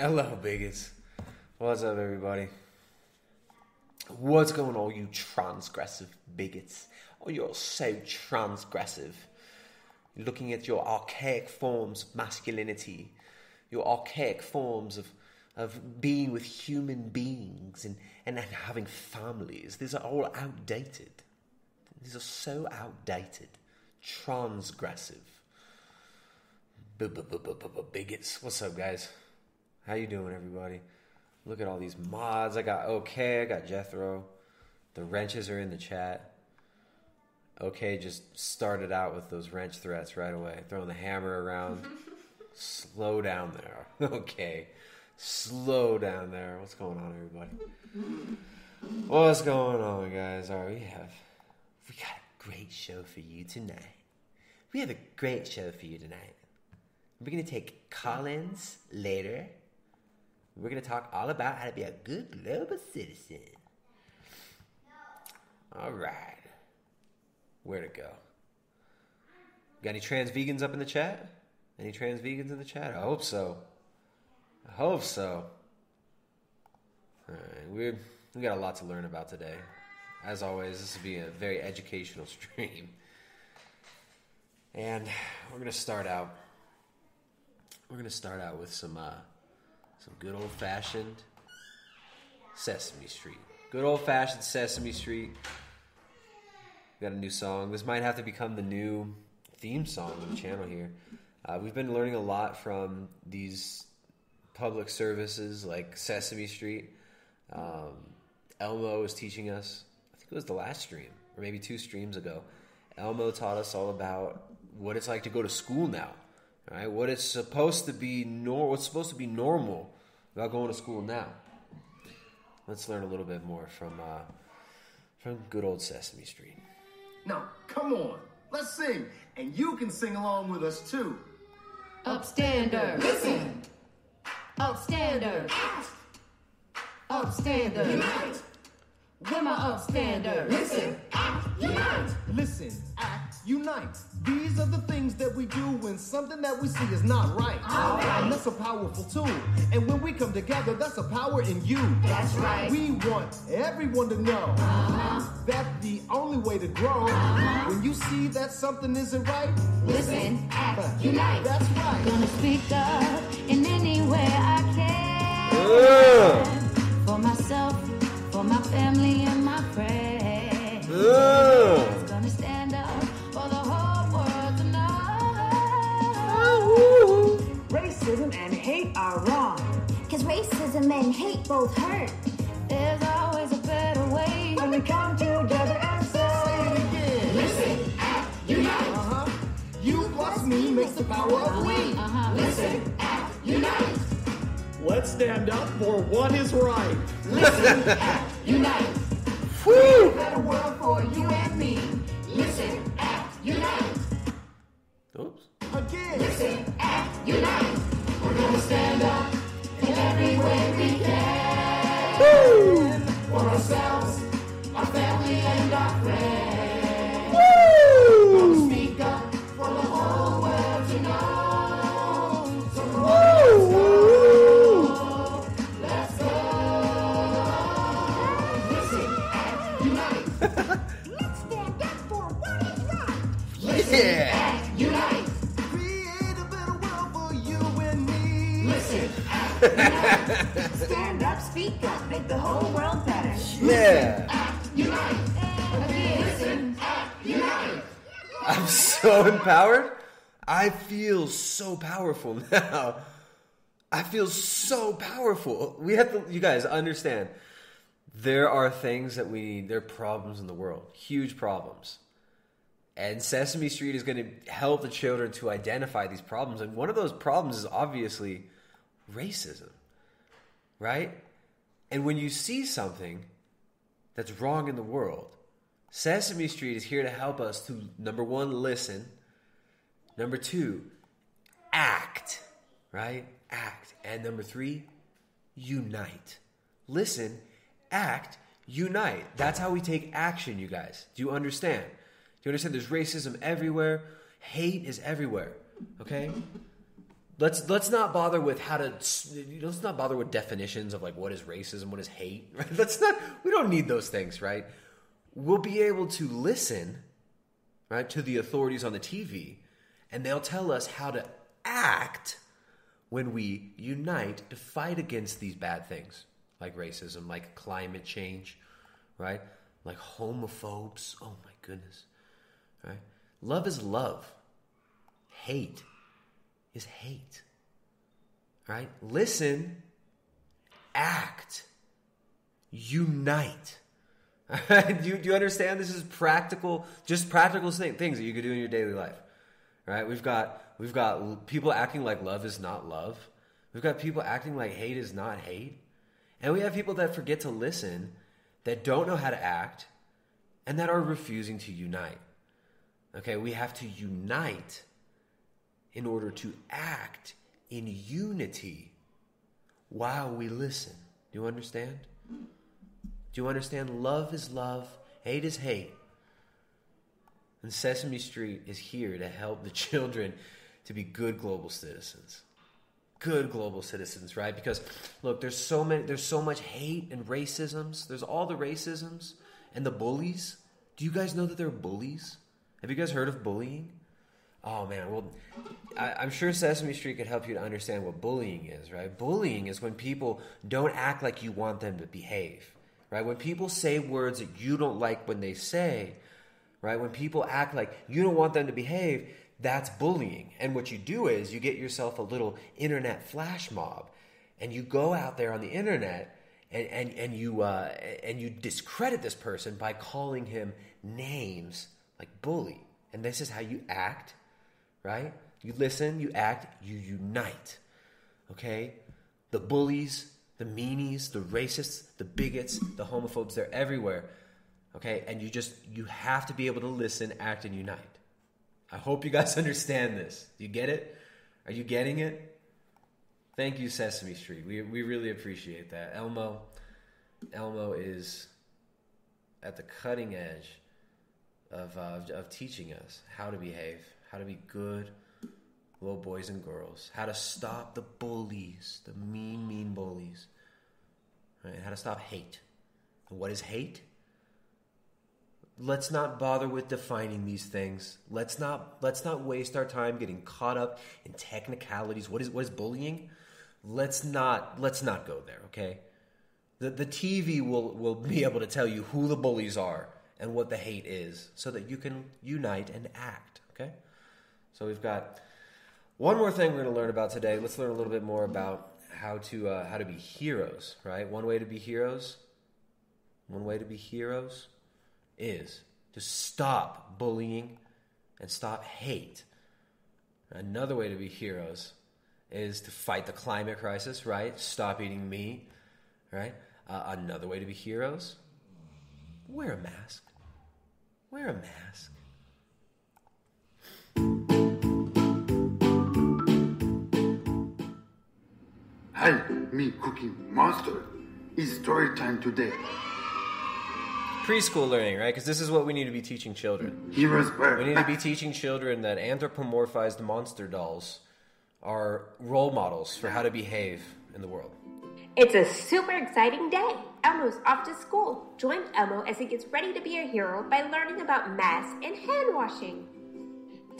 Hello, bigots. What's up, everybody? What's going on, you transgressive bigots? Oh, you're so transgressive. Looking at your archaic forms of masculinity, your archaic forms of, of being with human beings and, and having families. These are all outdated. These are so outdated. Transgressive. Bigots. What's up, guys? How you doing, everybody? Look at all these mods. I got OK. I got Jethro. The wrenches are in the chat. OK just started out with those wrench threats right away, throwing the hammer around. Slow down there. OK. Slow down there. What's going on, everybody? What's going on, guys? All right, we have we got a great show for you tonight. We have a great show for you tonight. We're gonna take call-ins later. We're going to talk all about how to be a good global citizen. All right. Where to go? Got any trans vegans up in the chat? Any trans vegans in the chat? I hope so. I hope so. All right. We're, we got a lot to learn about today. As always, this will be a very educational stream. And we're going to start out. We're going to start out with some. Uh, some good old fashioned Sesame Street. Good old fashioned Sesame Street. We got a new song. This might have to become the new theme song of the channel here. Uh, we've been learning a lot from these public services like Sesame Street. Um, Elmo is teaching us, I think it was the last stream, or maybe two streams ago. Elmo taught us all about what it's like to go to school now. Right? What it's supposed to be nor what's supposed to be normal about going to school now. Let's learn a little bit more from uh, from good old Sesame Street. Now, come on, let's sing, and you can sing along with us too. Upstander, listen. Upstander, upstander. Unite. We're my upstander. Listen, act, unite. Listen, act, unite. These are the things that we do when something that we see is not right. And that's a powerful tool. And when we come together, that's a power in you. That's right. We want everyone to know uh-huh. that the only way to grow uh-huh. when you see that something isn't right. Listen, act, unite. That's right. Gonna speak up in any way I can. For myself, for my family and my friends. Gonna are wrong. Cause racism and hate both hurt. There's always a better way. When we come together and Say say, it again. Listen, act, unite. Uh-huh. You plus me makes the power of we. Uh-huh. Listen, act, unite. Let's stand up for what is right. Listen, act, unite. Woo! Better world for you and me. Listen, act, unite. Oops. Again. Listen, act, unite. We're gonna stand up in every way we can. For ourselves, our family, and our friends. Stand up, speak up, make the whole world better. Yeah. unite. Listen, act, unite. I'm so empowered. I feel so powerful now. I feel so powerful. We have to, you guys understand. There are things that we need. There are problems in the world, huge problems. And Sesame Street is going to help the children to identify these problems. And one of those problems is obviously racism, right? And when you see something that's wrong in the world, Sesame Street is here to help us to number one, listen. Number two, act, right? Act. And number three, unite. Listen, act, unite. That's how we take action, you guys. Do you understand? Do you understand? There's racism everywhere, hate is everywhere, okay? Let's let's not bother with how to let's not bother with definitions of like what is racism, what is hate. Right? Let's not. We don't need those things, right? We'll be able to listen, right, to the authorities on the TV, and they'll tell us how to act when we unite to fight against these bad things like racism, like climate change, right? Like homophobes. Oh my goodness. Right? Love is love. Hate is hate. Right? Listen, act, unite. do, you, do you understand? This is practical, just practical things that you could do in your daily life. Right? We've got we've got people acting like love is not love. We've got people acting like hate is not hate. And we have people that forget to listen, that don't know how to act, and that are refusing to unite. Okay, we have to unite in order to act in unity while we listen. Do you understand? Do you understand? Love is love, hate is hate. And Sesame Street is here to help the children to be good global citizens. Good global citizens, right? Because look, there's so many there's so much hate and racisms. There's all the racisms and the bullies. Do you guys know that there are bullies? Have you guys heard of bullying? Oh man, well, I, I'm sure Sesame Street could help you to understand what bullying is, right? Bullying is when people don't act like you want them to behave, right? When people say words that you don't like when they say, right? When people act like you don't want them to behave, that's bullying. And what you do is you get yourself a little internet flash mob, and you go out there on the internet and and and you uh, and you discredit this person by calling him names like bully. And this is how you act, right? You listen, you act, you unite. Okay? The bullies, the meanies, the racists, the bigots, the homophobes, they're everywhere. Okay? And you just you have to be able to listen, act and unite. I hope you guys understand this. Do you get it? Are you getting it? Thank you, Sesame Street. We, we really appreciate that. Elmo, Elmo is at the cutting edge of, uh, of teaching us how to behave, how to be good little boys and girls, how to stop the bullies, the mean, mean bullies, right? How to stop hate. And what is hate? Let's not bother with defining these things. Let's not let's not waste our time getting caught up in technicalities. What is what is bullying? Let's not let's not go there, okay? The the TV will will be able to tell you who the bullies are and what the hate is so that you can unite and act, okay? So we've got one more thing we're going to learn about today. Let's learn a little bit more about how to uh, how to be heroes, right? One way to be heroes, one way to be heroes is to stop bullying and stop hate. Another way to be heroes is to fight the climate crisis, right? Stop eating meat, right? Uh, another way to be heroes, wear a mask. Wear a mask. Hi, me Cookie Monster. It's story time today. Preschool learning, right? Because this is what we need to be teaching children. Heroes We need to be teaching children that anthropomorphized monster dolls are role models for how to behave in the world. It's a super exciting day. Elmo's off to school. Join Elmo as he gets ready to be a hero by learning about masks and hand washing.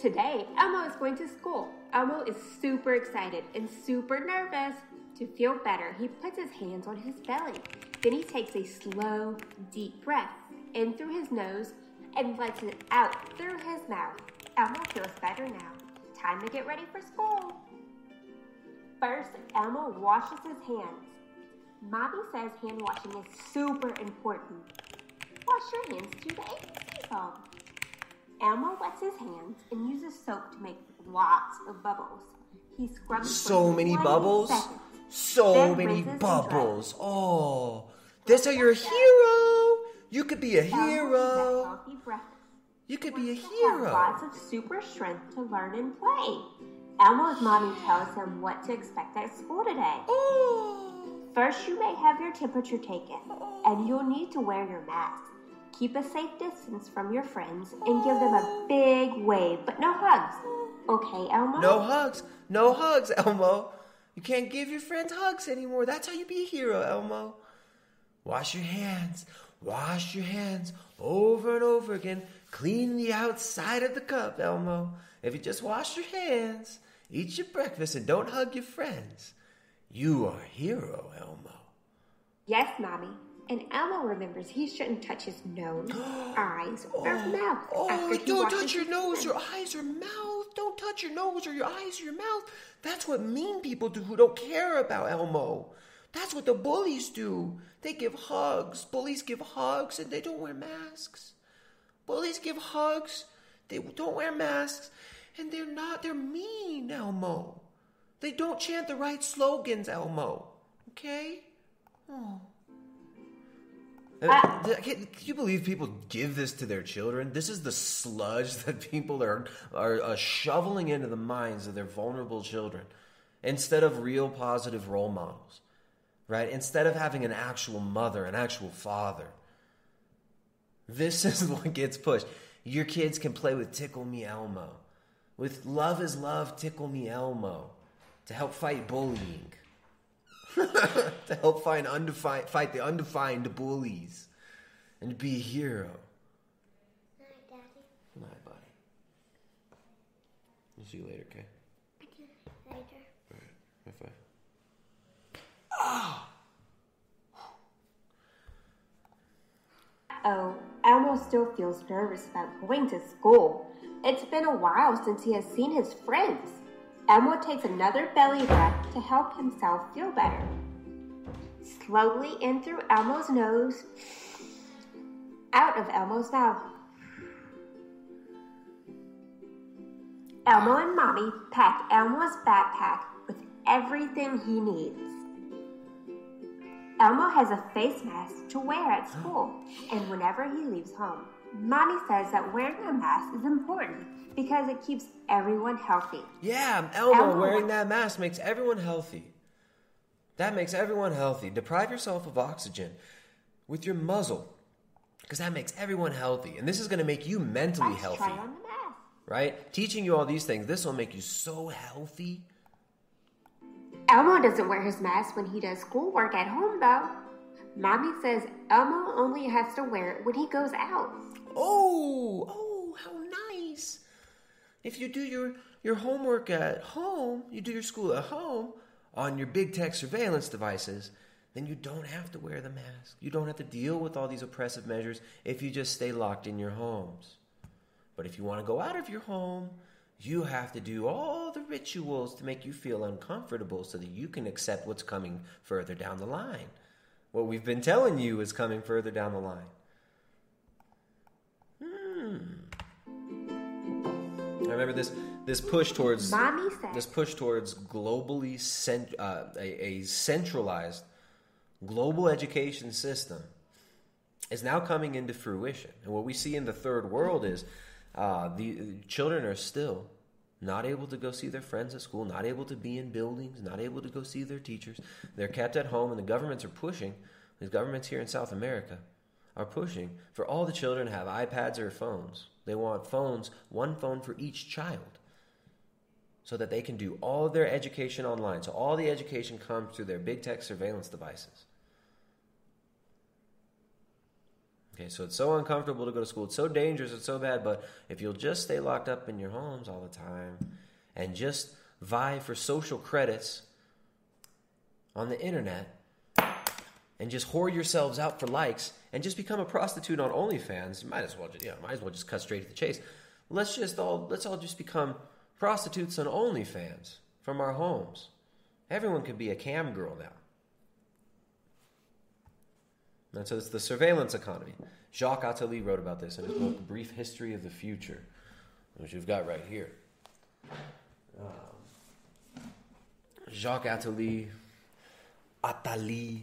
Today, Elmo is going to school. Elmo is super excited and super nervous. To feel better, he puts his hands on his belly. Then he takes a slow, deep breath in through his nose and lets it out through his mouth. Elmo feels better now. Time to get ready for school. First, Elmo washes his hands. Mommy says hand washing is super important. Wash your hands to the ABC foam. Elmo wets his hands and uses soap to make lots of bubbles. He scrubs for So many bubbles. seconds. So many bubbles. Oh, this are your hero. You could be a a hero. You could be a hero. lots of super strength to learn and play. Elmo's mommy tells him what to expect at school today. Oh, First, you may have your temperature taken, and you'll need to wear your mask. Keep a safe distance from your friends and give them a big wave, but no hugs. Okay, Elmo? No hugs. No hugs, Elmo. You can't give your friends hugs anymore. That's how you be a hero, Elmo. Wash your hands. Wash your hands over and over again. Clean the outside of the cup, Elmo. If you just wash your hands, eat your breakfast, and don't hug your friends, you are a hero, Elmo. Yes, Mommy. And Elmo remembers he shouldn't touch his nose, eyes, or oh, mouth Oh, after don't touch your nose, your eyes, or mouth. Don't touch your nose or your eyes or your mouth. That's what mean people do who don't care about Elmo. That's what the bullies do. They give hugs. Bullies give hugs and they don't wear masks. Bullies give hugs. They don't wear masks. And they're not, they're mean, Elmo. They don't chant the right slogans, Elmo. Okay? Oh. Uh, Can, can you believe people give this to their children? This is the sludge that people are are uh, shoveling into the minds of their vulnerable children, instead of real positive role models, right? Instead of having an actual mother, an actual father. This is what gets pushed. Your kids can play with Tickle Me Elmo, with Love is Love Tickle Me Elmo, to help fight bullying to help find undefined, fight the undefined bullies and be a hero. Night, Daddy. Good night, buddy. I'll see you later, okay? Later. Alright, High five. Oh, Elmo still feels nervous about going to school. It's been a while since he has seen his friends. Elmo takes another belly breath to help himself feel better. Slowly in through Elmo's nose, out of Elmo's mouth. Elmo and Mommy pack Elmo's backpack with everything he needs. Elmo has a face mask to wear at school, and whenever he leaves home, Mommy says that wearing a mask is important because it keeps everyone healthy. Yeah, Elmo, Elmo. wearing that mask makes everyone healthy. That makes everyone healthy. Deprive yourself of oxygen with your muzzle, because that makes everyone healthy. And this is going to make you mentally Let's healthy, try on the mask. right? Teaching you all these things, this will make you so healthy. Elmo doesn't wear his mask when he does schoolwork at home, though. Mommy says Elmo only has to wear it when he goes out. Oh, oh. If you do your, your homework at home, you do your school at home on your big tech surveillance devices, then you don't have to wear the mask. You don't have to deal with all these oppressive measures if you just stay locked in your homes. But if you want to go out of your home, you have to do all the rituals to make you feel uncomfortable so that you can accept what's coming further down the line. What we've been telling you is coming further down the line. I remember this this push towards Mommy says this push towards globally cent, uh, a, a centralized global education system is now coming into fruition. And what we see in the third world is uh, the children are still not able to go see their friends at school, not able to be in buildings, not able to go see their teachers. They're kept at home, and the governments are pushing. These governments here in South America are pushing for all the children to have iPads or phones. They want phones, one phone for each child, so that they can do all of their education online. So all the education comes through their big tech surveillance devices. Okay, so it's so uncomfortable to go to school. It's so dangerous. It's so bad. But if you'll just stay locked up in your homes all the time and just vie for social credits on the internet and just whore yourselves out for likes and just become a prostitute on OnlyFans, you might as well just, yeah, might as well just cut straight to the chase. Let's just all let's all just become prostitutes on OnlyFans from our homes. Everyone could be a cam girl now. And so it's the surveillance economy. Jacques Attali wrote about this in his book, Brief History of the Future, which you've got right here. Um, Jacques Attali, Attali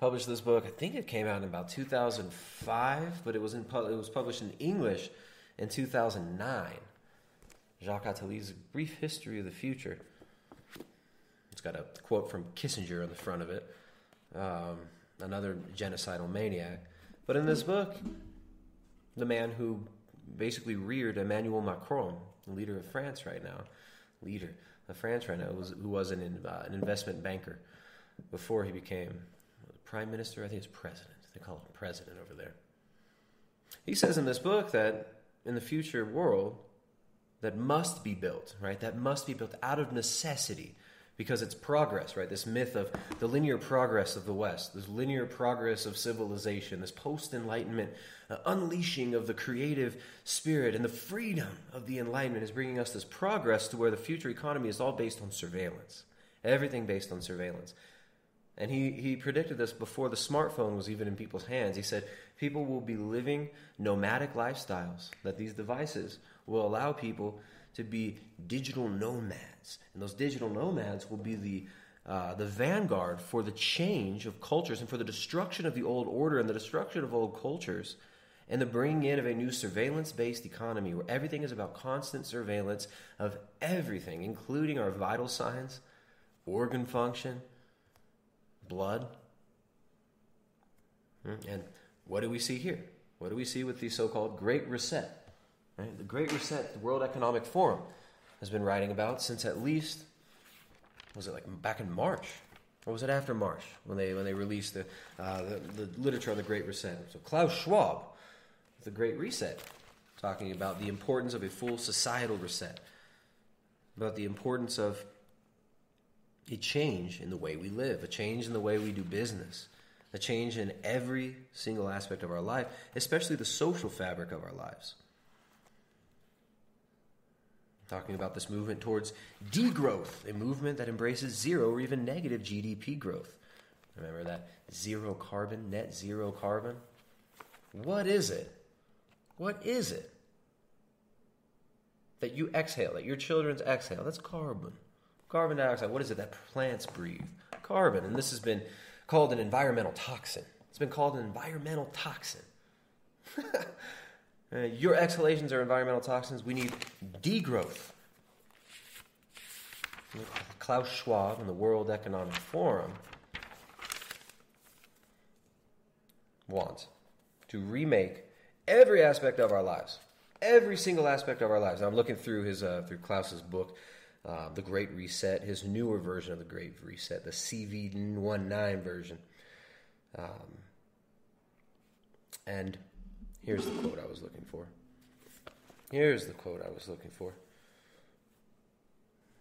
published this book. I think it came out in about 2005, but it was in it was published in English in 2009. Jacques Attali's Brief History of the Future. It's got a quote from Kissinger on the front of it, um, another genocidal maniac. But in this book, the man who basically reared Emmanuel Macron the leader of France right now, leader of France right now, was, who was an, uh, an investment banker before he became prime minister. I think it's president. They call him president over there. He says in this book that in the future world, that must be built, right? That must be built out of necessity because it's progress, right? This myth of the linear progress of the West, this linear progress of civilization, this post Enlightenment uh, unleashing of the creative spirit and the freedom of the Enlightenment is bringing us this progress to where the future economy is all based on surveillance. Everything based on surveillance. And he, he predicted this before the smartphone was even in people's hands. He said people will be living nomadic lifestyles, that these devices will allow people to be digital nomads. And those digital nomads will be the, uh, the vanguard for the change of cultures and for the destruction of the old order and the destruction of old cultures and the bringing in of a new surveillance based economy where everything is about constant surveillance of everything, including our vital signs, organ function, blood. Hmm, And what do we see here? What do we see with the so called Great Reset? Right? The Great Reset, the World Economic Forum has been writing about since at least, was it like back in March? Or was it after March when they, when they released the, uh, the, the literature on the Great Reset? So Klaus Schwab, the Great Reset, talking about the importance of a full societal reset, about the importance of a change in the way we live, a change in the way we do business, a change in every single aspect of our life, especially the social fabric of our lives. Talking about this movement towards degrowth, a movement that embraces zero or even negative GDP growth. Remember that zero carbon, net zero carbon? What is it? What is it that you exhale, that your children's exhale? That's carbon. Carbon dioxide, what is it that plants breathe? Carbon. And this has been called an environmental toxin. It's been called an environmental toxin. Uh, your exhalations are environmental toxins. We need degrowth. Klaus Schwab and the World Economic Forum want to remake every aspect of our lives, every single aspect of our lives. I'm looking through his uh, through Klaus's book, uh, The Great Reset, his newer version of the Great Reset, the CV19 version. Um, and here's the quote I was looking for. Here's the quote I was looking for.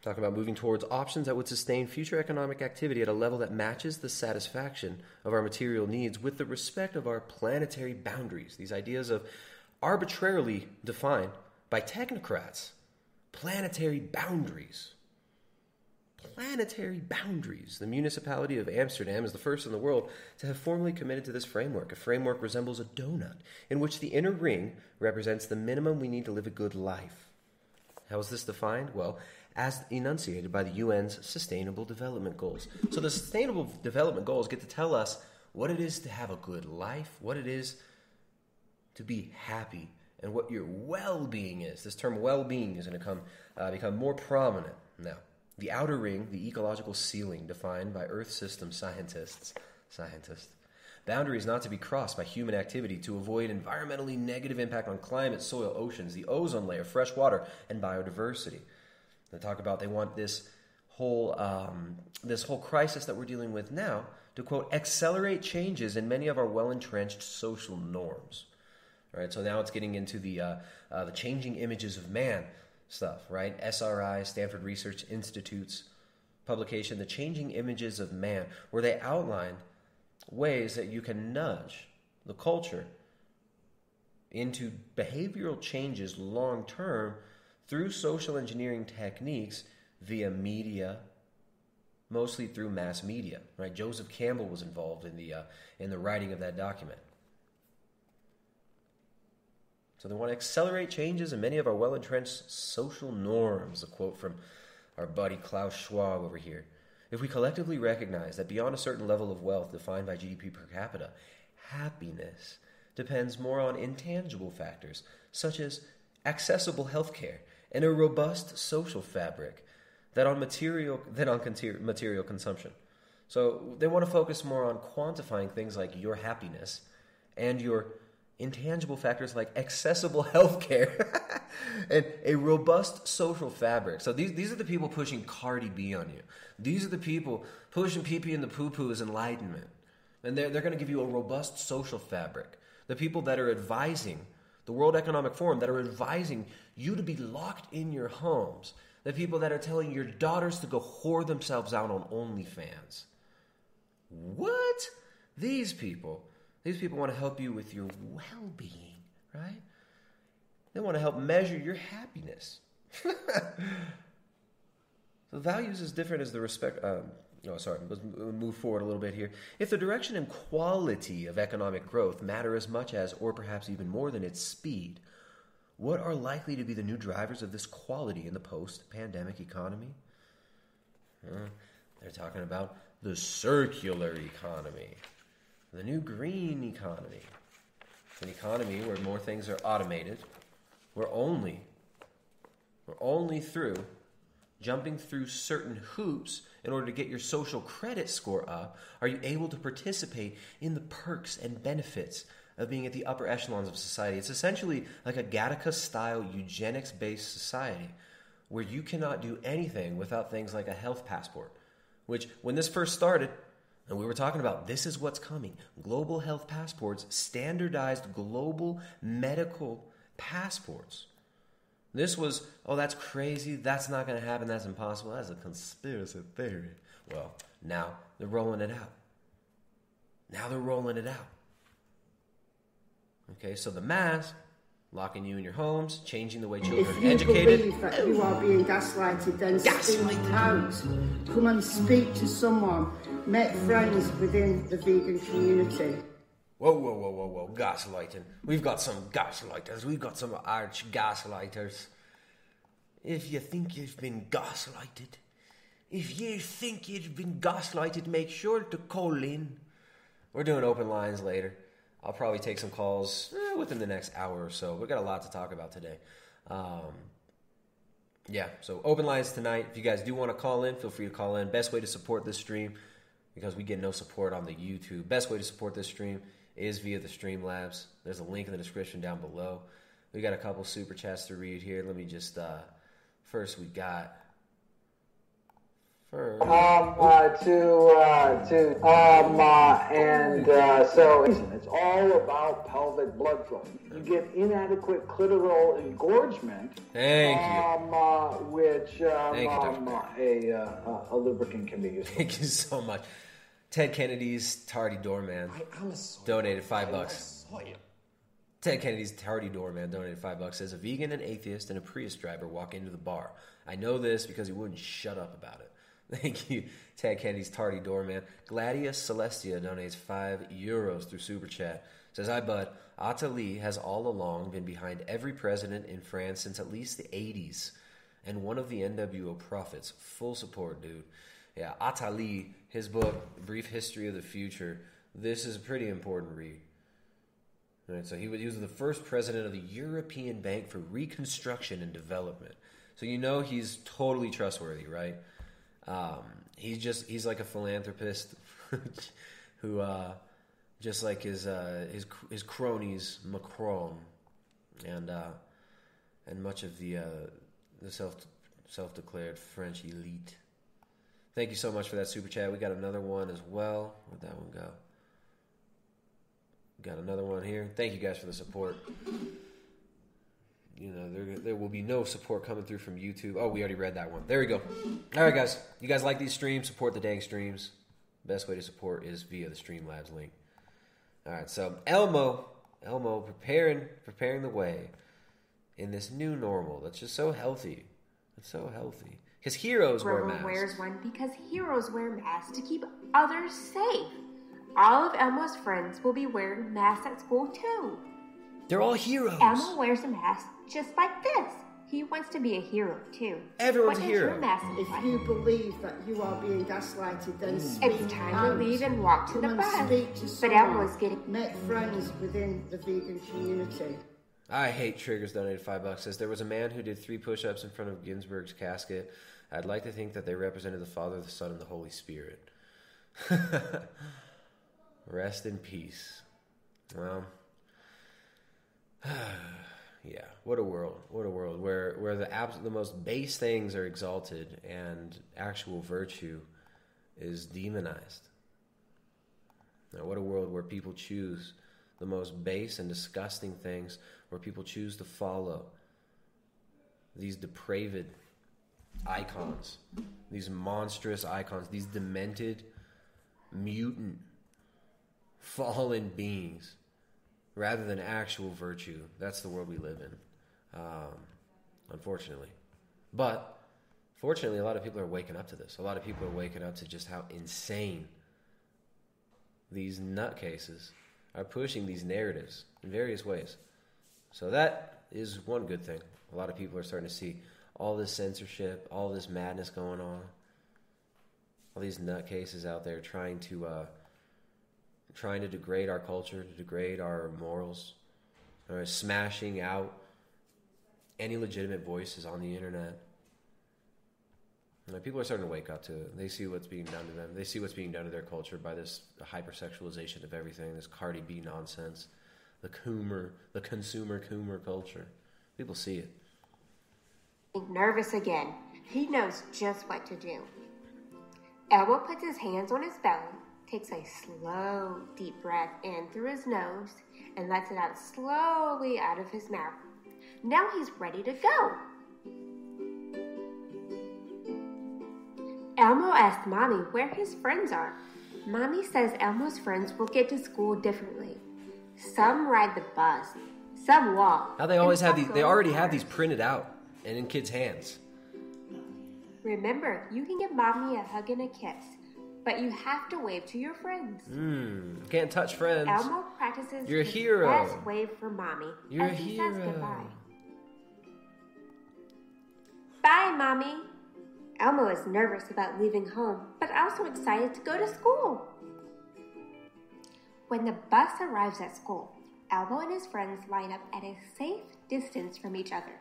Talking about moving towards options that would sustain future economic activity at a level that matches the satisfaction of our material needs with the respect of our planetary boundaries. These ideas of arbitrarily defined by technocrats, planetary boundaries. Planetary boundaries. The municipality of Amsterdam is the first in the world to have formally committed to this framework. A framework resembles a donut in which the inner ring represents the minimum we need to live a good life. How is this defined? Well, as enunciated by the UN's Sustainable Development Goals. So the Sustainable Development Goals get to tell us what it is to have a good life, what it is to be happy, and what your well-being is. This term well-being is going to come uh, become more prominent now. The outer ring, the ecological ceiling defined by Earth system scientists, scientists. Boundaries not to be crossed by human activity to avoid environmentally negative impact on climate, soil, oceans, the ozone layer, fresh water, and biodiversity. They talk about they want this whole um, this whole crisis that we're dealing with now to quote accelerate changes in many of our well entrenched social norms. Right, so now it's getting into the uh, uh, the changing images of man stuff. Right, SRI, Stanford Research Institute's publication, "The Changing Images of Man," where they outline ways that you can nudge the culture into behavioral changes long term through social engineering techniques via media, mostly through mass media. Right? Joseph Campbell was involved in the uh, in the writing of that document. So they want to accelerate changes in many of our well entrenched social norms. A quote from our buddy Klaus Schwab over here. If we collectively recognize that beyond a certain level of wealth defined by GDP per capita, happiness depends more on intangible factors such as accessible health care and a robust social fabric than on material than on material consumption. So they want to focus more on quantifying things like your happiness and your intangible factors like accessible healthcare and a robust social fabric. So these these are the people pushing Cardi B on you. These are the people pushing PP and the poo poo's enlightenment. And they're, they're going to give you a robust social fabric. The people that are advising the World Economic Forum, that are advising you to be locked in your homes. The people that are telling your daughters to go whore themselves out on OnlyFans. What? These people, these people want to help you with your well being, right? They want to help measure your happiness. the values is different as the respect. Um, oh, sorry. Let's move forward a little bit here. If the direction and quality of economic growth matter as much as, or perhaps even more than, its speed, what are likely to be the new drivers of this quality in the post-pandemic economy? Uh, they're talking about the circular economy, the new green economy, an economy where more things are automated, where only, where only through jumping through certain hoops in order to get your social credit score up. Are you able to participate in the perks and benefits of being at the upper echelons of society. It's essentially like a Gattaca style eugenics based society where you cannot do anything without things like a health passport, which, when this first started, and we were talking about this is what's coming global health passports, standardized global medical passports. This was, oh, that's crazy. That's not going to happen. That's impossible. That's a conspiracy theory. Well, now they're rolling it out. Now they're rolling it out. Okay, so the mask, locking you in your homes, changing the way children If are you educated. believe that you are being gaslighted, then speak out. Come and speak to someone. Make friends within the vegan community. Whoa, whoa, whoa, whoa, whoa, gaslighting. We've got some gaslighters. We've got some arch gaslighters. If you think you've been gaslighted, if you think you've been gaslighted, make sure to call in. We're doing open lines later. I'll probably take some calls eh, within the next hour or so. We've got a lot to talk about today. Um, yeah, so open lines tonight. If you guys do want to call in, feel free to call in. Best way to support this stream, because we get no support on the YouTube, best way to support this stream is via the Streamlabs. There's a link in the description down below. We got a couple super chats to read here. Let me just, uh, first we got. First. Um, uh, to, uh, to, um, uh, and, uh, so it's all about pelvic blood flow. You get inadequate clitoral engorgement. Thank you. Um, uh, which, um, you, um, a, uh, a lubricant can be used. Thank you so much. Ted Kennedy's Tardy Doorman donated five bucks. Ted Kennedy's Tardy Doorman donated five bucks. Says a vegan, an atheist, and a Prius driver walk into the bar. I know this because he wouldn't shut up about it. Thank you, Ted Kennedy's Tardy Doorman. Gladius Celestia donates five euros through Super Chat. Says, Hi, bud. Attali has all along been behind every president in France since at least the 80s. And one of the NWO prophets. Full support, dude. Yeah, Attali, his book, Brief History of the Future. This is a pretty important read. All right, so he was, he was the first president of the European Bank for Reconstruction and Development. So you know he's totally trustworthy, right? Um, he's just he's like a philanthropist who uh, just like his uh, his his cronies Macron and uh, and much of the uh, the self self declared French elite. Thank you so much for that super chat. We got another one as well. Where'd that one go? Got another one here. Thank you guys for the support. You know, there, there will be no support coming through from YouTube. Oh, we already read that one. There we go. All right, guys. You guys like these streams? Support the dang streams. Best way to support is via the Streamlabs link. All right, so Elmo, Elmo preparing preparing the way in this new normal that's just so healthy. It's so healthy. Because heroes wear Rover masks. wears one because heroes wear masks to keep others safe. All of Elmo's friends will be wearing masks at school too. They're all heroes. Elmo wears a mask just like this. He wants to be a hero too. Everyone's what a does your mask If like? you believe that you are being gaslighted, then speak It's time out. to leave and walk to Come the bus. speak to But someone. Elmo's getting Make friends within the vegan community. I hate triggers donated five bucks. Says there was a man who did three push ups in front of Ginsburg's casket. I'd like to think that they represented the Father, the Son, and the Holy Spirit. Rest in peace. Well, Yeah, what a world! What a world where where the abs- the most base things are exalted and actual virtue is demonized. Now, what a world where people choose the most base and disgusting things, where people choose to follow these depraved icons, these monstrous icons, these demented, mutant, fallen beings, rather than actual virtue. That's the world we live in, um, unfortunately. But fortunately, a lot of people are waking up to this. A lot of people are waking up to just how insane these nutcases are pushing these narratives in various ways. So that is one good thing. A lot of people are starting to see all this censorship, all this madness going on, all these nutcases out there trying to uh, trying to degrade our culture, to degrade our morals, or smashing out any legitimate voices on the internet. People are starting to wake up to it. They see what's being done to them. They see what's being done to their culture by this hypersexualization of everything, this Cardi B nonsense, the coomer, the consumer coomer culture. People see it. Nervous again. He knows just what to do. Elmo puts his hands on his belly, takes a slow, deep breath in through his nose, and lets it out slowly out of his mouth. Now he's ready to go. Elmo asks Mommy where his friends are. Mommy says Elmo's friends will get to school differently. Some ride the bus, some walk. Now they always have these. They already have these printed out and in kids' hands. Remember, you can give Mommy a hug and a kiss, but you have to wave to your friends. Mm, can't touch friends. Elmo practices You're a hero. best wave for Mommy You're as a he says hero. goodbye. Bye, Mommy. Elmo is nervous about leaving home, but also excited to go to school. When the bus arrives at school, Elmo and his friends line up at a safe distance from each other.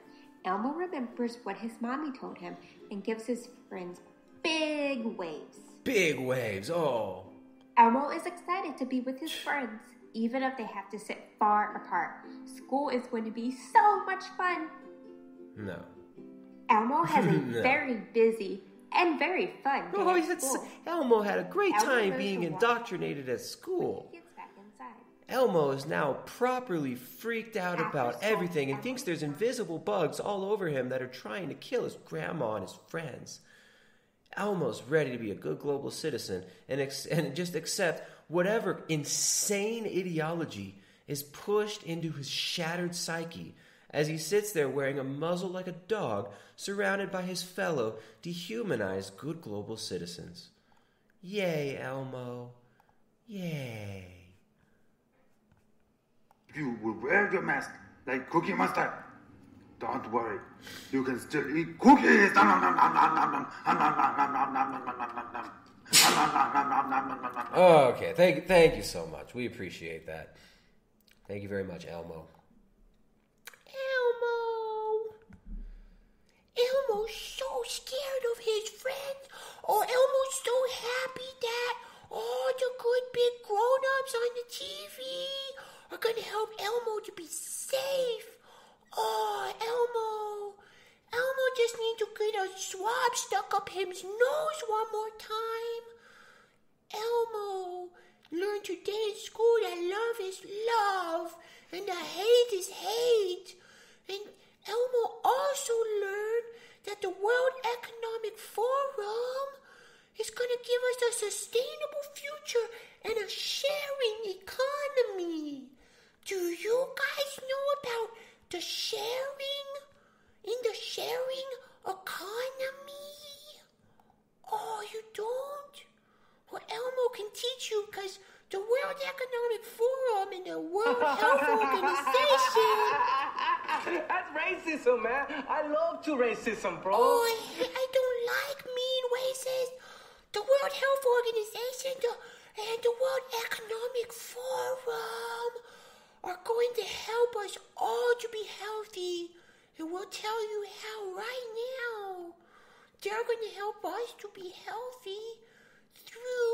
Elmo remembers what his mommy told him and gives his friends big waves. Big waves. Oh, Elmo is excited to be with his friends, even if they have to sit far apart. School is going to be so much fun. no. Elmo has a No. very busy and very fun oh, day Oh, at he's school. Elmo had a great Elmo time being indoctrinated at school. Elmo is now properly freaked out After about everything and thinks there's invisible bugs all over him that are trying to kill his grandma and his friends. Elmo's ready to be a good global citizen and, ex- and just accept whatever insane ideology is pushed into his shattered psyche as he sits there wearing a muzzle like a dog, surrounded by his fellow dehumanized good global citizens. Yay, Elmo. Yay you will wear your mask like Cookie Monster. Don't worry, you can still eat cookies. okay, thank, thank you so much. We appreciate that. Thank you very much, Elmo. Elmo. Elmo's so scared of his friends. Oh, Elmo's so happy that all the good big grown-ups on the TV are gonna help Elmo to be safe. Oh, Elmo. Elmo just needs to get a swab stuck up his nose one more time. Elmo learned today in school that love is love and that hate is hate. And Elmo also learned that the World Economic Forum is going to give us a sustainable future and a sharing economy. Do you guys know about the sharing in the sharing economy? Oh, you don't? Well, Elmo can teach you because the World Economic Forum and the World Health Organization. That's racism, man. I love to racism, bro. Oh, I, I don't like mean racist. The World Health Organization the, and the World Economic Forum going to help us all to be healthy. And we'll tell you how right now. They're going to help us to be healthy through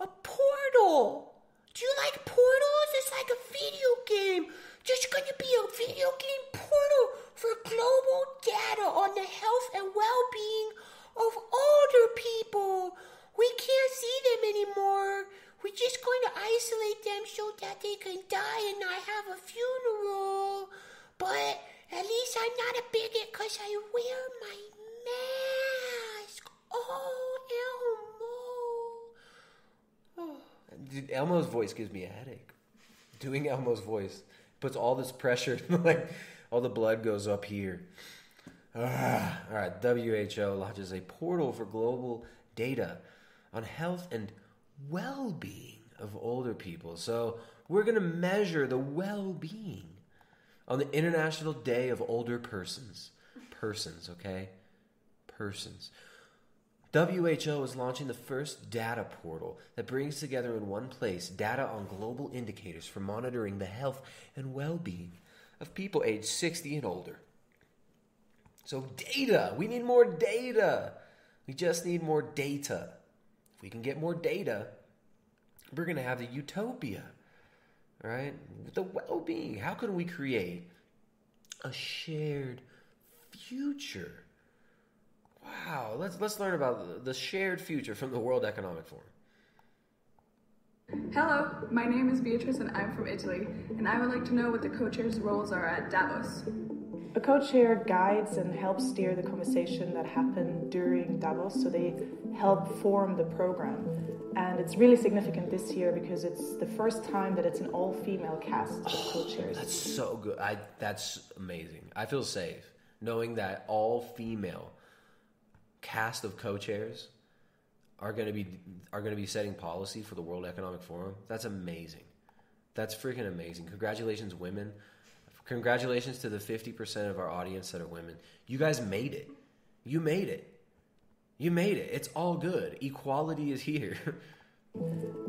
a portal. Do you like portals? It's like a video game. there's going to be a video game portal for global data on the health and well-being of older people. We can't see them anymore. We're just going to isolate them so that they can die and not have a funeral. But at least I'm not a bigot because I wear my mask. Oh, Elmo. Dude, Elmo's voice gives me a headache. Doing Elmo's voice puts all this pressure, like all the blood goes up here. Ah, all right, WHO launches a portal for global data on health and well being of older people. So we're going to measure the well being on the International Day of Older Persons. Persons, okay? Persons. WHO is launching the first data portal that brings together in one place data on global indicators for monitoring the health and well being of people aged 60 and older. So, data. We need more data. We just need more data. We can get more data, we're going to have the utopia, right? The well being. How can we create a shared future? Wow, let's let's learn about the shared future from the World Economic Forum. Hello, my name is Beatrice and I'm from Italy, and I would like to know what the co-chair's roles are at Davos. A co-chair guides and helps steer the conversation that happened during Davos, so they help form the program. And it's really significant this year because it's the first time that it's an all-female cast of oh, co-chairs. That's so good. I that's amazing. I feel safe knowing that all female cast of co-chairs are going to be are going to be setting policy for the World Economic Forum. That's amazing. That's freaking amazing. Congratulations, women. Congratulations to the 50% of our audience that are women. You guys made it. You made it. You made it. It's all good. Equality is here.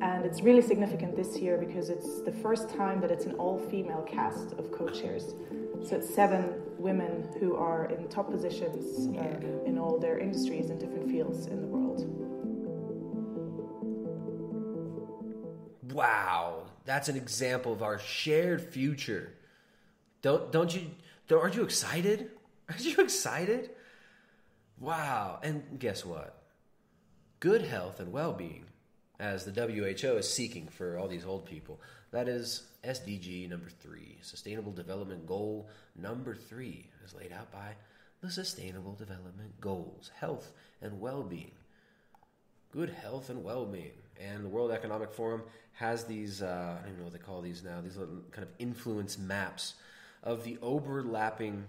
And it's really significant this year because it's the first time that it's an all female cast of co chairs. So it's seven women who are in top positions uh, in all their industries and different fields in the world. Wow, that's an example of our shared future. Don't don't you don't, aren't you excited? Aren't you excited? Wow, and guess what? Good health and well-being as the WHO is seeking for all these old people. That is SDG number 3, Sustainable Development Goal number 3 as laid out by the Sustainable Development Goals, health and well-being. Good health and well-being. And the World Economic Forum has these, uh, I don't even know what they call these now, these little kind of influence maps of the overlapping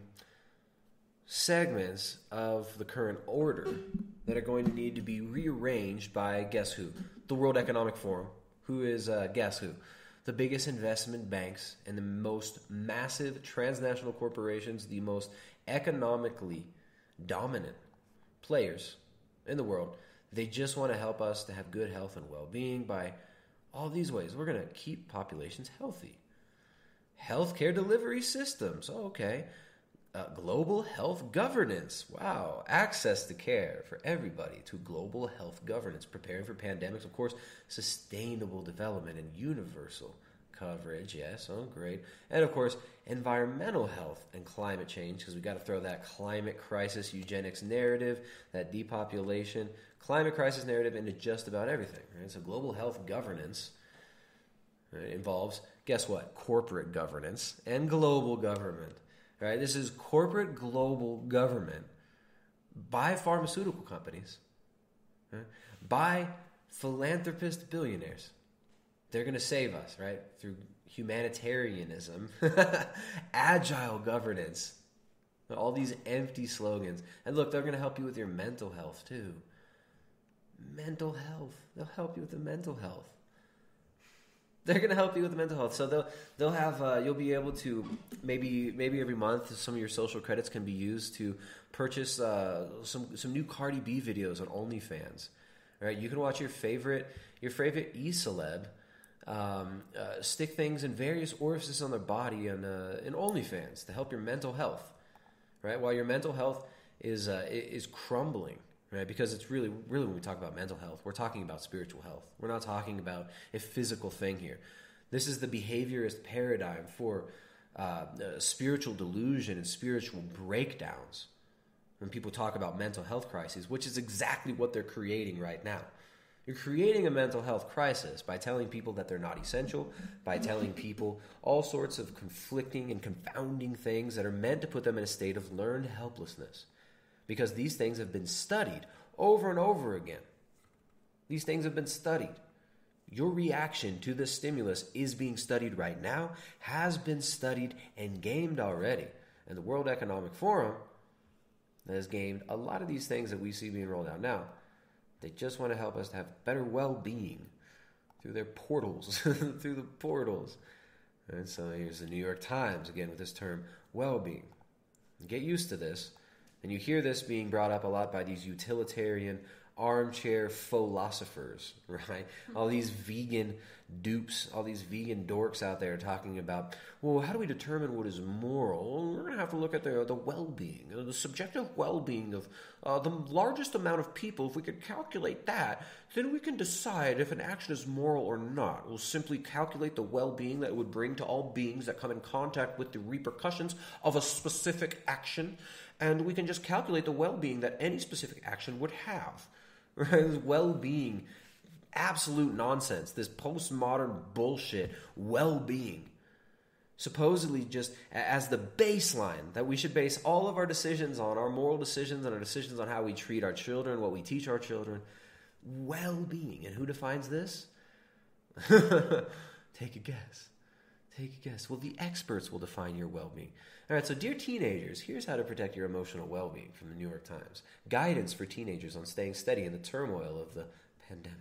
segments of the current order that are going to need to be rearranged by guess who? The World Economic Forum, who is uh, guess who? The biggest investment banks and the most massive transnational corporations, the most economically dominant players in the world. They just want to help us to have good health and well being by all these ways. We're going to keep populations healthy. Healthcare delivery systems. Oh, okay. Uh, global health governance. Wow. Access to care for everybody to global health governance. Preparing for pandemics. Of course, sustainable development and universal coverage. Yes. Oh, great. And of course, environmental health and climate change because we got to throw that climate crisis eugenics narrative, that depopulation, climate crisis narrative into just about everything. Right? So, global health governance right, involves, guess what? Corporate governance and global government. Right? This is corporate global government by pharmaceutical companies, right? by philanthropist billionaires. They're going to save us, right? Through humanitarianism, agile governance, all these empty slogans. And look, they're going to help you with your mental health too. Mental health. They'll help you with the mental health. They're to help you with the mental health. So they'll they'll have uh, you'll be able to maybe maybe every month some of your social credits can be used to purchase uh, some some new Cardi B videos on OnlyFans. Right, you can watch your favorite your favorite e celeb um, uh, stick things in various orifices on their body and uh, in OnlyFans to help your mental health. Right, while your mental health is uh, is crumbling right? Because it's really, really when we talk about mental health, we're talking about spiritual health. We're not talking about a physical thing here. This is the behaviorist paradigm for uh, uh, spiritual delusion and spiritual breakdowns when people talk about mental health crises, which is exactly what they're creating right now. You're creating a mental health crisis by telling people that they're not essential, by telling people all sorts of conflicting and confounding things that are meant to put them in a state of learned helplessness. Because these things have been studied over and over again. These things have been studied. Your reaction to this stimulus is being studied right now, has been studied and gamed already. And the World Economic Forum has gamed a lot of these things that we see being rolled out now. They just want to help us to have better well being through their portals, through the portals. And so here's the New York Times again with this term well being. Get used to this. And you hear this being brought up a lot by these utilitarian armchair philosophers, right? All these vegan dupes, all these vegan dorks out there talking about, well, how do we determine what is moral? We're going to have to look at the, the well being, the subjective well being of uh, the largest amount of people. If we could calculate that, then we can decide if an action is moral or not. We'll simply calculate the well being that it would bring to all beings that come in contact with the repercussions of a specific action. And we can just calculate the well being that any specific action would have. Right? Well being absolute nonsense, this postmodern bullshit, well being. Supposedly, just as the baseline that we should base all of our decisions on, our moral decisions and our decisions on how we treat our children, what we teach our children, well being. And who defines this? Take a guess. Take a guess. Well, the experts will define your well being. All right, so dear teenagers, here's how to protect your emotional well being from the New York Times Guidance for teenagers on staying steady in the turmoil of the pandemic.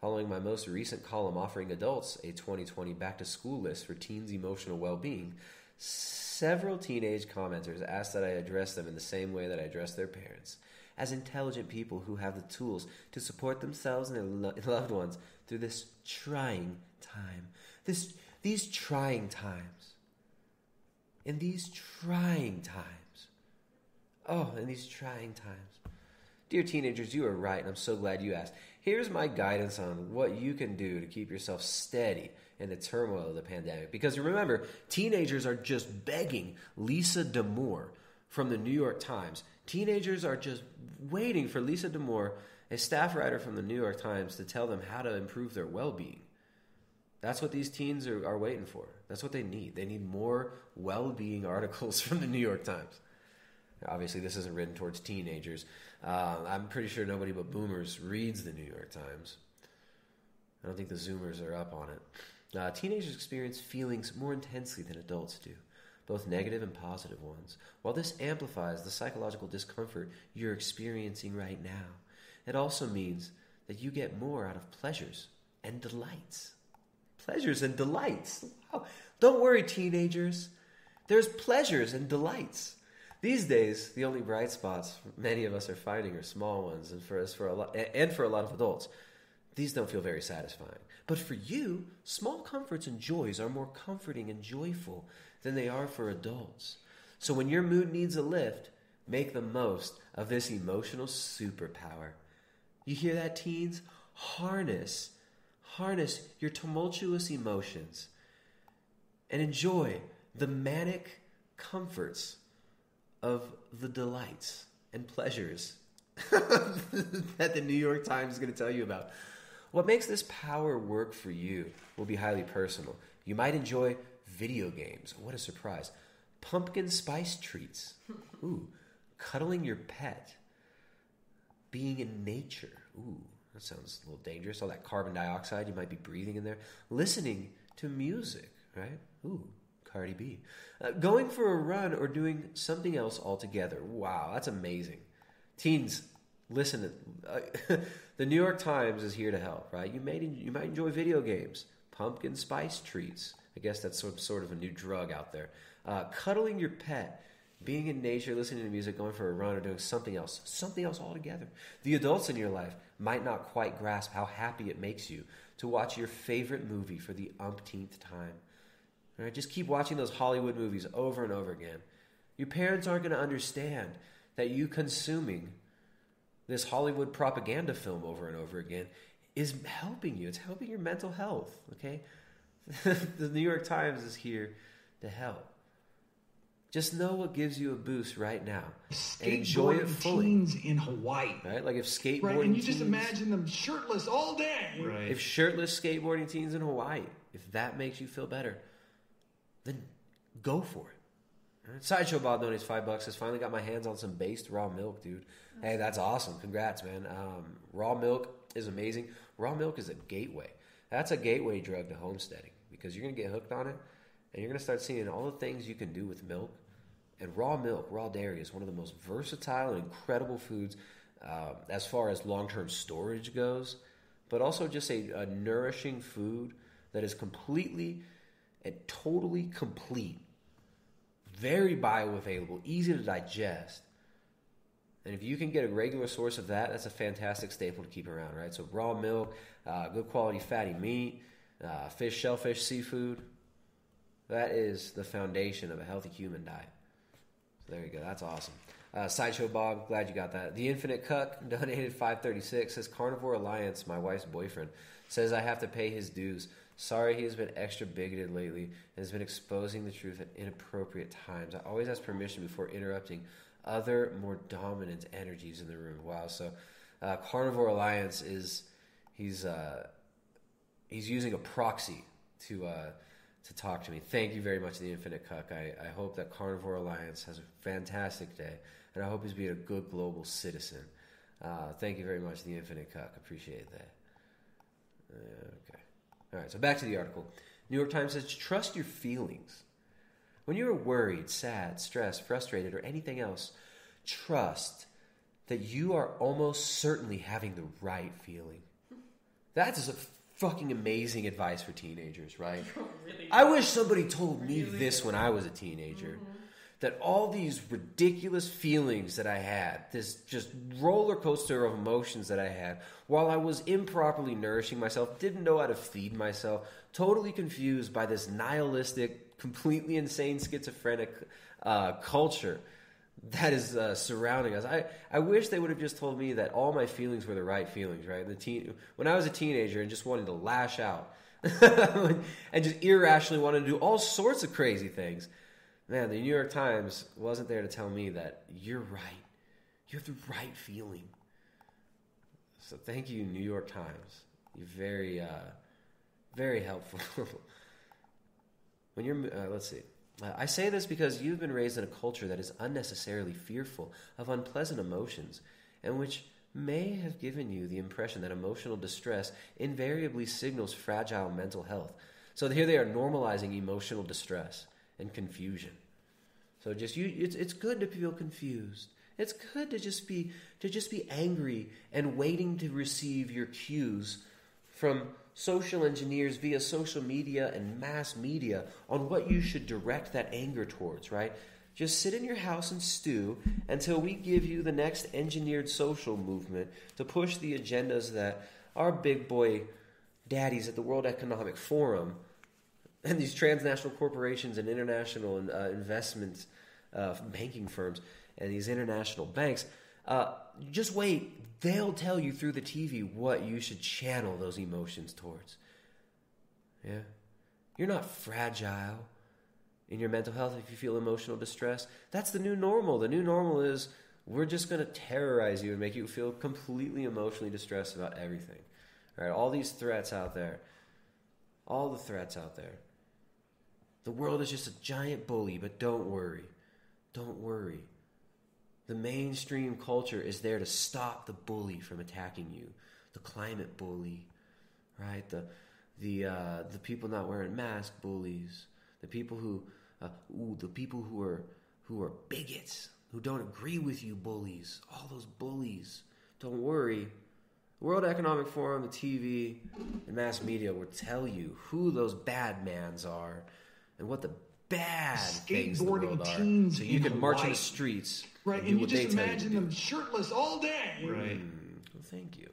Following my most recent column offering adults a 2020 back to school list for teens' emotional well being, several teenage commenters asked that I address them in the same way that I address their parents as intelligent people who have the tools to support themselves and their lo- loved ones through this trying time. This, these trying times. In these trying times. Oh, in these trying times. Dear teenagers, you are right, and I'm so glad you asked. Here's my guidance on what you can do to keep yourself steady in the turmoil of the pandemic. Because remember, teenagers are just begging Lisa Damour from the New York Times. Teenagers are just waiting for Lisa Damour, a staff writer from the New York Times, to tell them how to improve their well being. That's what these teens are, are waiting for. That's what they need. They need more well being articles from the New York Times. Obviously, this isn't written towards teenagers. Uh, I'm pretty sure nobody but boomers reads the New York Times. I don't think the Zoomers are up on it. Uh, teenagers experience feelings more intensely than adults do, both negative and positive ones. While this amplifies the psychological discomfort you're experiencing right now, it also means that you get more out of pleasures and delights. Pleasures and delights. Wow. Don't worry, teenagers. There's pleasures and delights. These days, the only bright spots many of us are finding are small ones, and for us, for a lot, and for a lot of adults, these don't feel very satisfying. But for you, small comforts and joys are more comforting and joyful than they are for adults. So when your mood needs a lift, make the most of this emotional superpower. You hear that, teens? Harness, harness your tumultuous emotions and enjoy the manic comforts of the delights and pleasures that the New York Times is going to tell you about. What makes this power work for you will be highly personal. You might enjoy video games. What a surprise. Pumpkin spice treats. Ooh. Cuddling your pet. Being in nature. Ooh, that sounds a little dangerous. All that carbon dioxide you might be breathing in there. Listening to music, right? Ooh, Cardi B. Uh, going for a run or doing something else altogether. Wow, that's amazing. Teens, listen. Uh, the New York Times is here to help, right? You may you might enjoy video games, pumpkin spice treats. I guess that's sort sort of a new drug out there. Uh, cuddling your pet, being in nature, listening to music, going for a run, or doing something else, something else altogether. The adults in your life might not quite grasp how happy it makes you to watch your favorite movie for the umpteenth time. Just keep watching those Hollywood movies over and over again. Your parents aren't going to understand that you consuming this Hollywood propaganda film over and over again is helping you. It's helping your mental health, okay? the New York Times is here to help. Just know what gives you a boost right now. And enjoy it Skateboarding fully. teens in Hawaii. Right? Like if skateboarding teens. Right, and you just teens- imagine them shirtless all day. If shirtless skateboarding teens in Hawaii, if that makes you feel better, then go for it. All right? Sideshow Bob donates five bucks. Has finally got my hands on some based raw milk, dude. Hey, that's awesome. Congrats, man. Um, raw milk is amazing. Raw milk is a gateway. That's a gateway drug to homesteading because you're gonna get hooked on it, and you're gonna start seeing all the things you can do with milk. And raw milk, raw dairy, is one of the most versatile and incredible foods uh, as far as long term storage goes, but also just a, a nourishing food that is completely and totally complete, very bioavailable, easy to digest. And if you can get a regular source of that, that's a fantastic staple to keep around, right? So raw milk, uh, good quality fatty meat, uh, fish, shellfish, seafood. That is the foundation of a healthy human diet. There you go. That's awesome. Uh, Sideshow Bob, glad you got that. The Infinite Cuck donated 536 says Carnivore Alliance, my wife's boyfriend, says I have to pay his dues. Sorry he has been extra bigoted lately and has been exposing the truth at inappropriate times. I always ask permission before interrupting other more dominant energies in the room. Wow. So uh, Carnivore Alliance is he's uh, he's using a proxy to uh, to talk to me. Thank you very much, the Infinite Cuck. I, I hope that Carnivore Alliance has a fantastic day, and I hope he's being a good global citizen. Uh, thank you very much, the Infinite Cuck. Appreciate that. Okay. All right, so back to the article. New York Times says trust your feelings. When you're worried, sad, stressed, frustrated, or anything else, trust that you are almost certainly having the right feeling. That is a fucking amazing advice for teenagers, right? I wish somebody told me this when I was a teenager. That all these ridiculous feelings that I had, this just roller coaster of emotions that I had, while I was improperly nourishing myself, didn't know how to feed myself, totally confused by this nihilistic, completely insane, schizophrenic uh, culture that is uh, surrounding us. I, I wish they would have just told me that all my feelings were the right feelings, right? The teen, when I was a teenager and just wanted to lash out and just irrationally wanted to do all sorts of crazy things. Man, the New York Times wasn't there to tell me that you're right. You have the right feeling. So thank you, New York Times. You're very, uh, very helpful. when you're, uh, let's see. Uh, I say this because you've been raised in a culture that is unnecessarily fearful of unpleasant emotions, and which may have given you the impression that emotional distress invariably signals fragile mental health. So here they are normalizing emotional distress and confusion. So just you, it's it's good to feel confused. It's good to just be to just be angry and waiting to receive your cues from social engineers via social media and mass media on what you should direct that anger towards, right? Just sit in your house and stew until we give you the next engineered social movement to push the agendas that our big boy daddies at the World Economic Forum and these transnational corporations and international uh, investment uh, banking firms and these international banks, uh, just wait. They'll tell you through the TV what you should channel those emotions towards. Yeah? You're not fragile in your mental health if you feel emotional distress. That's the new normal. The new normal is we're just going to terrorize you and make you feel completely emotionally distressed about everything. All right? All these threats out there. All the threats out there. The world is just a giant bully, but don't worry. Don't worry. The mainstream culture is there to stop the bully from attacking you. The climate bully, right? The the uh, the people not wearing masks bullies. The people who uh, ooh, the people who are who are bigots, who don't agree with you bullies. All those bullies. Don't worry. The World Economic Forum, the TV, and mass media will tell you who those bad mans are and what the bad things in the world are. So you can march in the streets Right, and and you just they you imagine them shirtless all day. Right. Well, thank you.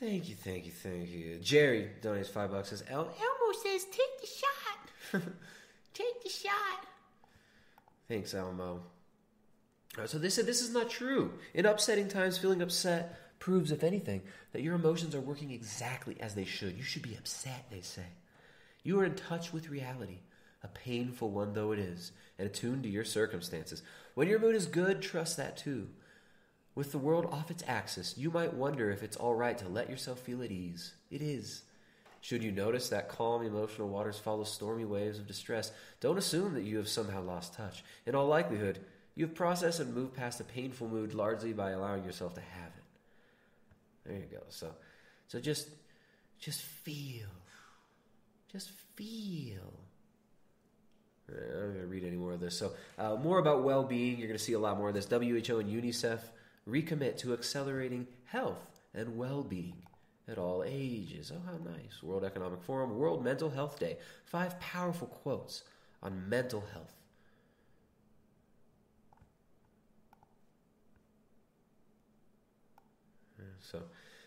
Thank you, thank you, thank you. Jerry donates five bucks. Says, El- Elmo says, take the shot. take the shot. Thanks, Elmo. All right, so they said this is not true. In upsetting times, feeling upset proves, if anything, that your emotions are working exactly as they should. You should be upset, they say. You are in touch with reality. a painful one though it is, and attuned to your circumstances. When your mood is good, trust that too. With the world off its axis, you might wonder if it's all right to let yourself feel at ease. It is. Should you notice that calm emotional waters follow stormy waves of distress, don't assume that you have somehow lost touch. In all likelihood, you have processed and moved past a painful mood largely by allowing yourself to have it. There you go. So, so just, just feel, just feel. I'm not going to read any more of this. So, uh, more about well being. You're going to see a lot more of this. WHO and UNICEF recommit to accelerating health and well being at all ages. Oh, how nice. World Economic Forum, World Mental Health Day. Five powerful quotes on mental health. So,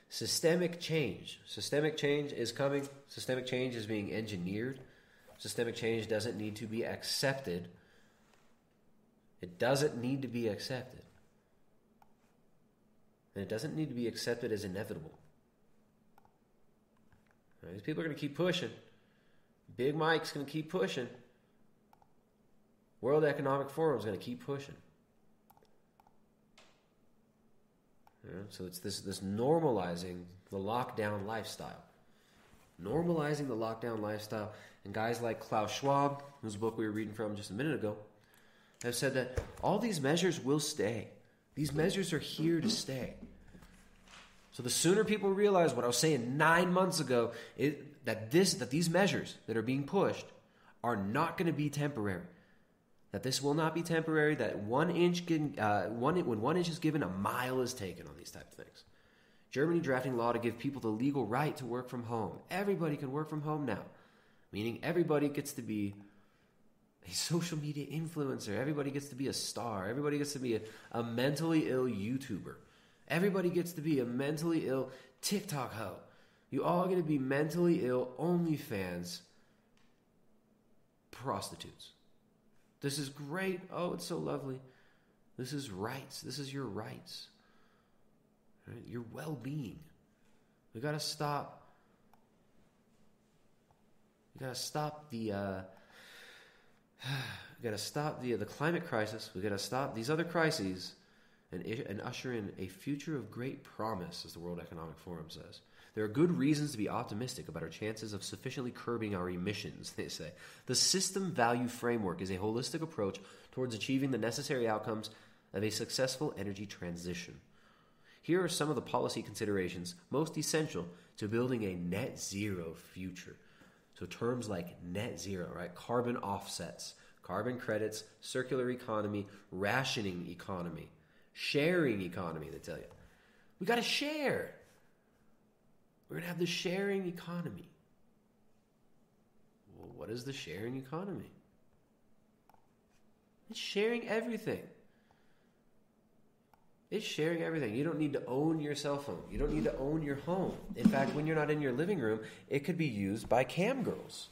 systemic change. Systemic change is coming. Systemic change is being engineered. Systemic change doesn't need to be accepted. It doesn't need to be accepted. And it doesn't need to be accepted as inevitable. Right? These people are going to keep pushing. Big Mike's going to keep pushing. World Economic Forum is going to keep pushing. Yeah, so it's this this normalizing the lockdown lifestyle, normalizing the lockdown lifestyle, and guys like Klaus Schwab, whose book we were reading from just a minute ago, have said that all these measures will stay. These measures are here to stay. So the sooner people realize what I was saying nine months ago, it, that this that these measures that are being pushed are not going to be temporary that this will not be temporary. That one inch, can, uh, one when one inch is given, a mile is taken on these type of things. Germany drafting law to give people the legal right to work from home. Everybody can work from home now, meaning everybody gets to be a social media influencer. Everybody gets to be a star. Everybody gets to be a, a mentally ill YouTuber. Everybody gets to be a mentally ill TikTok hoe. You all get to be mentally ill OnlyFans prostitutes. This is great. Oh, it's so lovely. This is rights. This is your rights. Right? Your well being. We got to stop. We got to stop the. Uh, we got to stop the the climate crisis. We got to stop these other crises, and and usher in a future of great promise, as the World Economic Forum says. There are good reasons to be optimistic about our chances of sufficiently curbing our emissions, they say. The system value framework is a holistic approach towards achieving the necessary outcomes of a successful energy transition. Here are some of the policy considerations most essential to building a net zero future. So, terms like net zero, right? Carbon offsets, carbon credits, circular economy, rationing economy, sharing economy, they tell you. We got to share. We're going to have the sharing economy. Well, what is the sharing economy? It's sharing everything. It's sharing everything. You don't need to own your cell phone. You don't need to own your home. In fact, when you're not in your living room, it could be used by cam girls.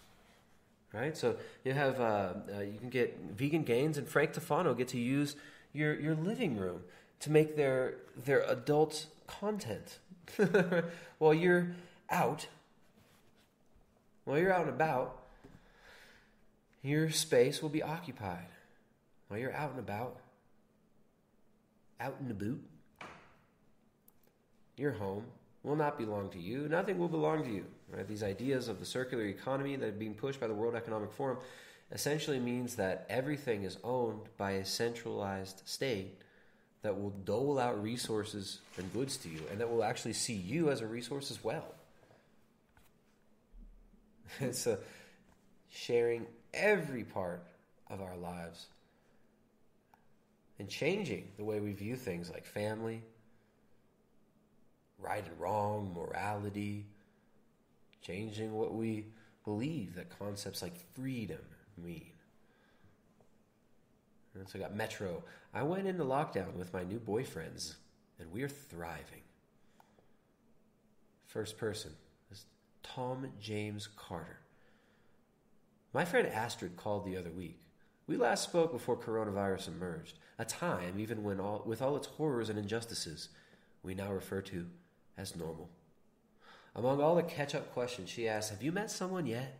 Right? So you have uh, uh, you can get Vegan Gains and Frank Tufano get to use your your living room to make their their adult content while you're out, while you're out and about, your space will be occupied. While you're out and about, out in the boot, your home will not belong to you. Nothing will belong to you. Right? These ideas of the circular economy that are being pushed by the World Economic Forum essentially means that everything is owned by a centralized state that will dole out resources and goods to you and that will actually see you as a resource as well. it's a sharing every part of our lives and changing the way we view things like family, right and wrong, morality, changing what we believe that concepts like freedom mean. And so I got Metro. I went into lockdown with my new boyfriends, and we're thriving. First person is Tom James Carter. My friend Astrid called the other week. We last spoke before coronavirus emerged, a time even when all, with all its horrors and injustices, we now refer to as normal. Among all the catch up questions, she asked, Have you met someone yet?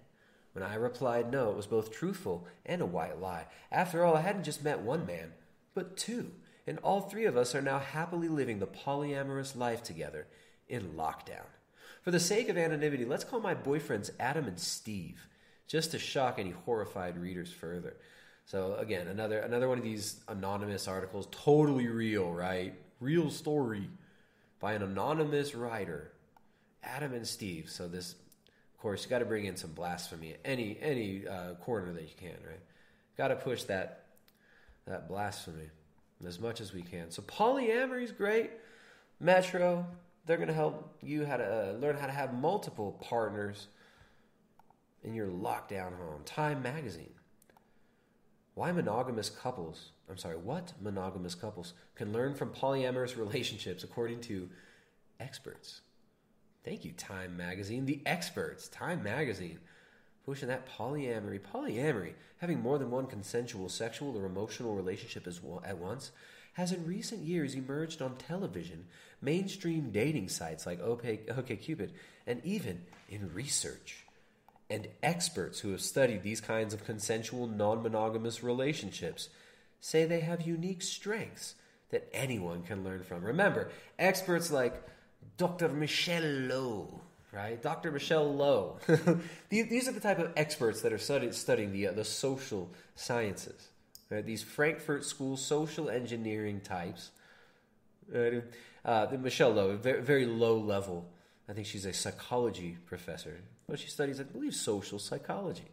When I replied no, it was both truthful and a white lie. After all, I hadn't just met one man, but two, and all three of us are now happily living the polyamorous life together in lockdown. For the sake of anonymity, let's call my boyfriends Adam and Steve, just to shock any horrified readers further. So again, another another one of these anonymous articles, totally real, right? Real story by an anonymous writer, Adam and Steve. So this, of course, you got to bring in some blasphemy any any uh, corner that you can, right? Got to push that that blasphemy as much as we can. So polyamory is great. Metro, they're going to help you how to uh, learn how to have multiple partners in your lockdown home. Time magazine. Why monogamous couples, I'm sorry, what monogamous couples can learn from polyamorous relationships according to experts. Thank you, Time Magazine. The experts, Time Magazine, pushing that polyamory. Polyamory, having more than one consensual sexual or emotional relationship at once, has in recent years emerged on television, mainstream dating sites like OkCupid, and even in research. And experts who have studied these kinds of consensual non monogamous relationships say they have unique strengths that anyone can learn from. Remember, experts like Dr. Michelle Lowe, right? Dr. Michelle Lowe. these, are the type of experts that are study, studying the, uh, the social sciences. Right? These Frankfurt School social engineering types. Uh, uh, Michelle Lowe, very, very low level. I think she's a psychology professor. But she studies, I believe, social psychology,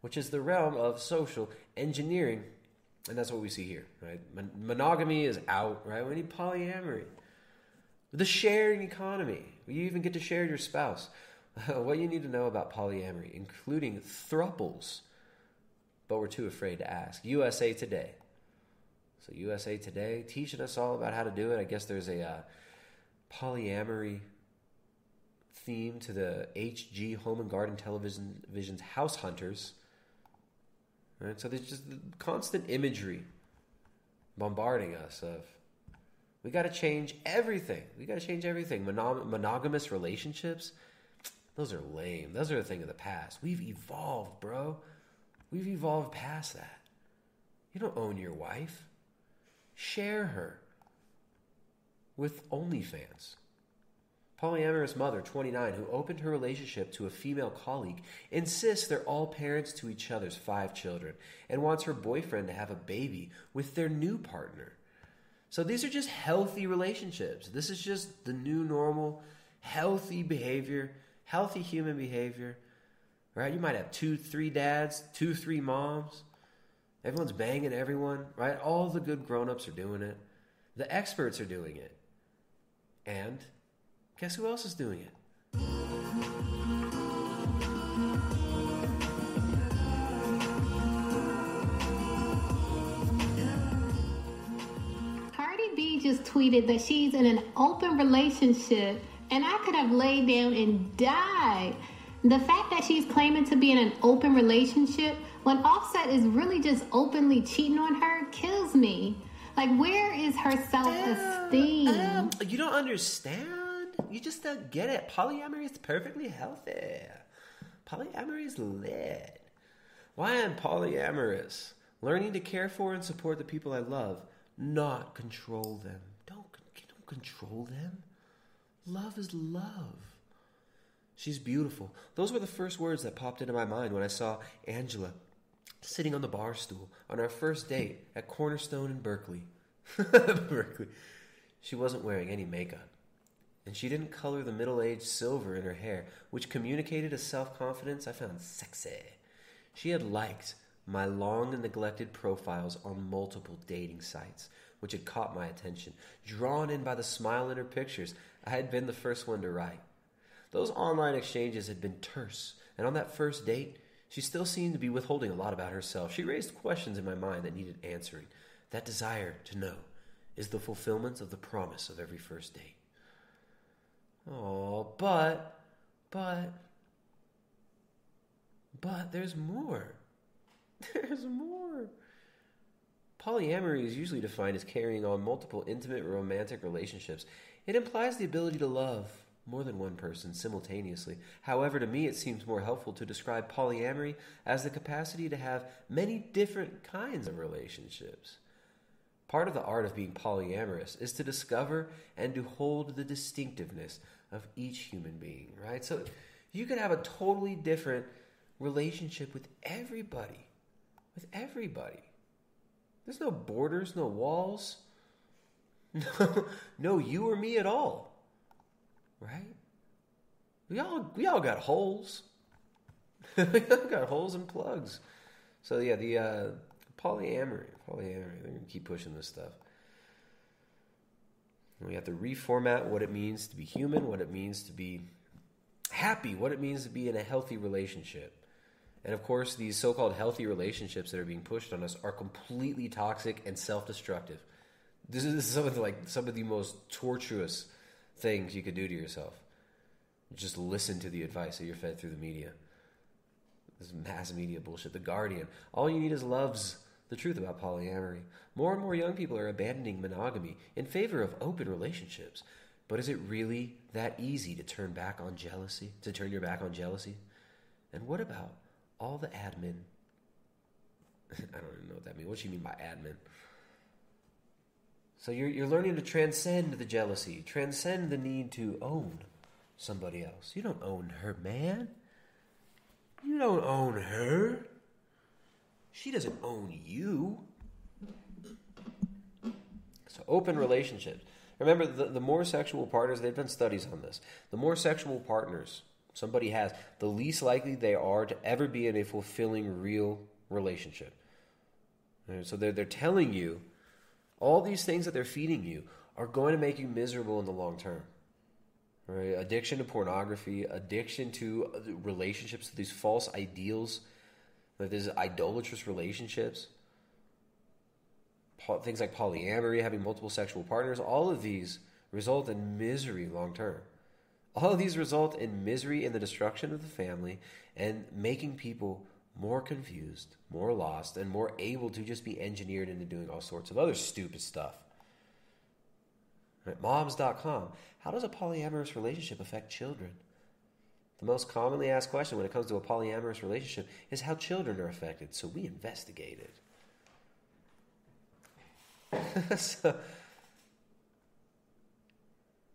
which is the realm of social engineering. And that's what we see here, right? Mon- monogamy is out, right? We need polyamory. The sharing economy. You even get to share your spouse. what you need to know about polyamory, including thruples, but we're too afraid to ask. USA Today. So USA Today teaching us all about how to do it. I guess there's a uh, polyamory theme to the HG Home and Garden Television Vision's House Hunters. Right? So there's just constant imagery bombarding us of we got to change everything. We got to change everything. Monog- monogamous relationships, those are lame. Those are a thing of the past. We've evolved, bro. We've evolved past that. You don't own your wife. Share her with OnlyFans. Polyamorous mother, 29, who opened her relationship to a female colleague, insists they're all parents to each other's five children and wants her boyfriend to have a baby with their new partner. So these are just healthy relationships. This is just the new normal, healthy behavior, healthy human behavior. Right? You might have two, three dads, two, three moms. Everyone's banging everyone, right? All the good grown ups are doing it. The experts are doing it. And guess who else is doing it? Cardi B just tweeted that she's in an open relationship, and I could have laid down and died. The fact that she's claiming to be in an open relationship when Offset is really just openly cheating on her kills me. Like, where is her self esteem? Um, you don't understand. You just don't get it. Polyamory is perfectly healthy. Polyamory is lit. Why am polyamorous? Learning to care for and support the people I love, not control them. Don't, don't control them. Love is love. She's beautiful. Those were the first words that popped into my mind when I saw Angela sitting on the bar stool on our first date at Cornerstone in Berkeley. Berkeley. She wasn't wearing any makeup, and she didn't color the middle aged silver in her hair, which communicated a self confidence I found sexy. She had liked my long and neglected profiles on multiple dating sites, which had caught my attention. Drawn in by the smile in her pictures, I had been the first one to write. Those online exchanges had been terse, and on that first date, she still seemed to be withholding a lot about herself. She raised questions in my mind that needed answering. That desire to know is the fulfillment of the promise of every first date. Oh, but, but, but there's more. There's more. Polyamory is usually defined as carrying on multiple intimate romantic relationships. It implies the ability to love more than one person simultaneously. However, to me, it seems more helpful to describe polyamory as the capacity to have many different kinds of relationships. Part of the art of being polyamorous is to discover and to hold the distinctiveness of each human being, right? So you could have a totally different relationship with everybody. With everybody. There's no borders, no walls. No, no you or me at all. Right? We all we all got holes. we all got holes and plugs. So yeah, the uh, polyamory, polyamory. They're gonna keep pushing this stuff. We have to reformat what it means to be human, what it means to be happy, what it means to be in a healthy relationship. And of course, these so called healthy relationships that are being pushed on us are completely toxic and self destructive. This is, some of the, like some of the most tortuous things you could do to yourself. Just listen to the advice that you're fed through the media. This is mass media bullshit. The Guardian. All you need is loves the truth about polyamory. More and more young people are abandoning monogamy in favor of open relationships. But is it really that easy to turn back on jealousy? To turn your back on jealousy? And what about all the admin? I don't even know what that means. What do you mean by admin? So you're, you're learning to transcend the jealousy, transcend the need to own somebody else. You don't own her, man. You don't own her. She doesn't own you. Open relationships. Remember, the, the more sexual partners, they've done studies on this. The more sexual partners somebody has, the least likely they are to ever be in a fulfilling, real relationship. So they're, they're telling you all these things that they're feeding you are going to make you miserable in the long term. Right? Addiction to pornography, addiction to relationships, these false ideals, like these idolatrous relationships, things like polyamory, having multiple sexual partners, all of these result in misery long term. All of these result in misery in the destruction of the family and making people more confused, more lost, and more able to just be engineered into doing all sorts of other stupid stuff. Right? Moms.com. How does a polyamorous relationship affect children? The most commonly asked question when it comes to a polyamorous relationship is how children are affected. So we investigated. so,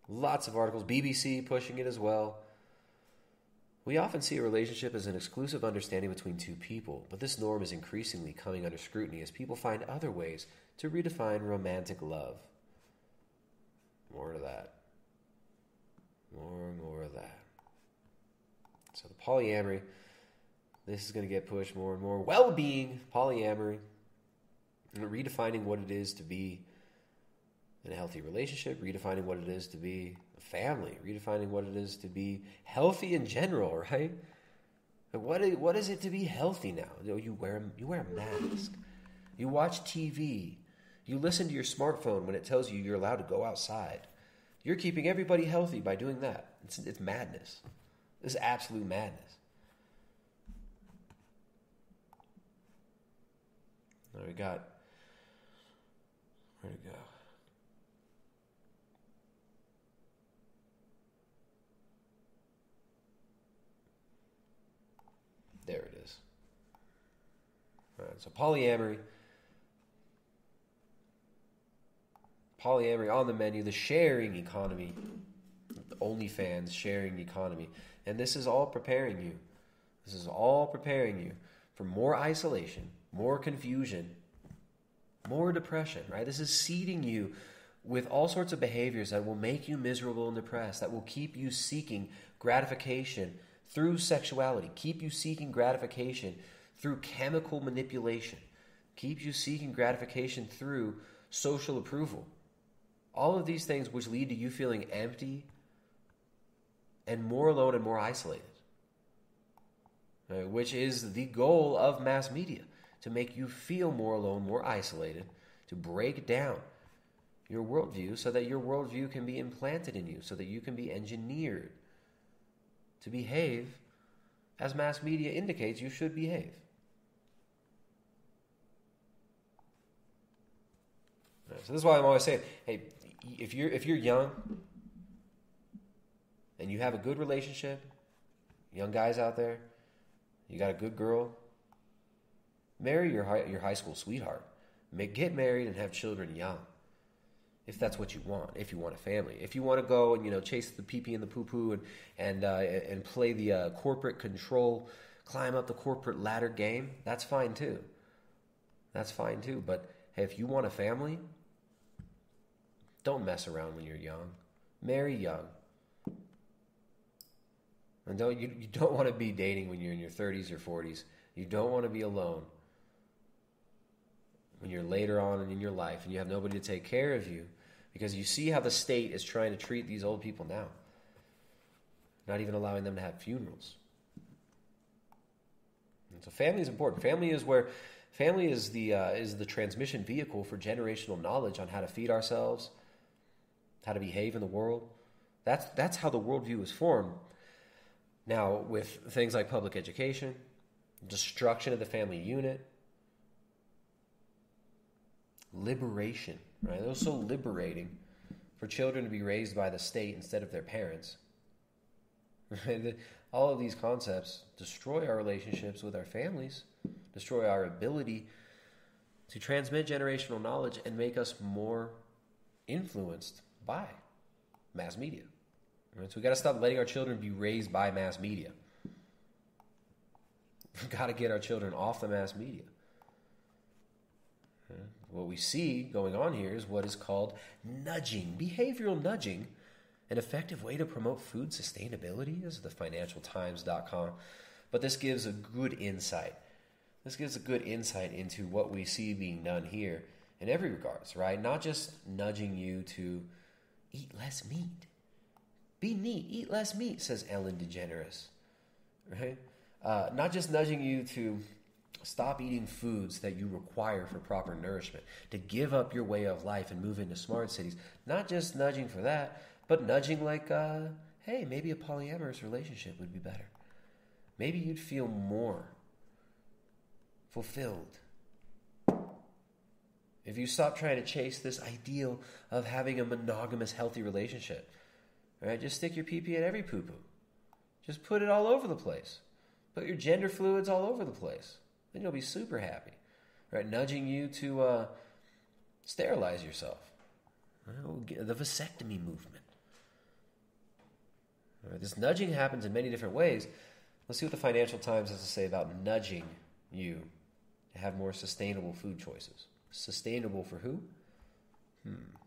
lots of articles, BBC pushing it as well. We often see a relationship as an exclusive understanding between two people, but this norm is increasingly coming under scrutiny as people find other ways to redefine romantic love. More of that. More and more of that. So the polyamory, this is going to get pushed more and more. Well-being, polyamory, and redefining what it is to be in a healthy relationship, redefining what it is to be a family, redefining what it is to be healthy in general, right? What is, what is it to be healthy now? You, know, you wear you wear a mask, you watch TV, you listen to your smartphone when it tells you you're allowed to go outside. You're keeping everybody healthy by doing that. It's, it's madness. This is absolute madness. Now we got where'd it go? There it is. All right, so polyamory. Polyamory on the menu, the sharing economy, the OnlyFans sharing economy. And this is all preparing you. This is all preparing you for more isolation, more confusion, more depression, right? This is seeding you with all sorts of behaviors that will make you miserable and depressed, that will keep you seeking gratification through sexuality, keep you seeking gratification through chemical manipulation, keep you seeking gratification through social approval. All of these things which lead to you feeling empty and more alone and more isolated, right? which is the goal of mass media to make you feel more alone, more isolated, to break down your worldview so that your worldview can be implanted in you, so that you can be engineered to behave as mass media indicates you should behave. So this is why I'm always saying, hey, if you're if you're young and you have a good relationship, young guys out there, you got a good girl, marry your high, your high school sweetheart. Ma- Get married and have children young. If that's what you want, if you want a family, if you want to go and you know chase the pee pee and the poo poo and and uh, and play the uh, corporate control, climb up the corporate ladder game, that's fine too. That's fine too. But hey, if you want a family, don't mess around when you're young. Marry young. And don't you, you don't want to be dating when you're in your 30s or 40s. You don't want to be alone when you're later on and in your life and you have nobody to take care of you because you see how the state is trying to treat these old people now. Not even allowing them to have funerals. And so family is important. Family is where family is the uh, is the transmission vehicle for generational knowledge on how to feed ourselves, how to behave in the world. That's that's how the worldview is formed. Now, with things like public education, destruction of the family unit, liberation, right? It was so liberating for children to be raised by the state instead of their parents. All of these concepts destroy our relationships with our families, destroy our ability to transmit generational knowledge and make us more influenced by mass media. Right? So we got to stop letting our children be raised by mass media. We've got to get our children off the mass media. What we see going on here is what is called nudging, behavioral nudging, an effective way to promote food sustainability, is the financialtimes.com. But this gives a good insight. This gives a good insight into what we see being done here in every regards, right? Not just nudging you to eat less meat. Be neat, eat less meat, says Ellen DeGeneres. Right? Uh, not just nudging you to stop eating foods that you require for proper nourishment, to give up your way of life and move into smart cities. Not just nudging for that, but nudging like, uh, hey, maybe a polyamorous relationship would be better. Maybe you'd feel more fulfilled if you stop trying to chase this ideal of having a monogamous, healthy relationship. Right? Just stick your pee pee at every poo poo. Just put it all over the place. Put your gender fluids all over the place. Then you'll be super happy. Right? Nudging you to uh, sterilize yourself. The vasectomy movement. Right? This nudging happens in many different ways. Let's see what the Financial Times has to say about nudging you to have more sustainable food choices. Sustainable for who? Hmm.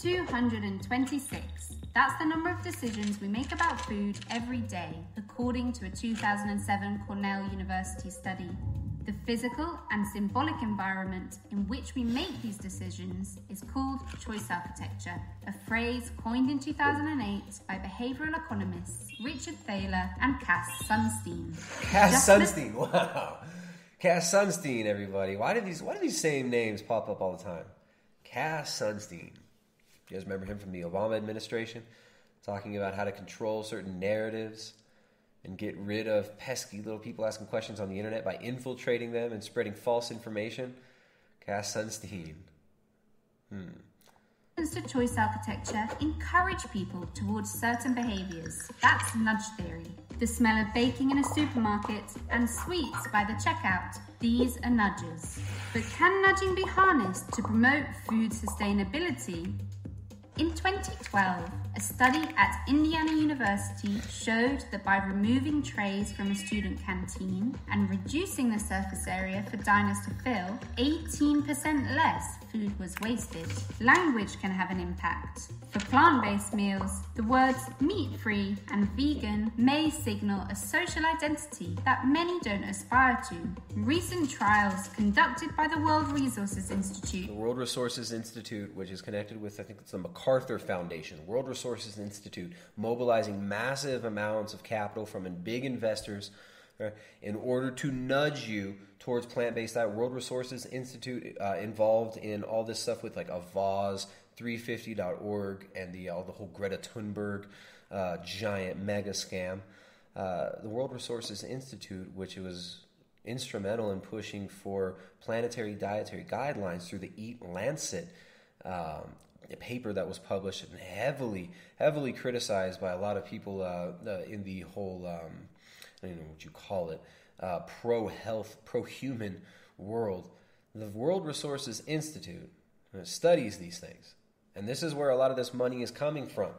226. That's the number of decisions we make about food every day, according to a 2007 Cornell University study. The physical and symbolic environment in which we make these decisions is called choice architecture, a phrase coined in 2008 by behavioral economists Richard Thaler and Cass Sunstein. Cass Just Sunstein. Wow. Cass Sunstein, everybody. Why do these why do these same names pop up all the time? Cass Sunstein. You guys remember him from the Obama administration? Talking about how to control certain narratives and get rid of pesky little people asking questions on the internet by infiltrating them and spreading false information. Cass Sunstein. Hmm. to choice architecture encourage people towards certain behaviors. That's nudge theory. The smell of baking in a supermarket and sweets by the checkout. These are nudges. But can nudging be harnessed to promote food sustainability? In 2012, a study at Indiana University showed that by removing trays from a student canteen and reducing the surface area for diners to fill, 18% less food was wasted. Language can have an impact. For plant based meals, the words meat free and vegan may signal a social identity that many don't aspire to. Recent trials conducted by the World Resources Institute The World Resources Institute, which is connected with, I think it's the MacArthur Foundation, World Resources Institute, mobilizing massive amounts of capital from big investors in order to nudge you towards plant based diet. World Resources Institute uh, involved in all this stuff with like Avaaz, 350.org, and the, uh, the whole Greta Thunberg uh, giant mega scam. Uh, the World Resources Institute, which was instrumental in pushing for planetary dietary guidelines through the Eat Lancet um, a paper that was published and heavily, heavily criticized by a lot of people uh, uh, in the whole, um, I don't know what you call it, uh, pro health, pro human world. The World Resources Institute studies these things. And this is where a lot of this money is coming from.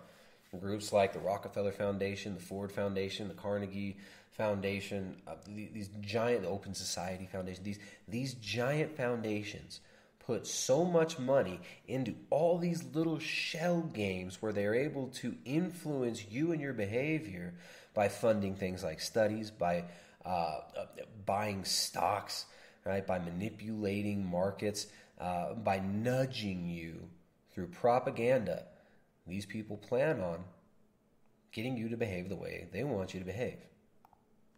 Groups like the Rockefeller Foundation, the Ford Foundation, the Carnegie Foundation, uh, these giant Open Society Foundation, these, these giant foundations put so much money into all these little shell games where they're able to influence you and your behavior by funding things like studies, by uh, uh, buying stocks, right? By manipulating markets, uh, by nudging you through propaganda. These people plan on getting you to behave the way they want you to behave.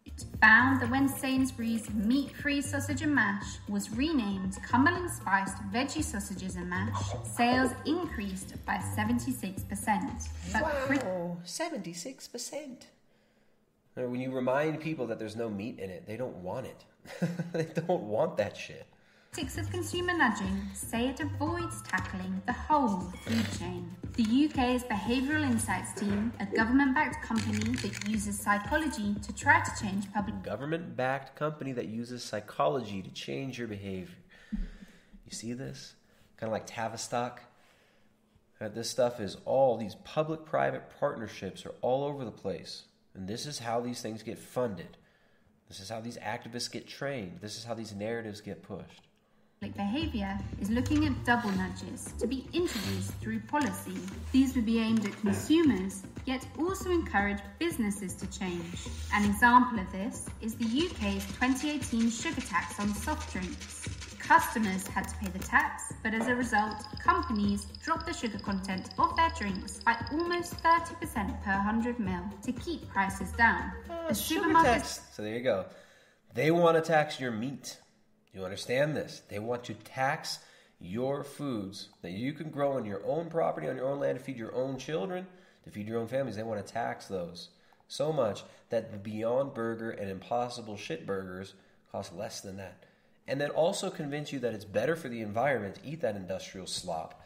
It's found that when Sainsbury's meat free sausage and mash was renamed Cumberland Spiced Veggie Sausages and Mash, sales increased by 76%. But Wow, 76%. When you remind people that there's no meat in it, they don't want it. they don't want that shit. critics of consumer nudging say it avoids tackling the whole food chain. The UK's Behavioural Insights team, a government backed company that uses psychology to try to change public Government backed company that uses psychology to change your behavior. You see this? Kind of like Tavistock. This stuff is all, these public private partnerships are all over the place. And this is how these things get funded. This is how these activists get trained. This is how these narratives get pushed. Public behaviour is looking at double nudges to be introduced through policy. These would be aimed at consumers, yet also encourage businesses to change. An example of this is the UK's 2018 sugar tax on soft drinks. Customers had to pay the tax, but as a result, companies dropped the sugar content of their drinks by almost 30% per 100 ml to keep prices down. Ah, the supermarkets So there you go. They want to tax your meat. You understand this? They want to tax your foods that you can grow on your own property, on your own land, to feed your own children, to feed your own families. They want to tax those so much that the Beyond Burger and Impossible Shit Burgers cost less than that. And then also convince you that it's better for the environment to eat that industrial slop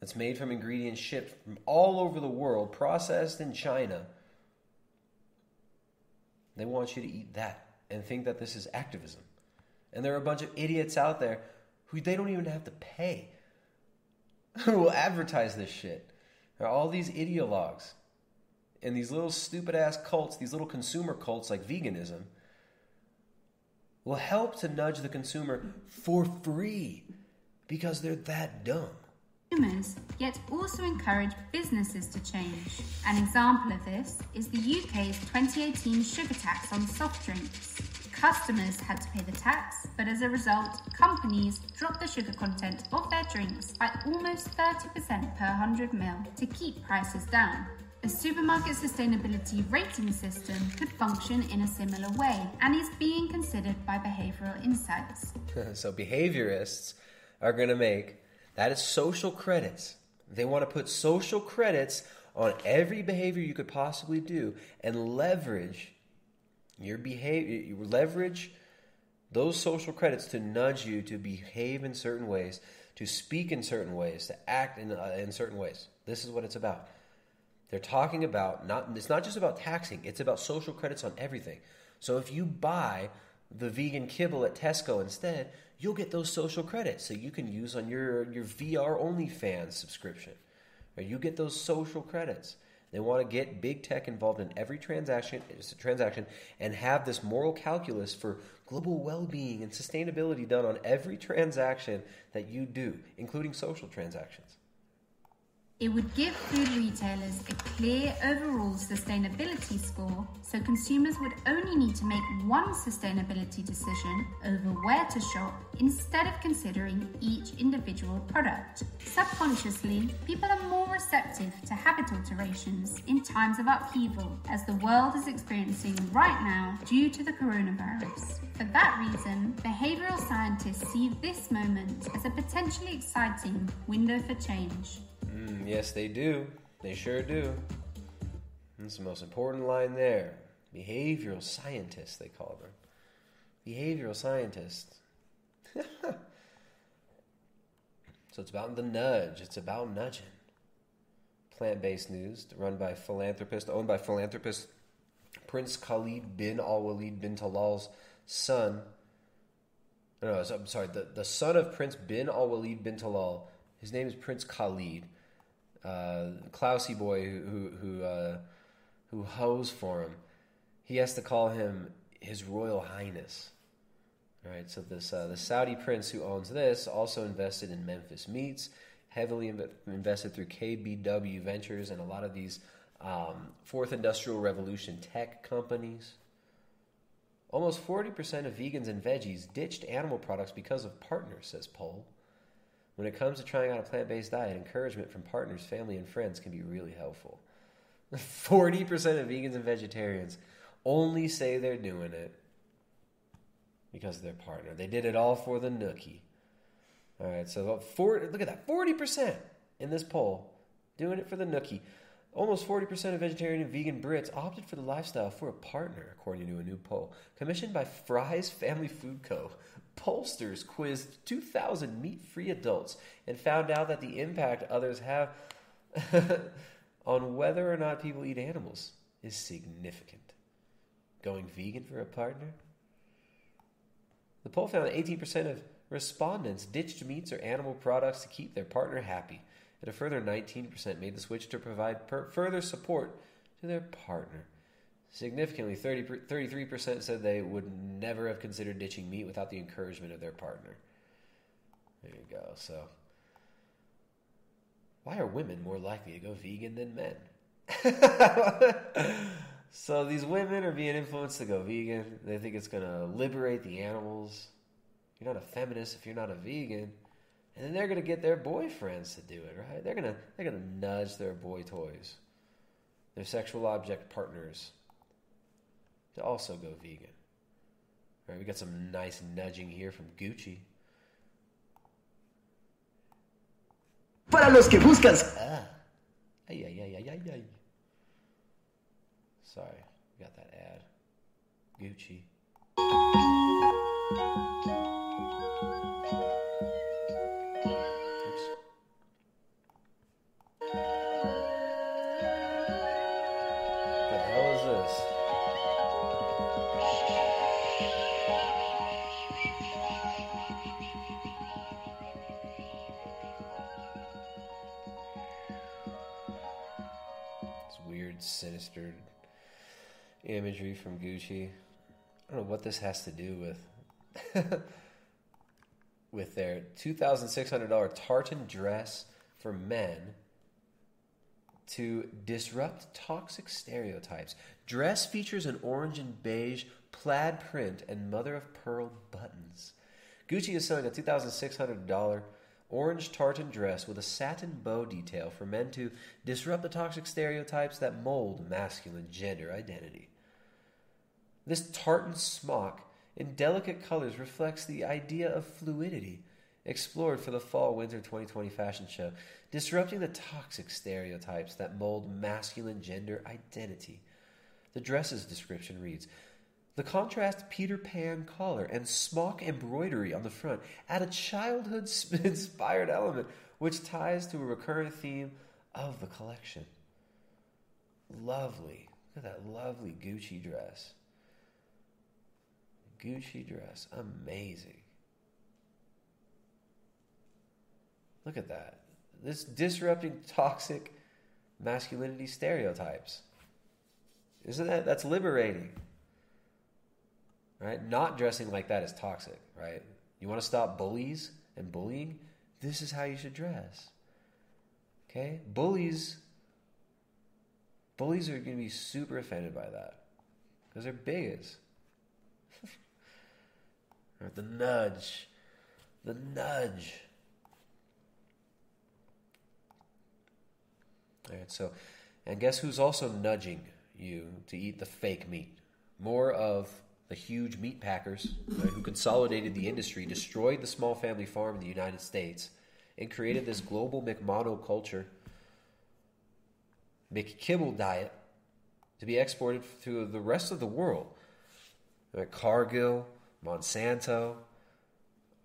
that's made from ingredients shipped from all over the world, processed in China. They want you to eat that and think that this is activism. And there are a bunch of idiots out there who they don't even have to pay who will advertise this shit. There are all these ideologues and these little stupid ass cults, these little consumer cults like veganism, will help to nudge the consumer for free because they're that dumb. consumers, yet also encourage businesses to change. An example of this is the UK's 2018 sugar tax on soft drinks. Customers had to pay the tax, but as a result, companies dropped the sugar content of their drinks by almost 30% per 100 ml to keep prices down. A supermarket sustainability rating system could function in a similar way and is being considered by Behavioural Insights. so behaviorists are going to make that is social credits. They want to put social credits on every behavior you could possibly do and leverage your behavior leverage those social credits to nudge you to behave in certain ways, to speak in certain ways, to act in, uh, in certain ways. This is what it's about. They're talking about not it's not just about taxing, it's about social credits on everything. So if you buy the vegan kibble at Tesco instead, you'll get those social credits that you can use on your, your VR OnlyFans subscription. Or you get those social credits. They want to get big tech involved in every transaction transaction and have this moral calculus for global well-being and sustainability done on every transaction that you do, including social transactions. It would give food retailers a clear overall sustainability score, so consumers would only need to make one sustainability decision over where to shop instead of considering each individual product. Subconsciously, people are more receptive to habit alterations in times of upheaval, as the world is experiencing right now due to the coronavirus. For that reason, behavioral scientists see this moment as a potentially exciting window for change. Mm, yes, they do. They sure do. That's the most important line there. Behavioral scientists, they call them. behavioral scientists. so it's about the nudge. It's about nudging. Plant-based news run by philanthropist, owned by philanthropist Prince Khalid bin Al Walid bin Talal's son. No, I'm sorry. The, the son of Prince bin Al Walid bin Talal. His name is Prince Khalid. Uh, Klausy boy who who who, uh, who hoes for him. He has to call him His Royal Highness. All right. So this uh, the Saudi prince who owns this also invested in Memphis Meats, heavily inv- invested through KBW Ventures and a lot of these um, fourth industrial revolution tech companies. Almost 40% of vegans and veggies ditched animal products because of partners, says poll. When it comes to trying out a plant based diet, encouragement from partners, family, and friends can be really helpful. 40% of vegans and vegetarians only say they're doing it because of their partner. They did it all for the nookie. All right, so about four, look at that 40% in this poll doing it for the nookie. Almost 40% of vegetarian and vegan Brits opted for the lifestyle for a partner, according to a new poll commissioned by Fry's Family Food Co. Pollsters quizzed 2,000 meat free adults and found out that the impact others have on whether or not people eat animals is significant. Going vegan for a partner? The poll found that 18% of respondents ditched meats or animal products to keep their partner happy and a further 19% made the switch to provide per- further support to their partner. Significantly, 30, 33% said they would never have considered ditching meat without the encouragement of their partner. There you go. So, why are women more likely to go vegan than men? so, these women are being influenced to go vegan. They think it's going to liberate the animals. You're not a feminist if you're not a vegan and then they're gonna get their boyfriends to do it, right? They're gonna they're gonna nudge their boy toys, their sexual object partners, to also go vegan. All right, we got some nice nudging here from Gucci. Para los que buscan. Ah, ay ay ay ay ay ay. Sorry, we got that ad. Gucci. From Gucci. I don't know what this has to do with with their two thousand six hundred dollar tartan dress for men to disrupt toxic stereotypes. Dress features an orange and beige plaid print and mother of pearl buttons. Gucci is selling a $2,600 orange tartan dress with a satin bow detail for men to disrupt the toxic stereotypes that mold masculine gender identity. This tartan smock in delicate colors reflects the idea of fluidity explored for the fall winter 2020 fashion show, disrupting the toxic stereotypes that mold masculine gender identity. The dress's description reads The contrast Peter Pan collar and smock embroidery on the front add a childhood inspired element which ties to a recurrent theme of the collection. Lovely. Look at that lovely Gucci dress. Gucci dress. Amazing. Look at that. This disrupting toxic masculinity stereotypes. Isn't that that's liberating? Right? Not dressing like that is toxic, right? You want to stop bullies and bullying? This is how you should dress. Okay? Bullies bullies are going to be super offended by that because they're bigots. Or the nudge. The nudge. All right, so, and guess who's also nudging you to eat the fake meat? More of the huge meat packers right, who consolidated the industry, destroyed the small family farm in the United States, and created this global McMonoculture, McKibble diet to be exported to the rest of the world. Right, Cargill, Monsanto,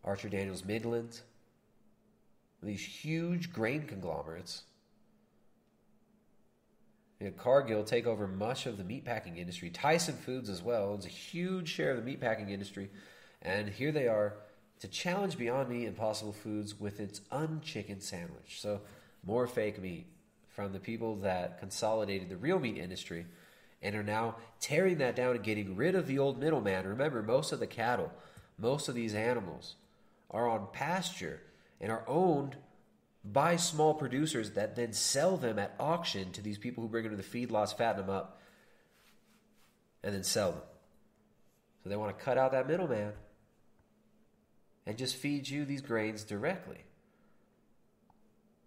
Archer Daniels Midland, these huge grain conglomerates. You know, Cargill take over much of the meatpacking industry. Tyson Foods as well owns a huge share of the meatpacking industry, and here they are to challenge Beyond Meat Impossible Foods with its unchicken sandwich. So more fake meat from the people that consolidated the real meat industry and are now tearing that down and getting rid of the old middleman. Remember, most of the cattle, most of these animals are on pasture and are owned by small producers that then sell them at auction to these people who bring them to the feedlots, fatten them up, and then sell them. So they want to cut out that middleman and just feed you these grains directly.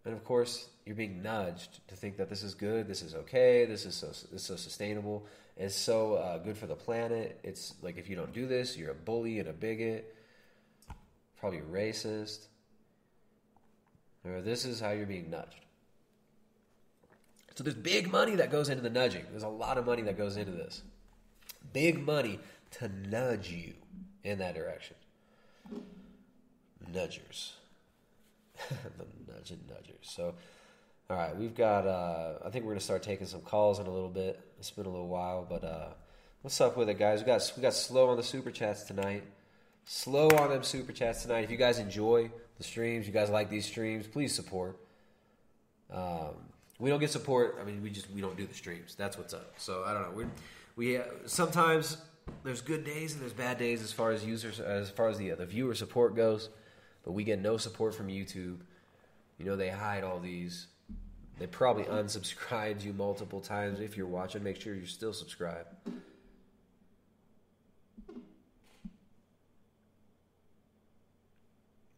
And of course, you're being nudged to think that this is good, this is okay, this is so so sustainable, it's so uh, good for the planet. It's like if you don't do this, you're a bully and a bigot, probably racist. Or this is how you're being nudged. So there's big money that goes into the nudging. There's a lot of money that goes into this. Big money to nudge you in that direction. Nudgers. the nudging nudgers. So, all right, we've got. Uh, I think we're gonna start taking some calls in a little bit. It's been a little while, but uh, what's up with it, guys? We got we got slow on the super chats tonight. Slow on them super chats tonight. If you guys enjoy the streams, you guys like these streams, please support. Um, we don't get support. I mean, we just we don't do the streams. That's what's up. So I don't know. We we uh, sometimes there's good days and there's bad days as far as users as far as the uh, the viewer support goes, but we get no support from YouTube. You know they hide all these. They probably unsubscribed you multiple times. If you're watching, make sure you're still subscribed.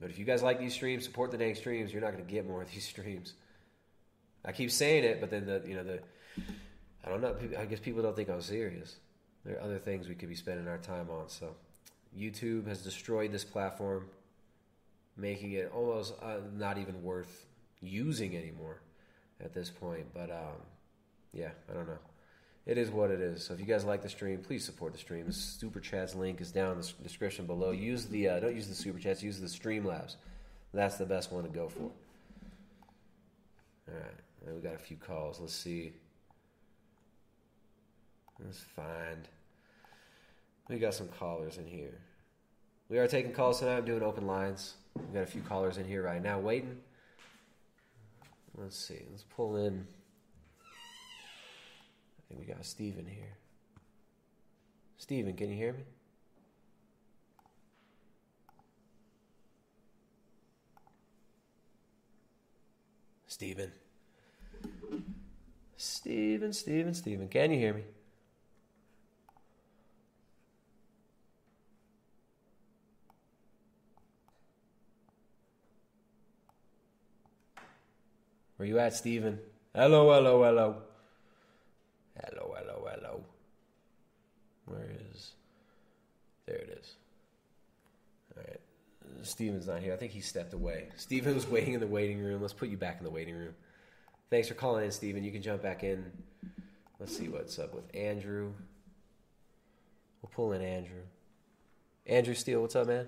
But if you guys like these streams, support the dang streams. You're not going to get more of these streams. I keep saying it, but then the you know the I don't know. I guess people don't think I'm serious. There are other things we could be spending our time on. So YouTube has destroyed this platform, making it almost uh, not even worth using anymore at this point. But um, yeah, I don't know. It is what it is. So if you guys like the stream, please support the stream. The super chats link is down in the description below. Use the uh, don't use the super chats. Use the Streamlabs. That's the best one to go for. All right, we got a few calls. Let's see. Let's find. We got some callers in here. We are taking calls tonight. I'm doing open lines. We got a few callers in here right now waiting. Let's see. Let's pull in. I think we got Steven here. Steven, can you hear me? Steven. Steven, Steven, Steven, can you hear me? Where you at, Steven? Hello, hello, hello. Hello, hello, hello. Where is. There it is. Alright. Steven's not here. I think he stepped away. Steven was waiting in the waiting room. Let's put you back in the waiting room. Thanks for calling in, Steven. You can jump back in. Let's see what's up with Andrew. We'll pull in Andrew. Andrew Steele, what's up, man?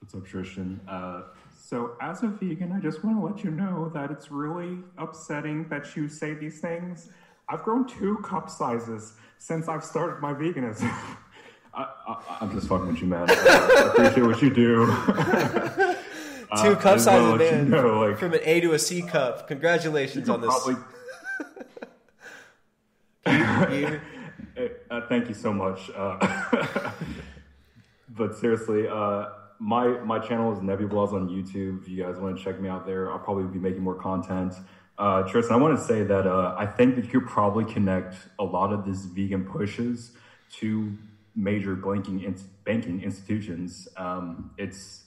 What's up, Tristan? Uh, so, as a vegan, I just want to let you know that it's really upsetting that you say these things. I've grown two cup sizes since I've started my veganism. I, I, I'm just fucking with you, man. I appreciate what you do. Uh, Two I cup just wanna sizes, let you man. know, like, From an A to a C cup. Congratulations on this. probably- uh, thank you so much. Uh, but seriously, uh, my my channel is Nebulaws on YouTube. If you guys want to check me out there, I'll probably be making more content. Uh, Tristan, I want to say that uh, I think that you could probably connect a lot of these vegan pushes to major banking ins- banking institutions. Um, it's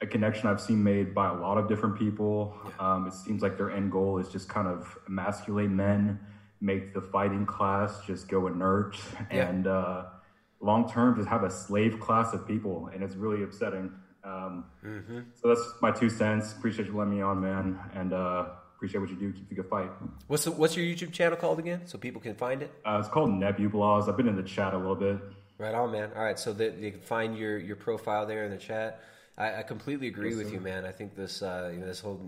a connection I've seen made by a lot of different people. Um, it seems like their end goal is just kind of emasculate men, make the fighting class just go inert, Yeah. and uh, long term just have a slave class of people, and it's really upsetting. Um, Mm-hmm. so that's my two cents. Appreciate you letting me on, man, and uh, appreciate what you do. Keep the good fight. What's the, what's your YouTube channel called again, so people can find it? Uh, it's called Nebulaws. I've been in the chat a little bit. Right on, man. All right, so that you can find your your profile there in the chat. I, I completely agree with you, man. I think this uh, you know, this whole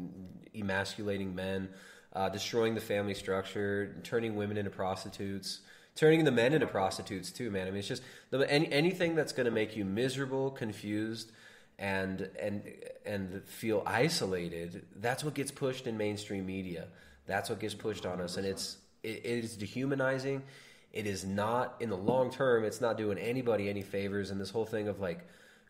emasculating men, uh, destroying the family structure, turning women into prostitutes, turning the men into prostitutes too, man. I mean, it's just any, anything that's going to make you miserable, confused, and and and feel isolated. That's what gets pushed in mainstream media. That's what gets pushed on us, and it's it, it is dehumanizing. It is not in the long term. It's not doing anybody any favors. And this whole thing of like,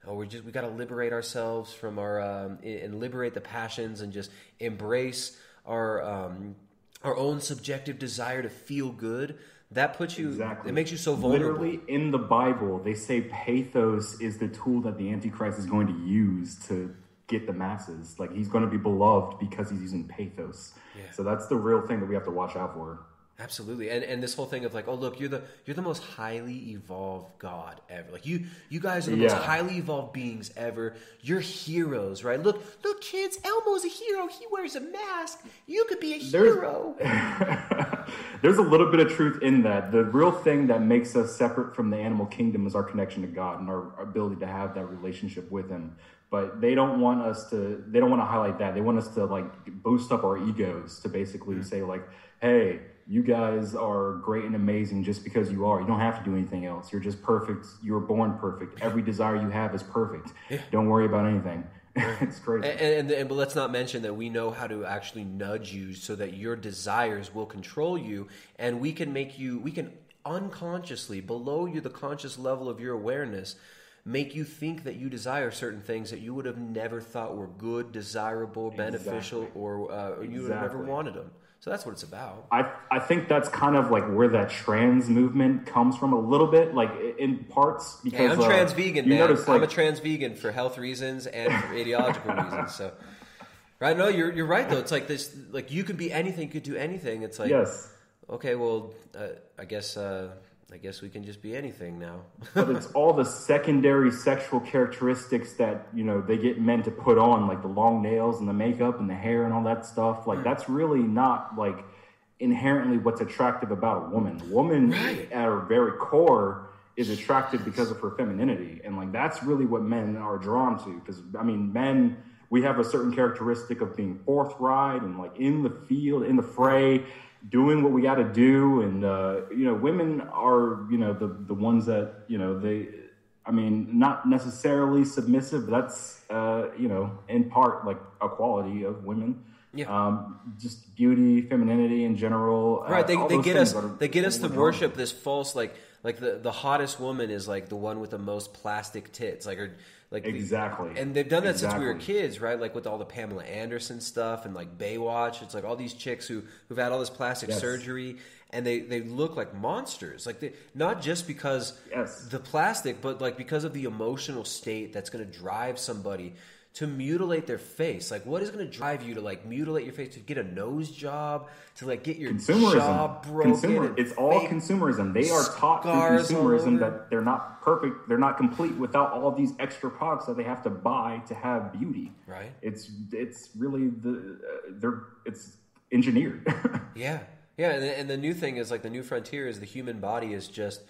oh, we're just we got to liberate ourselves from our um, and liberate the passions and just embrace our um, our own subjective desire to feel good. That puts you. Exactly. It makes you so vulnerable. Literally in the Bible, they say pathos is the tool that the Antichrist is going to use to get the masses. Like he's going to be beloved because he's using pathos. Yeah. So that's the real thing that we have to watch out for. Absolutely, and and this whole thing of like, oh look, you're the you're the most highly evolved God ever. Like you you guys are the most highly evolved beings ever. You're heroes, right? Look look, kids, Elmo's a hero. He wears a mask. You could be a There's- hero. There's a little bit of truth in that. The real thing that makes us separate from the animal kingdom is our connection to God and our ability to have that relationship with Him. But they don't want us to. They don't want to highlight that. They want us to like boost up our egos to basically hmm. say like, "Hey, you guys are great and amazing just because you are. You don't have to do anything else. You're just perfect. You were born perfect. Every desire you have is perfect. Don't worry about anything." it's crazy. And, and, and but let's not mention that we know how to actually nudge you so that your desires will control you, and we can make you. We can unconsciously, below you, the conscious level of your awareness, make you think that you desire certain things that you would have never thought were good, desirable, beneficial, or, uh, or you would have never wanted them. So that's what it's about. I, I think that's kind of like where that trans movement comes from a little bit, like in parts because Hey, I'm uh, trans vegan, you man. notice, I'm a trans vegan for health reasons and for ideological reasons. So, right? No, you're you're right though. It's like this. Like you could be anything, you could do anything. It's like Yes. Okay, well, uh, I guess uh, I guess we can just be anything now. but it's all the secondary sexual characteristics that you know they get men to put on, like the long nails and the makeup and the hair and all that stuff. Like that's really not like inherently what's attractive about a woman. A woman at her very core is attractive because of her femininity, and like that's really what men are drawn to. Because I mean, men we have a certain characteristic of being forthright and like in the field, in the fray, doing what we got to do. And uh, you know, women are you know the the ones that you know they. I mean, not necessarily submissive, but that's uh, you know in part like a quality of women. Yeah. Um, just beauty, femininity in general. uh, right? They, all they get us are- they get us to worship this false like like the the hottest woman is like the one with the most plastic tits, like or like the- Exactly. and they've done that since we were kids, right? Like with all the Pamela Anderson stuff and like Baywatch. It's like all these chicks who who've had all this plastic Yes. surgery and they they look like monsters. Like they, not just because the plastic, but like because of the emotional state that's going to drive somebody to mutilate their face. Like what is going to drive you to like mutilate your face to get a nose job, to like get your jaw consumerism. broken? Consumer, it's all consumerism. They are taught through consumerism that they're not perfect, they're not complete without all these extra products that they have to buy to have beauty. Right. It's it's really the uh, they're it's engineered. Yeah, yeah, and the, and the new thing is like the new frontier is the human body is just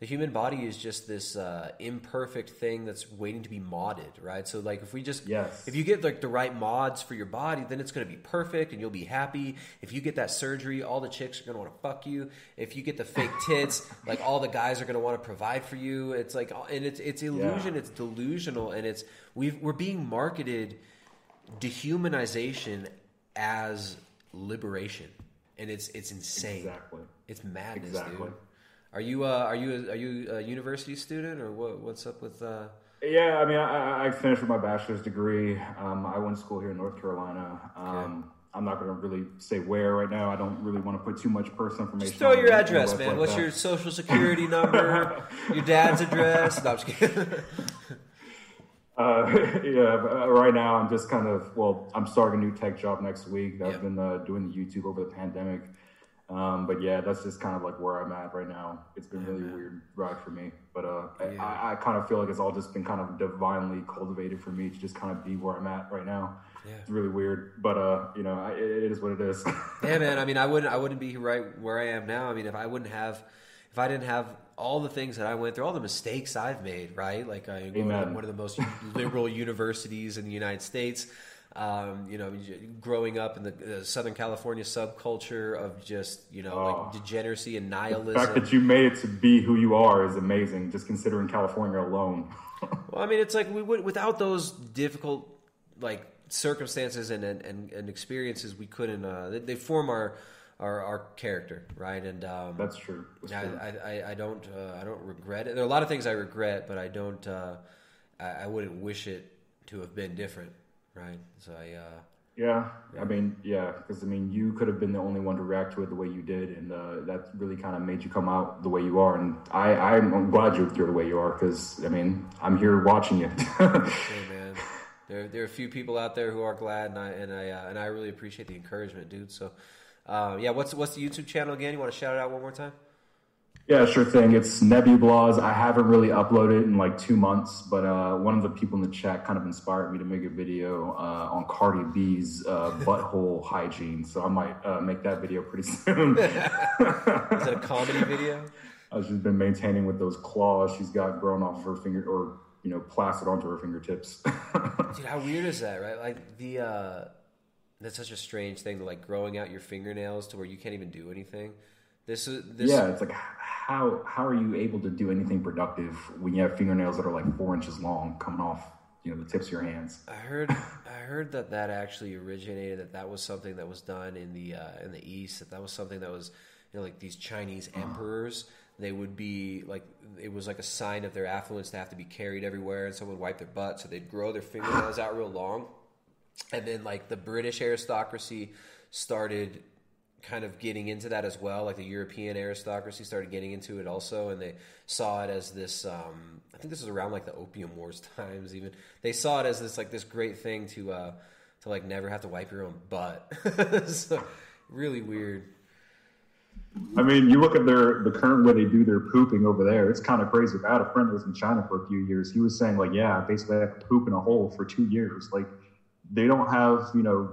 the human body is just this uh, imperfect thing that's waiting to be modded, right? So like if we just Yes. if you get like the right mods for your body, then it's going to be perfect and you'll be happy. If you get that surgery, all the chicks are going to want to fuck you. If you get the fake tits, like all the guys are going to want to provide for you. It's like and it's it's illusion, it's delusional, and it's we've we're being marketed dehumanization as liberation, and it's it's insane. Exactly. It's madness, Exactly. dude. Are you uh, are you a, are you a university student or what? What's up with? Uh... yeah, I mean, I, I- finished with my bachelor's degree. Um, I went to school here in North Carolina. Um, I'm not going to really say where right now. I don't really want to put too much personal information. Just throw your address, man. like What's that. your social security number? your dad's address? No, I'm just kidding. Uh, yeah, but, uh, right now I'm just kind of well. I'm starting a new tech job next week. I've been uh, doing the YouTube over the pandemic, um, but yeah, that's just kind of like where I'm at right now. It's been really weird ride for me, but uh, Yeah. I, I kind of feel like it's all just been kind of divinely cultivated for me to just kind of be where I'm at right now. Yeah. It's really weird, but uh, you know, I, it is what it is. yeah, man. I mean, I wouldn't I wouldn't be right where I am now. I mean, if I wouldn't have if I didn't have all the things that I went through, all the mistakes I've made, right? Like I Amen. one of the most liberal universities in the United States. Um, you know, growing up in the Southern California subculture of just you know like degeneracy and nihilism. The fact that you made it to be who you are is amazing. Just considering California alone. Well, I mean, it's like we would without those difficult like circumstances and and, and, and experiences, we couldn't. Uh, they, they form our, our our character, right? And um, That's true. That's I, true. I, I, I don't uh, I don't regret it. There are a lot of things I regret, but I don't. Uh, I, I wouldn't wish it to have been different, right? So I. Uh, Yeah, I mean, yeah, because I mean, you could have been the only one to react to it the way you did, and uh, that really kind of made you come out the way you are. And I, I'm glad you're, you're the way you are, because I mean, I'm here watching you. hey man, there there are a few people out there who are glad, and I and I uh, and I really appreciate the encouragement, dude. So, uh, yeah, what's what's the YouTube channel again? You want to shout it out one more time? Yeah, sure thing. It's Nebublaws. I haven't really uploaded in like two months, but uh, one of the people in the chat kind of inspired me to make a video uh, on Cardi B's uh, butthole hygiene. So I might uh, make that video pretty soon. Is it a comedy video? Uh, she's been maintaining with those claws she's got grown off her finger, or you know, plastered onto her fingertips. Dude, how weird is that, right? Like the uh that's such a strange thing, to like growing out your fingernails to where you can't even do anything. This is this yeah, it's like how how are you able to do anything productive when you have fingernails that are like four inches long coming off, you know, the tips of your hands? I heard I heard that that actually originated that that was something that was done in the uh, in the east that that was something that was you know like these Chinese emperors they would be like it was like a sign of their affluence to have to be carried everywhere and someone would wipe their butt so they'd grow their fingernails out real long and then like the British aristocracy started kind of getting into that as well like the European aristocracy started getting into it also and they saw it as this um, I think this was around like the opium wars times even they saw it as this like this great thing to uh to like never have to wipe your own butt so really weird I mean, you look at their the current way they do their pooping over there. It's kind of crazy. I had a friend that was in China for a few years. He was saying like, yeah, basically I have to poop in a hole for two years. Like, they don't have you know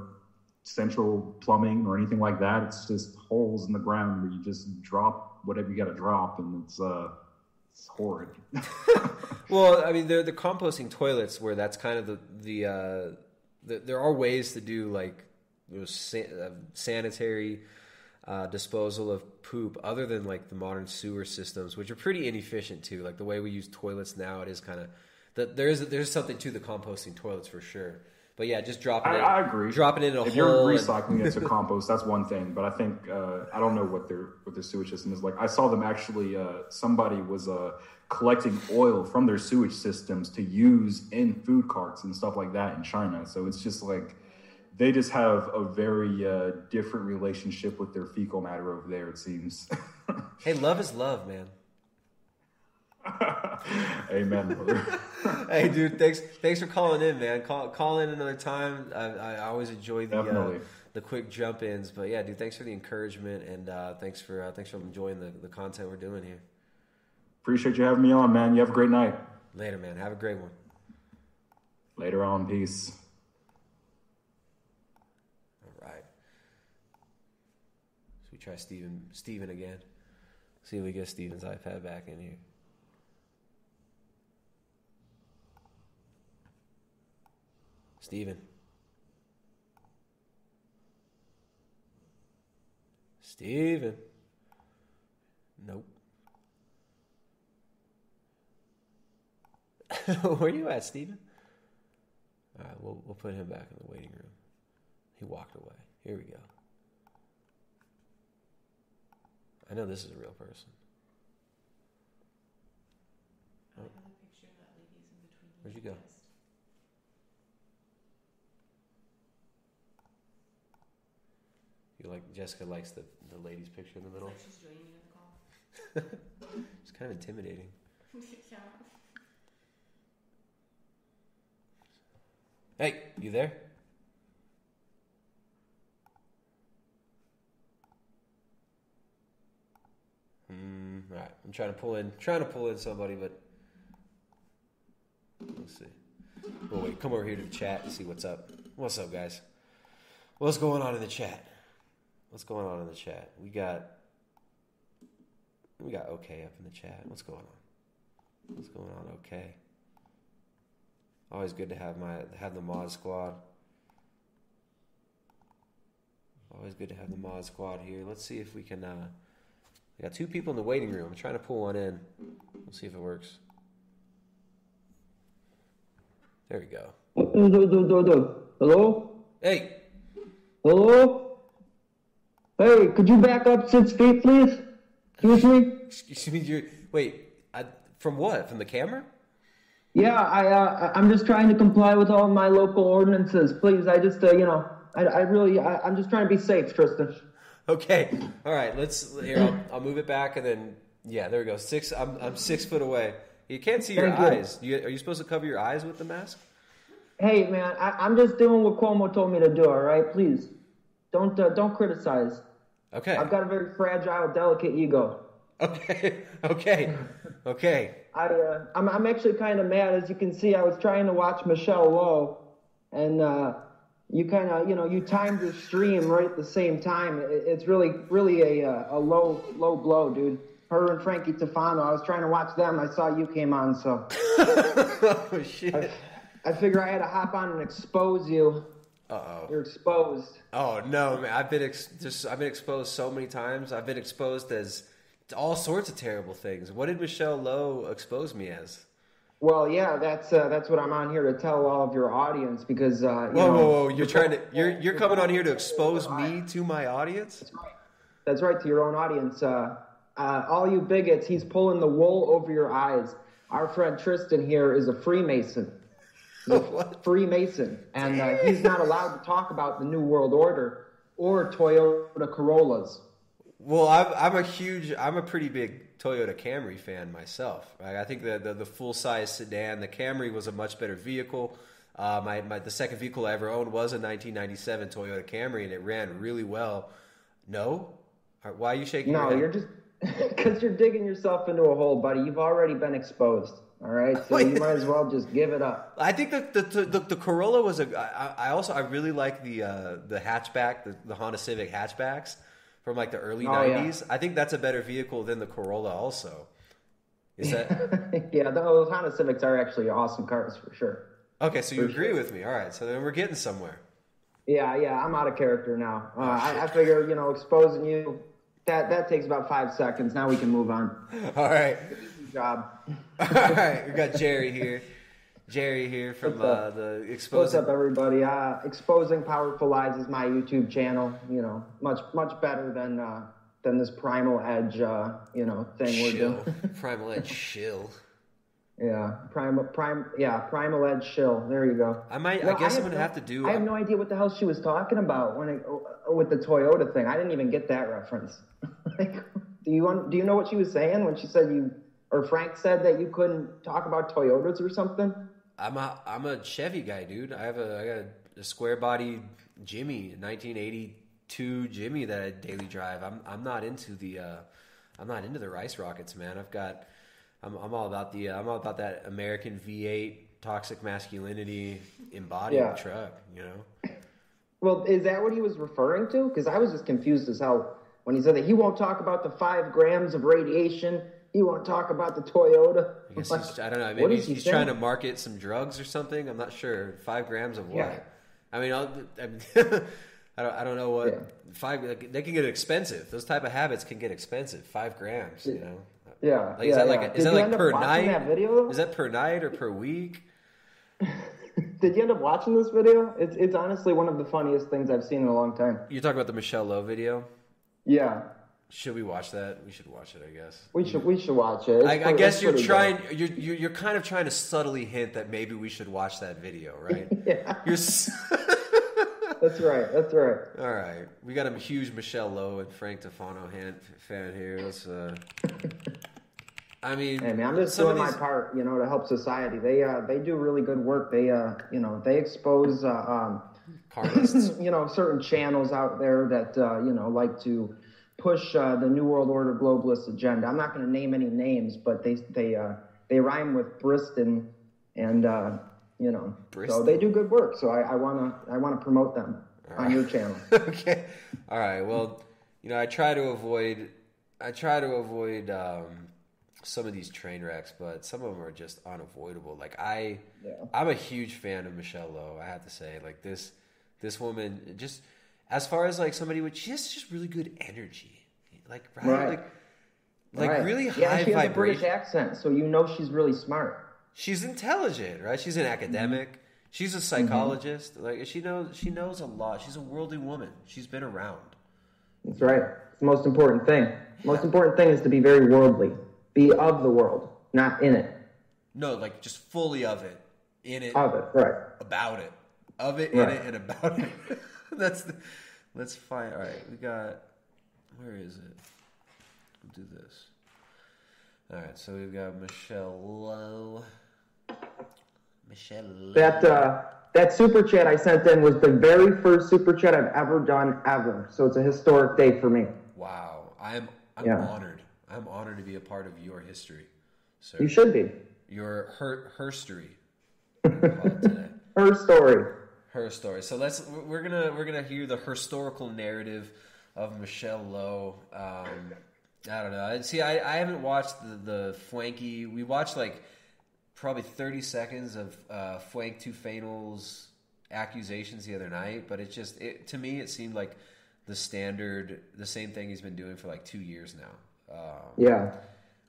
central plumbing or anything like that. It's just holes in the ground where you just drop whatever you got to drop, and it's uh, it's horrid. Well, I mean, the the composting toilets where that's kind of the the, uh, the there are ways to do like san- uh, sanitary uh, disposal of poop other than like the modern sewer systems, which are pretty inefficient too. Like the way we use toilets now, it is kind of that there is there's something to the composting toilets for sure. But yeah, just dropping I, it. I agree. Dropping it in a if you're and- recycling it to compost, that's one thing. But I think uh, I don't know what their what their sewage system is like. I saw them actually. Uh, somebody was uh, collecting oil from their sewage systems to use in food carts and stuff like that in China. So it's just like they just have a very uh, different relationship with their fecal matter over there. It seems. hey, love is love, man. Amen, hey, dude, thanks thanks for calling in, man. Call call in another time. I, I always enjoy the uh, the quick jump ins, but yeah, dude, thanks for the encouragement and uh, thanks for uh, thanks for enjoying the, the content we're doing here. Appreciate you having me on, man. You have a great night. Later, man. Have a great one. Later on, peace. All right. So we try Steven Steven again. See if we get Steven's iPad back in here. Steven. Steven. Nope. Where are you at, Steven? All right, we'll we'll put him back in the waiting room. He walked away. Here we go. I know this is a real person. Oh. Where'd you go? You like Jessica likes the, the lady's picture in the middle. she's joining you in the call. it's kind of intimidating. yeah. Hey, you there? Hmm. All right, I'm trying to pull in, trying to pull in somebody, but let's see. Well, wait, come over here to the chat and see what's up. What's up, guys? What's going on in the chat? What's going on in the chat? We got We got okay up in the chat. What's going on? What's going on? Okay. Always good to have my have the mod squad. Always good to have the mod squad here. Let's see if we can. Uh, we got two people in the waiting room. I'm trying to pull one in. We'll see if it works. There we go. Hello? Hey. Hello? Hey, could you back up six feet, please? Excuse me? Excuse me. You're, wait. I, from what? From the camera? Yeah, I, uh, I'm just trying to comply with all my local ordinances. Please, I just, uh, you know, I, I really, I, I'm just trying to be safe, Tristan. Okay. All right. Let's. Here, I'll, I'll move it back, and then yeah, there we go. Six. I'm I'm six foot away. You can't see your Thank you. eyes. You, are you supposed to cover your eyes with the mask? Hey, man, I, I'm just doing what Cuomo told me to do. All right, please, don't, uh, don't criticize. Okay. I've got a very fragile, delicate ego. Okay. Okay. Okay. I, uh, I'm, I'm actually kind of mad. As you can see, I was trying to watch Michelle Lowe, and uh, you kind of, you know, you timed your stream right at the same time. It, it's really, really a, uh, a low, low blow, dude. Her and Frankie Tufano. I was trying to watch them. I saw you came on, so oh shit. I, I figure I had to hop on and expose you. Uh oh. You're exposed. Oh no, man! I've been ex- just I've been exposed so many times. I've been exposed as to all sorts of terrible things. What did Michelle Lowe expose me as? Well, yeah, that's uh, that's what I'm on here to tell all of your audience because. Uh, you Whoa, know, whoa, whoa! You're trying to you're you're coming on here to expose me to my audience? That's right, to your own audience. Uh, uh, all you bigots, he's pulling the wool over your eyes. Our friend Tristan here is a Freemason. Freemason. And uh, he's not allowed to talk about the New World Order or Toyota Corollas. Well, I'm, I'm a huge, I'm a pretty big Toyota Camry fan myself. Right? I think the, the, the full size sedan, the Camry was a much better vehicle. Uh, my, my the second vehicle I ever owned was a 1997 Toyota Camry, and it ran really well. No, why are you shaking? No, your head? you're just because you're digging yourself into a hole, buddy. You've already been exposed. All right, so you might as well just give it up. I think the the, the, the Corolla was a. I, I also I really like the uh, the hatchback, the, the Honda Civic hatchbacks from like the early Oh, yeah. '90s. I think that's a better vehicle than the Corolla. Also, is that yeah, those Honda Civics are actually awesome cars for sure. okay? So you For agree with me? All right, so then we're getting somewhere. Yeah, yeah, I'm out of character now. Uh, I, I figure, you know, exposing you, that that takes about five seconds. Now we can move on. All right. Good job. All right, we got Jerry here. Jerry here from uh, the What's up, everybody? Uh, Exposing Powerful Lies is my YouTube channel. You know, much much better than uh, than this Primal Edge, uh, you know, thing we're doing. Primal Edge shill. yeah, Primal Prime. Yeah, Primal Edge Shill. There you go. I might. No, I guess have I'm gonna no- have to do. I have no idea what the hell she was talking about when it with the Toyota thing. I didn't even get that reference. like, do you do you know what she was saying when she said you or Frank said that you couldn't talk about Toyotas or something? I'm a I'm a Chevy guy, dude. I have a I got a square body Jimmy, 1982 Jimmy that I daily drive. I'm I'm not into the uh, I'm not into the rice rockets, man. I've got I'm I'm all about the uh, I'm all about that American V8 toxic masculinity embodied Yeah. truck, you know. Well, is that what he was referring to? Because I was just confused as hell when he said that he won't talk about the five grams of radiation. He won't talk about the Toyota. I guess Like, he's, I don't know. Maybe is he's, he he's trying to market some drugs or something. I'm not sure. Five grams of what? Yeah. I mean, I'll, I, mean I don't. I don't know what five. like, They can get expensive. Those type of habits can get expensive. Five grams. You know. Yeah, Like, is yeah, that like yeah. a, Did that you like per night? that video. Is that per night or per week? Did you end up watching this video? It's it's honestly one of the funniest things I've seen in a long time. You're talking about the Michelle Lowe video. Yeah, Should we watch that? We should watch it. I guess. we should we should watch it. It's I, I guess you're trying. good. You're, you're you're kind of trying to subtly hint that maybe we should watch that video, right? yeah. You're. s- That's right. That's right. All right, we got a huge Michelle Lowe and Frank Tufano hand, fan here. Let's. uh I mean, Hey man, I'm just doing of my part, you know, to help society. They uh they do really good work. They uh you know they expose uh, um you know certain channels out there that uh, you know like to push uh, the New World Order globalist agenda. I'm not going to name any names, but they they uh, they rhyme with Briston, and uh, you know so they do good work. So I, I wanna I wanna promote them on your channel. okay. All right. Well, you know, I try to avoid I try to avoid um, some of these train wrecks, but some of them are just unavoidable. Like I, I'm a huge fan of Michelle Lowe. I have to say, like this, this woman just as far as like somebody with she has just really good energy, like right, Right. like like Right. really high yeah, she has a British accent, so you know she's really smart. She's intelligent, right? She's an academic. Mm-hmm. She's a psychologist. Like she knows she knows a lot. She's a worldly woman. She's been around. That's right. It's the most important thing. Most important thing is to be very worldly. Be of the world, not in it. No, like just fully of it, in it, Of it, right. about it, of it, in it, and about it. That's the. Let's find. All right, we got. Where is it? We'll do this. All right, so we've got Michelle Lowe. Michelle Lowe. That uh, that super chat I sent in was the very first super chat I've ever done ever. So it's a historic day for me. Wow, I'm I'm Yeah. honored. I'm honored to be a part of your history. sir. You should be. Your her her story. Her story. Her story. So let's we're gonna we're gonna hear the historical narrative of Michelle Lowe. Um, I don't know. I- See, I, I haven't watched the the Fwanky. We watched like probably thirty seconds of uh, Fwank Tufanel's accusations the other night, but it just it to me it seemed like the standard, the same thing he's been doing for like two years now. Um, Yeah.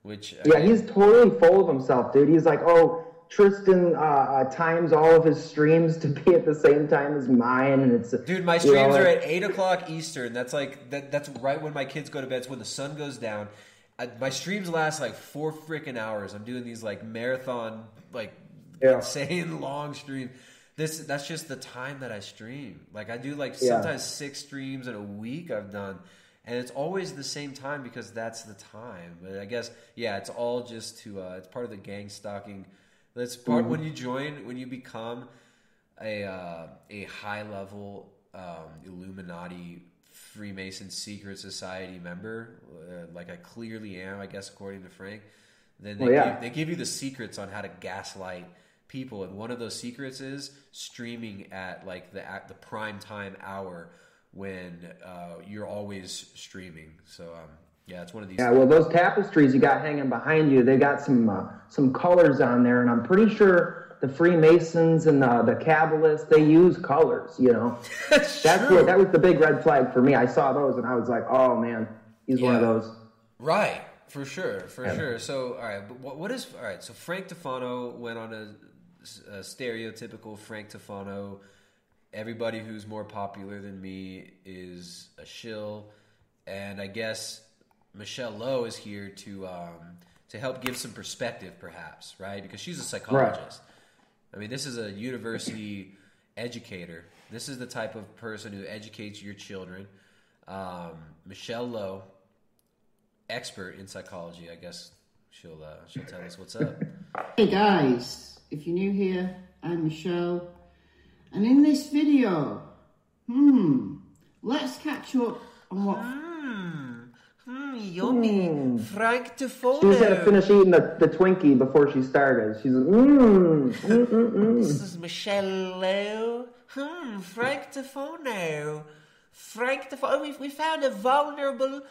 Which Yeah, he's totally full of himself, dude. He's like, oh, Tristan uh, uh, times all of his streams to be at the same time as mine, and it's Dude, my you know, streams are at eight o'clock Eastern. That's like that. That's right when my kids go to bed. It's when the sun goes down. I, my streams last like four freaking hours. I'm doing these like marathon, like Yeah. insane long stream. This that's just the time that I stream. Like I do like Yeah. sometimes six streams in a week. I've done, and it's always the same time because that's the time. But I guess yeah, it's all just to. Uh, it's part of the gang stalking. That's part Mhm. when you join when you become a uh, a high level um, Illuminati Freemason secret society member, uh, like I clearly am, I guess according to Frank. Then they, Well, yeah. give, they give you the secrets on how to gaslight people, and one of those secrets is streaming at like the at the prime time hour when uh, you're always streaming. So um, yeah, it's one of these. Yeah, well, those tapestries you got hanging behind you, they got some uh, some colors on there, and I'm pretty sure the Freemasons and the, the Kabbalists they use colors. You know, that's what that was the big red flag for me. I saw those, and I was like, oh man, he's one of those. Right, for sure, for Yeah. sure. So, all right, but what, what is all right? So Frank Tufano went on a, a stereotypical Frank Tufano. Everybody who's more popular than me is a shill, and I guess Michelle Lowe is here to um, to help give some perspective, perhaps, right? Because she's a psychologist. I mean, this is a university educator. This is the type of person who educates your children. Um, Michelle Lowe, expert in psychology. I guess she'll uh, she'll tell us what's up. Hey guys, if you're new here, I'm Michelle, and in this video, hmm, let's catch up on what. Hmm, yummy. Frank Tufano. She just had to finish eating the, the Twinkie before she started. She's like, mmm, mm, mm, mm. This is Michelle Lowe. Hmm, Frank Tufano. Frank Tufano. We, we found a vulnerable,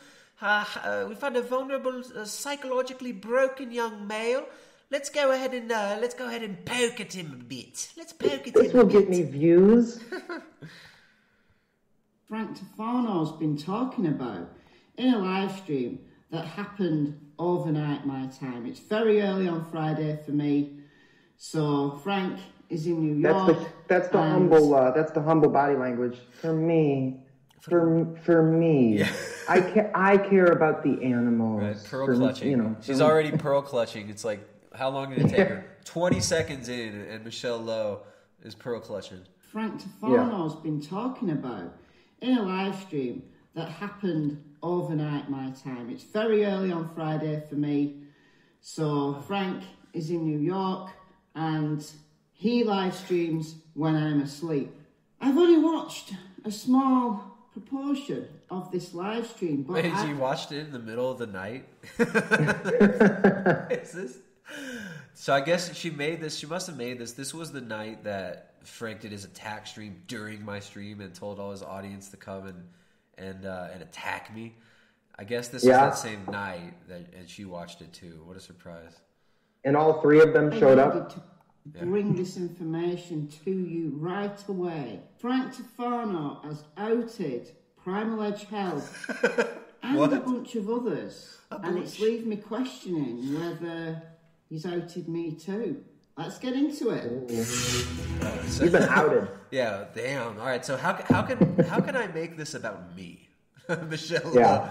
uh, uh, we found a vulnerable, uh, psychologically broken young male. Let's go ahead and uh, let's go ahead and poke at him a bit. Let's poke at This him. will get me views. Frank Tufano's been talking about in a live stream that happened overnight my time. It's very early on Friday for me. So Frank is in New That's York. the that's the humble uh, that's the humble body language for me. For for me, I care. I care about the animals. Pearl For clutching. You know, She's already pearl clutching. It's like how long did it take her? Twenty seconds in, and Michelle Lowe is pearl clutching. Frank Tufano's been talking about in a live stream that happened overnight my time. It's very early on Friday for me. So Frank is in New York and he live streams when I'm asleep. I've only watched a small proportion of this live stream, but Wait, I- you watched it in the middle of the night? Is this? So I guess she made this. She must have made this. This was the night that Frank did his attack stream during my stream and told all his audience to come and and uh, and attack me. I guess this Yeah. was that same night that, and she watched it too. What a surprise! And all three of them showed I up. needed to bring this information to you right away. Frank Tufano has outed Primal Edge Health and a bunch of others, and it's leaving me questioning whether he's outed me too. Let's get into it. You've been outed. Yeah, damn. All right, so how how can how can I make this about me, Michelle? Yeah. Lowe?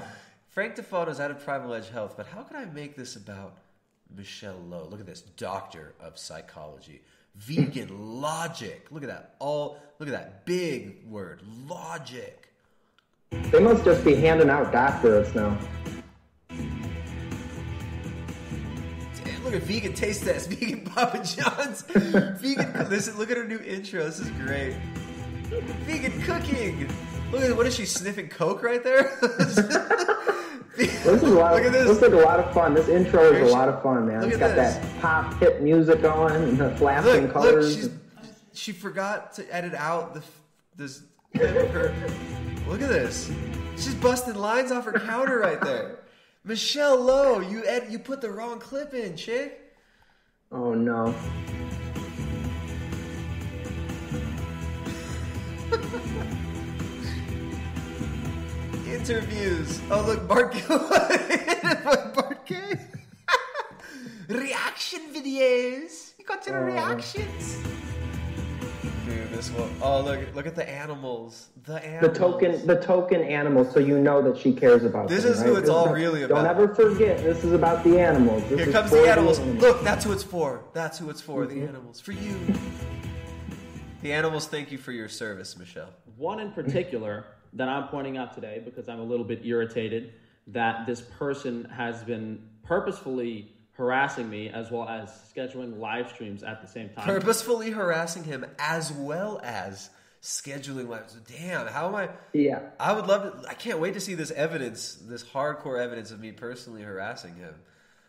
Frank Tufano's out of Primal Edge Health, but how can I make this about Michelle Lowe? Look at this, doctor of psychology, vegan logic. Look at that. All look at that big word, logic. They must just be handing out doctorates now. At vegan taste test, vegan Papa John's, vegan. Listen, look at her new intro. This is great. Vegan cooking. Look at what is she sniffing coke right there? This is a lot. Look at this. Looks like a lot of fun. This intro is a lot of fun, man. look It's got this. that pop hit music going and the flashing Look, colors. look, she's, she forgot to edit out the this her. Look at this. She's busting lines off her counter right there. Michelle Lowe, you ed- you put the wrong clip in, chick. oh no. Interviews. Oh look, Bart Bart K. Reaction videos. You got your Oh. reactions. Dude, this one. Oh look, look at the animals. The The token, the token animals. so you know that she cares about. This them, is right? who it's all Don't- really Don't about. ever forget, this is about the animals. This Here is comes the animals. animals. Look, that's who it's for. That's who it's for. The Mhm. animals. For you. The animals thank you for your service, Michelle. One in particular that I'm pointing out today because I'm a little bit irritated that this person has been purposefully harassing me as well as scheduling live streams at the same time. Purposefully harassing him as well as scheduling lives. Damn, how am I? Yeah. I would love to. I can't wait to see this evidence, this hardcore evidence of me personally harassing him.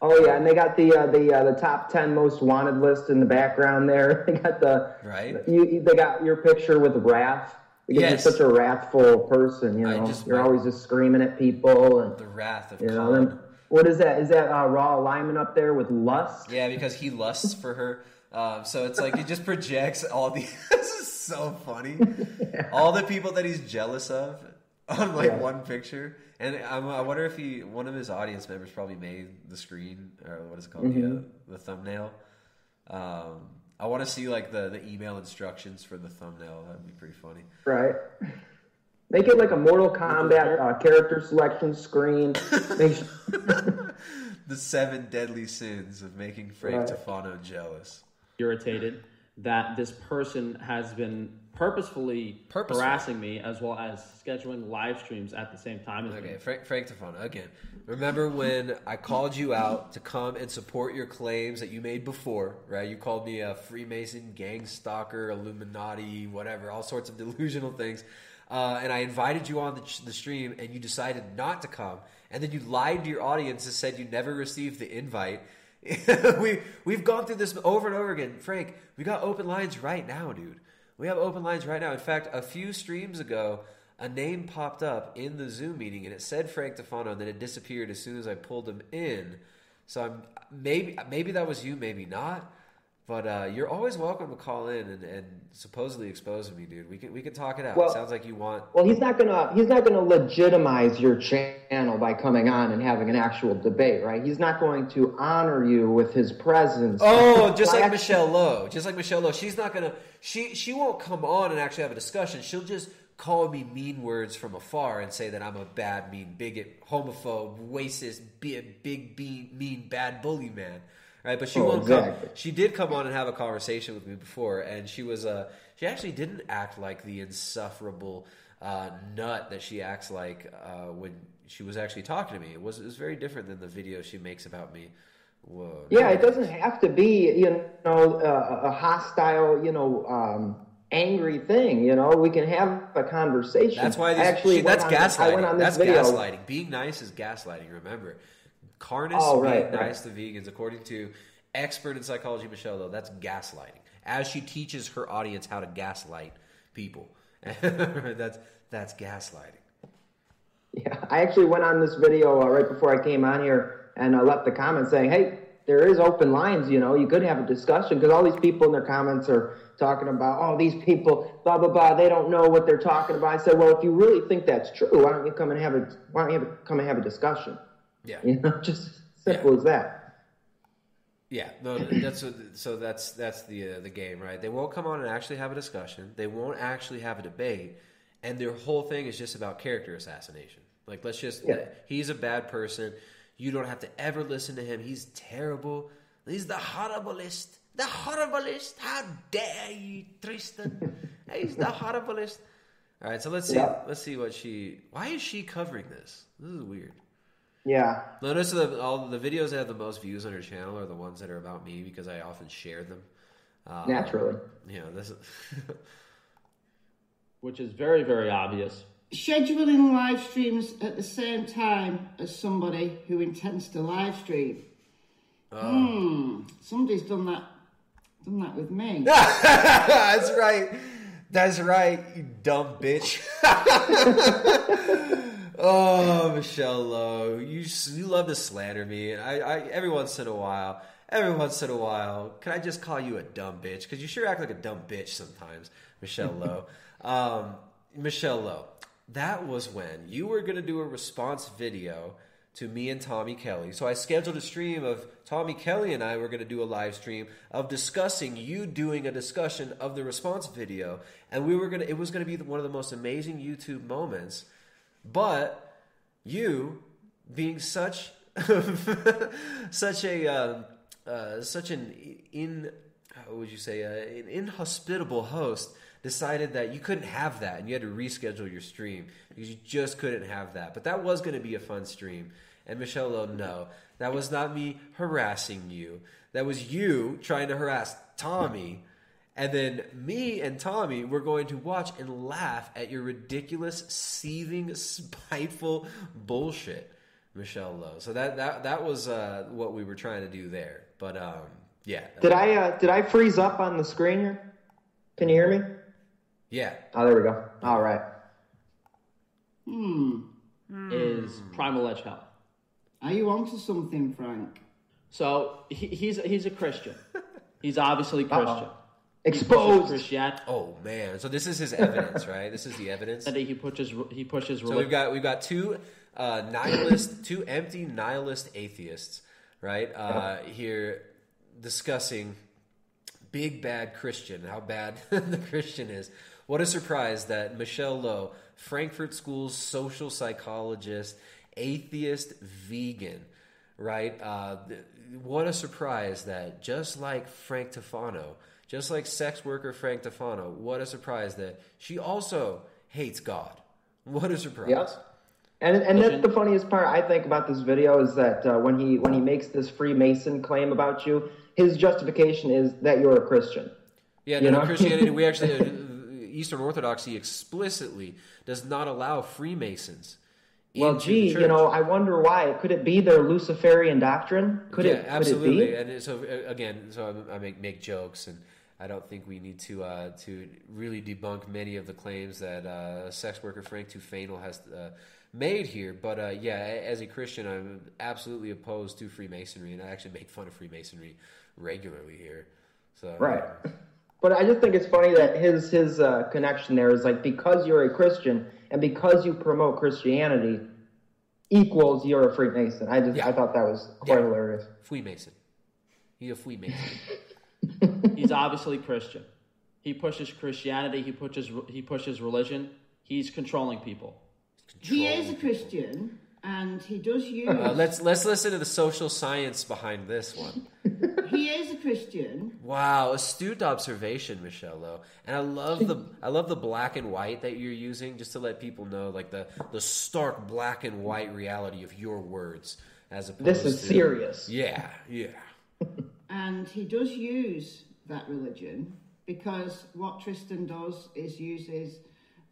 Oh yeah, and they got the uh, the uh, the top ten most wanted list in the background there. They got the Right. You they got your picture with wrath. Because Yes. you're such a wrathful person, you know. Just, you're always just screaming at people and The wrath of you know. What is that? Is that uh, raw alignment up there with lust? Yeah, because he lusts for her. Um, so it's like he just projects all the. this is so funny. All the people that he's jealous of on like Yeah. one picture, and I'm, I wonder if he one of his audience members probably made the screen or what is it called the, uh, the thumbnail. Um, I want to see like the the email instructions for the thumbnail. That'd be pretty funny. Right. Make it like a Mortal Kombat uh, character selection screen. The seven deadly sins of making Frank Right. Tufano jealous. irritated that this person has been purposefully Purposefully. harassing me as well as scheduling live streams at the same time as me. Okay, Frank, Frank Tufano, again. Remember when I called you out to come and support your claims that you made before, right? You called me a Freemason, gang stalker, Illuminati, whatever, all sorts of delusional things. Uh, and I invited you on the, the stream, and you decided not to come. And then you lied to your audience and said you never received the invite. we, we've gone through this over and over again. Frank, we got open lines right now, dude. We have open lines right now. In fact, a few streams ago, a name popped up in the Zoom meeting and it said Frank Tufano, and then it disappeared as soon as I pulled him in. So I'm maybe maybe that was you, maybe not. But uh, you're always welcome to call in and, and supposedly expose me, dude. We can we can talk it out. Well- it sounds like you want. well, he's not gonna he's not gonna legitimize your channel by coming on and having an actual debate, right? He's not going to honor you with his presence. Oh, just like Michelle Lowe. Just like Michelle Lowe. She's not gonna. She she won't come on and actually have a discussion. She'll just call me mean words from afar and say that I'm a bad, mean, bigot, homophobe, racist, big, mean, mean, bad bully man. Right, but she Oh, won't exactly. come. She did come on and have a conversation with me before, and she was uh she actually didn't act like the insufferable uh, nut that she acts like uh, when she was actually talking to me. It was it was very different than the video she makes about me. Whoa. Yeah, it doesn't have to be, you know, a, a hostile, you know, um, angry thing. You know, we can have a conversation. That's why these, actually see, that's went on, I went gaslighting. That's video. gaslighting. Being nice is gaslighting. Remember, Carnus Oh, right, being right. nice to vegans, according to expert in psychology Michelle, though, that's gaslighting. As she teaches her audience how to gaslight people, that's that's gaslighting. Yeah, I actually went on this video uh, right before I came on here and uh, left the comment saying, "Hey, there is open lines. You know, you could have a discussion because all these people in their comments are talking about, oh, these people, blah blah blah. They don't know what they're talking about." I said, "Well, if you really think that's true, why don't you come and have a why don't you have a, come and have a discussion? Yeah. You know, just simple as that." Yeah, no, that's what, so that's that's the uh, the game, right? They won't come on and actually have a discussion. They won't actually have a debate, and their whole thing is just about character assassination. Like, let's just Yeah. he's a bad person. You don't have to ever listen to him. He's terrible. He's the horriblest. The horriblest. How dare you, Tristan? he's the horriblest. All right, so let's see. Yeah. Let's see what she. Why is she covering this? This is weird. Yeah, Notice that all the videos that have the most views on your channel are the ones that are about me because I often share them. Um, Naturally. Yeah. this is which is very, very obvious. Scheduling live streams at the same time as somebody who intends to live stream. Hmm. Somebody's done that. Done that with me. That's right. That's right, you dumb bitch. oh, Michelle Lowe, you you love to slander me. I, I every once in a while, every once in a while, can I just call you a dumb bitch? Because you sure act like a dumb bitch sometimes, Michelle Lowe. um, Michelle Lowe, that was when you were gonna do a response video to me and Tommy Kelly. So I scheduled a stream of Tommy Kelly and I were going to do a live stream of discussing you doing a discussion of the response video, and we were going to. It was going to be one of the most amazing YouTube moments, but you being such such a uh, uh, such an in how would you say uh, an inhospitable host decided that you couldn't have that and you had to reschedule your stream because you just couldn't have that. But that was going to be a fun stream. And michelle Lowe, no. That was not me harassing you. That was you trying to harass tommy and then me and Tommy were going to watch and laugh at your ridiculous, seething, spiteful bullshit, Michelle Lowe. So that that that was uh, what we were trying to do there. But um, yeah, Did I uh, did I freeze up on the screen here? Can you hear me? yeah. Oh, there we go. All right. Hmm. Is Primal Edge Hell. Are you onto something, Frank? So he, he's he's a Christian. He's obviously Uh-oh. Christian. Exposed. Christianity. Oh man! So this is his evidence, right? This is the evidence. And he pushes he pushes. So we've got we've got two uh, nihilist, two empty nihilist atheists, right? Uh, here discussing big bad Christian, how bad the Christian is. What a surprise that Michelle Lowe, Frankfurt School's social psychologist, atheist, vegan, right? Uh, th- what a surprise that just like Frank Tufano, just like sex worker Frank Tufano, what a surprise that she also hates God. What a surprise. Yeah. And and that's the funniest part I think about this video is that uh, when he when he makes this Freemason claim about you, his justification is that you're a Christian. Yeah, You no, know? Christianity, we actually, uh, Eastern Orthodoxy explicitly does not allow Freemasons. Well, gee, you know, I wonder why. Could it be their Luciferian doctrine? Could yeah, it? Could absolutely. It? And so uh, again, so I, I make make jokes, and I don't think we need to uh, to really debunk many of the claims that uh, sex worker Frank Tufano has uh, made here. But uh, yeah, as a Christian, I'm absolutely opposed to Freemasonry, and I actually make fun of Freemasonry regularly here. So Right. But I just think it's funny that his his uh, connection there is like because you're a Christian and because you promote Christianity equals you're a Freemason. I just I thought that was quite hilarious. Freemason. He a Freemason. He's obviously Christian. He pushes Christianity. He pushes he pushes religion. He's controlling people. He is a Christian, and he does use. Uh, let's let's listen to the social science behind this one. he is a Christian. Wow, astute observation, Michelle. Though, and I love the I love the black and white that you're using just to let people know, like the the stark black and white reality of your words, as opposed. This is to, serious. Yeah, yeah. And he does use that religion because what Tristan does is uses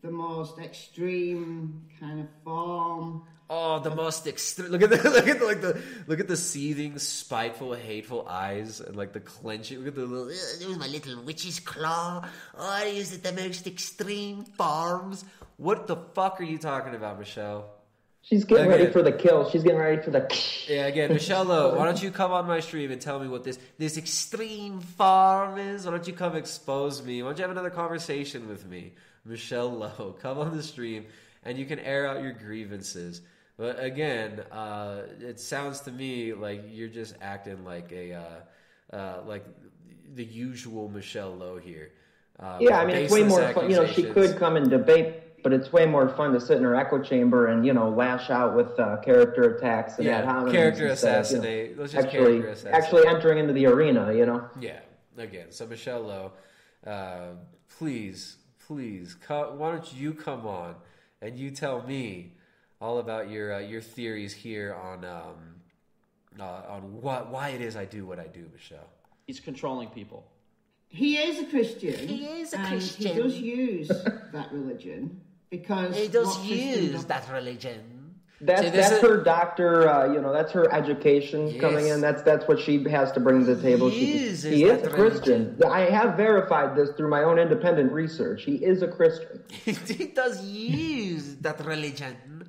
the most extreme kind of form. Oh, the most extreme! Look at the look at the, like the look at the seething, spiteful, hateful eyes, and like the clenching. Look at the little. It was my little witch's claw. Oh, I it the most extreme forms. What the fuck are you talking about, Michelle? She's getting ready for the kill. She's getting ready for the. Yeah, again, Michelle Lowe, why don't you come on my stream and tell me what this this extreme farm is? Why don't you come expose me? Why don't you have another conversation with me, Michelle Lowe? Come on the stream and you can air out your grievances. But again, uh, it sounds to me like you're just acting like a uh, uh, like the usual Michelle Lowe here. Uh, Yeah, I mean, it's way more fun. You know, she could come and debate, but it's way more fun to sit in her echo chamber and you know lash out with uh, character attacks and Yeah, ad character instead of, you know, assassinate. Let's just actually, character assassinate. actually entering into the arena. You know. Yeah, again. So Michelle Lowe, uh, please, please, co- why don't you come on and you tell me all about your uh, your theories here on um, uh, on what why it is I do what I do, Michelle. He's controlling people. He is a Christian. He is a and Christian. He does use that religion because He does what use that religion. That's See, that's is- her doctor. Uh, you know, that's her education coming in. That's that's what she has to bring to the table. He She, is, he is is a Christian. I have verified this through my own independent research. He is a Christian. he does use that religion.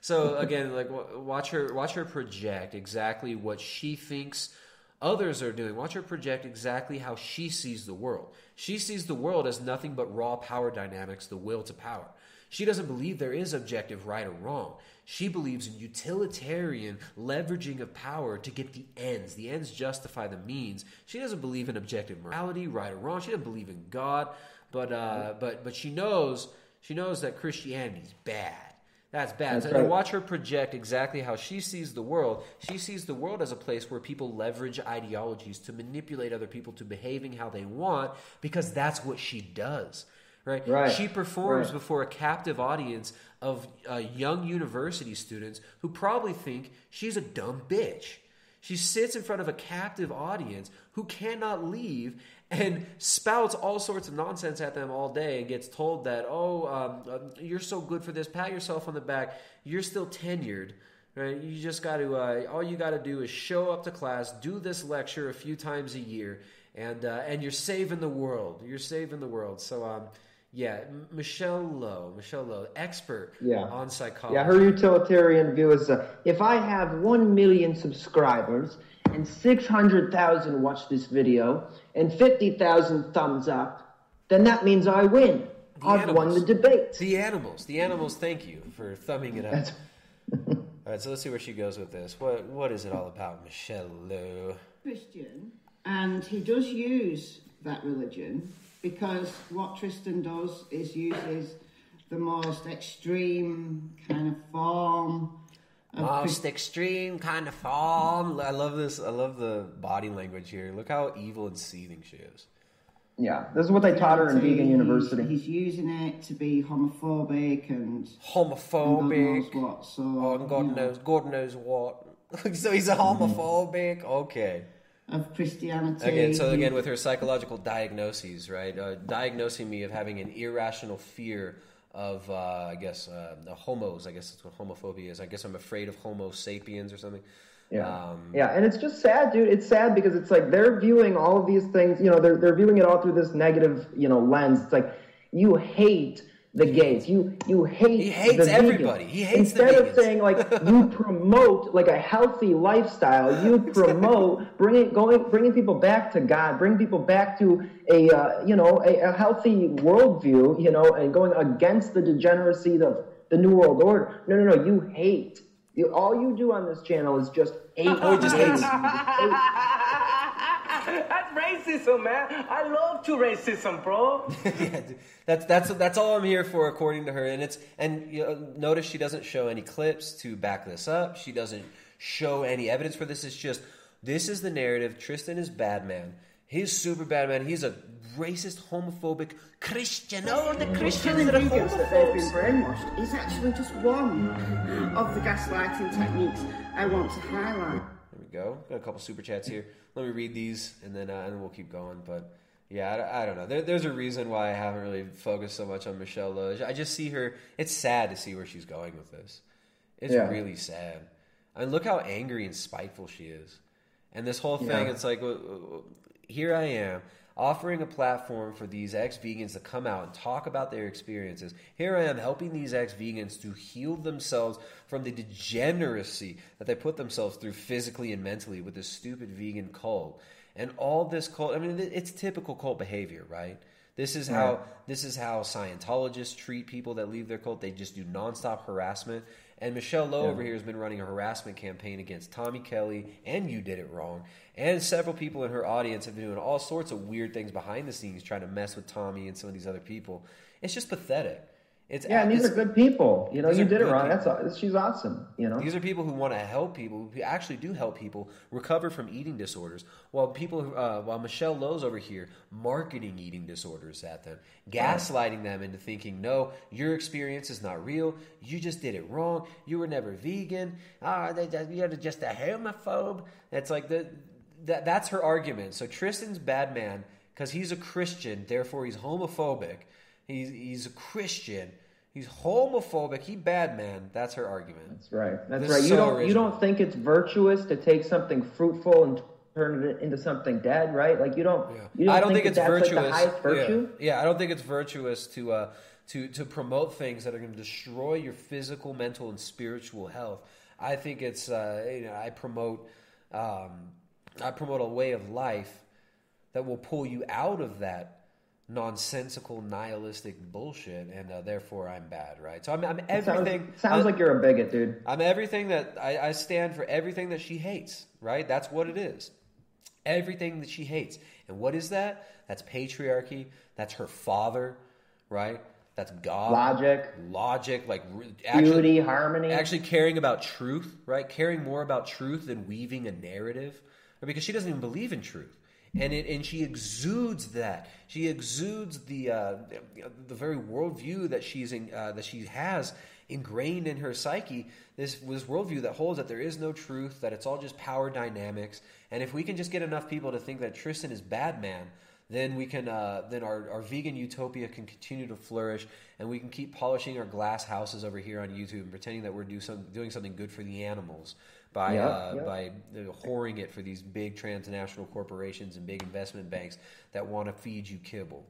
So again, like watch her watch her project exactly what she thinks others are doing. Watch her project exactly how she sees the world. She sees the world as nothing but raw power dynamics, the will to power. She doesn't believe there is objective right or wrong. She believes in utilitarian leveraging of power to get the ends. The ends justify the means. She doesn't believe in objective morality, right or wrong. She doesn't believe in God, but uh, but but she knows she knows that Christianity is bad. That's bad. That's so right. watch her project exactly how she sees the world. She sees the world as a place where people leverage ideologies to manipulate other people to behaving how they want because that's what she does. Right? Right. She performs Right. before a captive audience of uh, young university students who probably think she's a dumb bitch. She sits in front of a captive audience who cannot leave and spouts all sorts of nonsense at them all day and gets told that, oh, um, uh, you're so good for this, pat yourself on the back, you're still tenured. Right? You just got to, uh, all you got to do is show up to class, do this lecture a few times a year, and uh, and you're saving the world. You're saving the world. So, um, yeah, Michelle Lowe, Michelle Lowe, expert Yeah. on psychology. Yeah, her utilitarian view is uh, if I have 1 million subscribers and 600,000 watch this video and 50,000 thumbs up, then that means I win. I've won the debate. The animals. The animals thank you for thumbing it up. all right, so let's see where she goes with this. What What is it all about, Michelle Lowe? Christian, and he does use that religion because what Tristan does is uses the most extreme kind of form of Most extreme kind of form. I love this. I love the body language here. Look how evil and seething she is. Yeah, this is what they taught her in Vegan University. He's using it to be homophobic and Homophobic. And God knows what. So Oh, and God you know, knows. God knows what. so he's a homophobic. Okay. Of Christianity. Again, so again, with her psychological diagnoses, right? Uh, diagnosing me of having an irrational fear of, uh, I guess, uh, the homos. I guess that's what homophobia is. I guess I'm afraid of Homo sapiens or something. Yeah. Um, Yeah, and it's just sad, dude. It's sad because it's like they're viewing all of these things, you know, they're, they're viewing it all through this negative, you know, lens. It's like you hate the gays. You you hate He hates everybody. He hates the Instead of saying like you promote like a healthy lifestyle, you promote bringing going bringing people back to God, bring people back to a uh, you know a, a healthy worldview, you know, and going against the degeneracy of the new world order. No, no, no. You hate. You, all you do on this channel is just hate. Oh, just gays. hates. That's racism, man. I love to racism, bro. yeah, dude. that's that's that's all I'm here for, according to her. And it's and you know, notice she doesn't show any clips to back this up. She doesn't show any evidence for this. It's just this is the narrative. Tristan is bad man. He's super bad man. He's a racist, homophobic Christian. Oh, the Christians that are vegans that they've been brainwashed is actually just one of the gaslighting techniques I want to highlight. Go. Got a couple super chats here. Let me read these, and then uh, and we'll keep going. But yeah, I, I don't know. There, there's a reason why I haven't really focused so much on Michelle Lowe. I just see her. It's sad to see where she's going with this. It's Yeah. really sad. I mean, look how angry and spiteful she is. And this whole thing, Yeah. it's like, here I am. Offering a platform for these ex vegans to come out and talk about their experiences. Here I am helping these ex vegans to heal themselves from the degeneracy that they put themselves through physically and mentally with this stupid vegan cult. And all this cult, I mean, it's typical cult behavior, right? This is how this is how Scientologists treat people that leave their cult. They just do nonstop harassment. And Michelle Lowe Yeah. over here has been running a harassment campaign against Tommy Kelly, and you did it wrong. And several people in her audience have been doing all sorts of weird things behind the scenes, trying to mess with Tommy and some of these other people. It's just pathetic. It's Yeah, and these it's- are good people. You know, you did it wrong. people. That's she's awesome. You know, These are people who want to help people, who actually do help people recover from eating disorders. While people, uh, while Michelle Lowe's over here marketing eating disorders at them, gaslighting them into thinking, no, your experience is not real. You just did it wrong. You were never vegan. Ah, they, they, you're just a homophobe. It's like the that that's her argument. So Tristan's bad man because he's a Christian, therefore he's homophobic. He's he's a Christian. He's homophobic. He bad man. That's her argument. That's right. That's This right. You so don't you don't think it's virtuous to take something fruitful and turn it into something dead, right? Like you don't. You don't I don't think, that it's virtuous. Like virtue. Yeah. yeah, I don't think it's virtuous to uh, to to promote things that are going to destroy your physical, mental, and spiritual health. I think it's uh, you know I promote um, I promote a way of life that will pull you out of that nonsensical nihilistic bullshit and uh, therefore I'm bad right so I'm, I'm It sounds- everything sounds I'm- like you're a bigot, dude. I'm everything that I, I stand for everything that she hates, right? That's what it is. Everything that she hates. And what is that? That's patriarchy. That's her father, right? That's God. Logic. Logic, like re- Beauty, harmony. Actually caring about truth, right? Caring more about truth than weaving a narrative. Because she doesn't even believe in truth. And it, and she exudes that. She exudes the uh, the very worldview that she's in, uh, that she has ingrained in her psyche. This this worldview that holds that there is no truth, that it's all just power dynamics. And if we can just get enough people to think that Tristan is bad man, then we can uh, then our, our vegan utopia can continue to flourish, and we can keep polishing our glass houses over here on YouTube and pretending that we're do some, doing something good for the animals by Yeah, uh, yeah. by whoring it for these big transnational corporations and big investment banks that want to feed you kibble.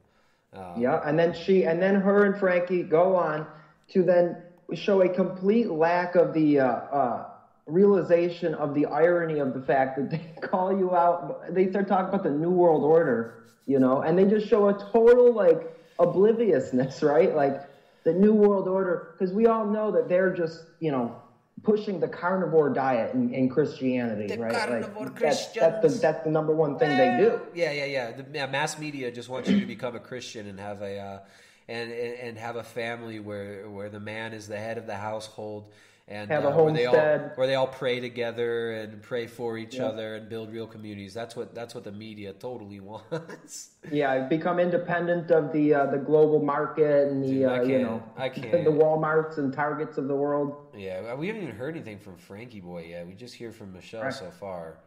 Uh, Yeah, and then she, and then her and Frankie go on to then show a complete lack of the uh, uh, realization of the irony of the fact that they call you out. They start talking about the New World Order, you know, and they just show a total like obliviousness, right? Like the New World Order, because we all know that they're just, you know, pushing the carnivore diet in, in Christianity, right? carnivore like that's, that's the that's the number one thing they do. Yeah, yeah, yeah. The yeah, mass media just wants you to become a Christian and have a uh, and and have a family where where the man is the head of the household and Have a uh, where they all homestead. where they all pray together and pray for each Yeah. other and build real communities. That's what that's what the media totally wants. Yeah, become independent of the uh, the global market and the Dude, I uh, you know I can't. the WalMarts and Targets of the world. yeah, we haven't even heard anything from Frankie Boy yet. We just hear from Michelle Right. so far.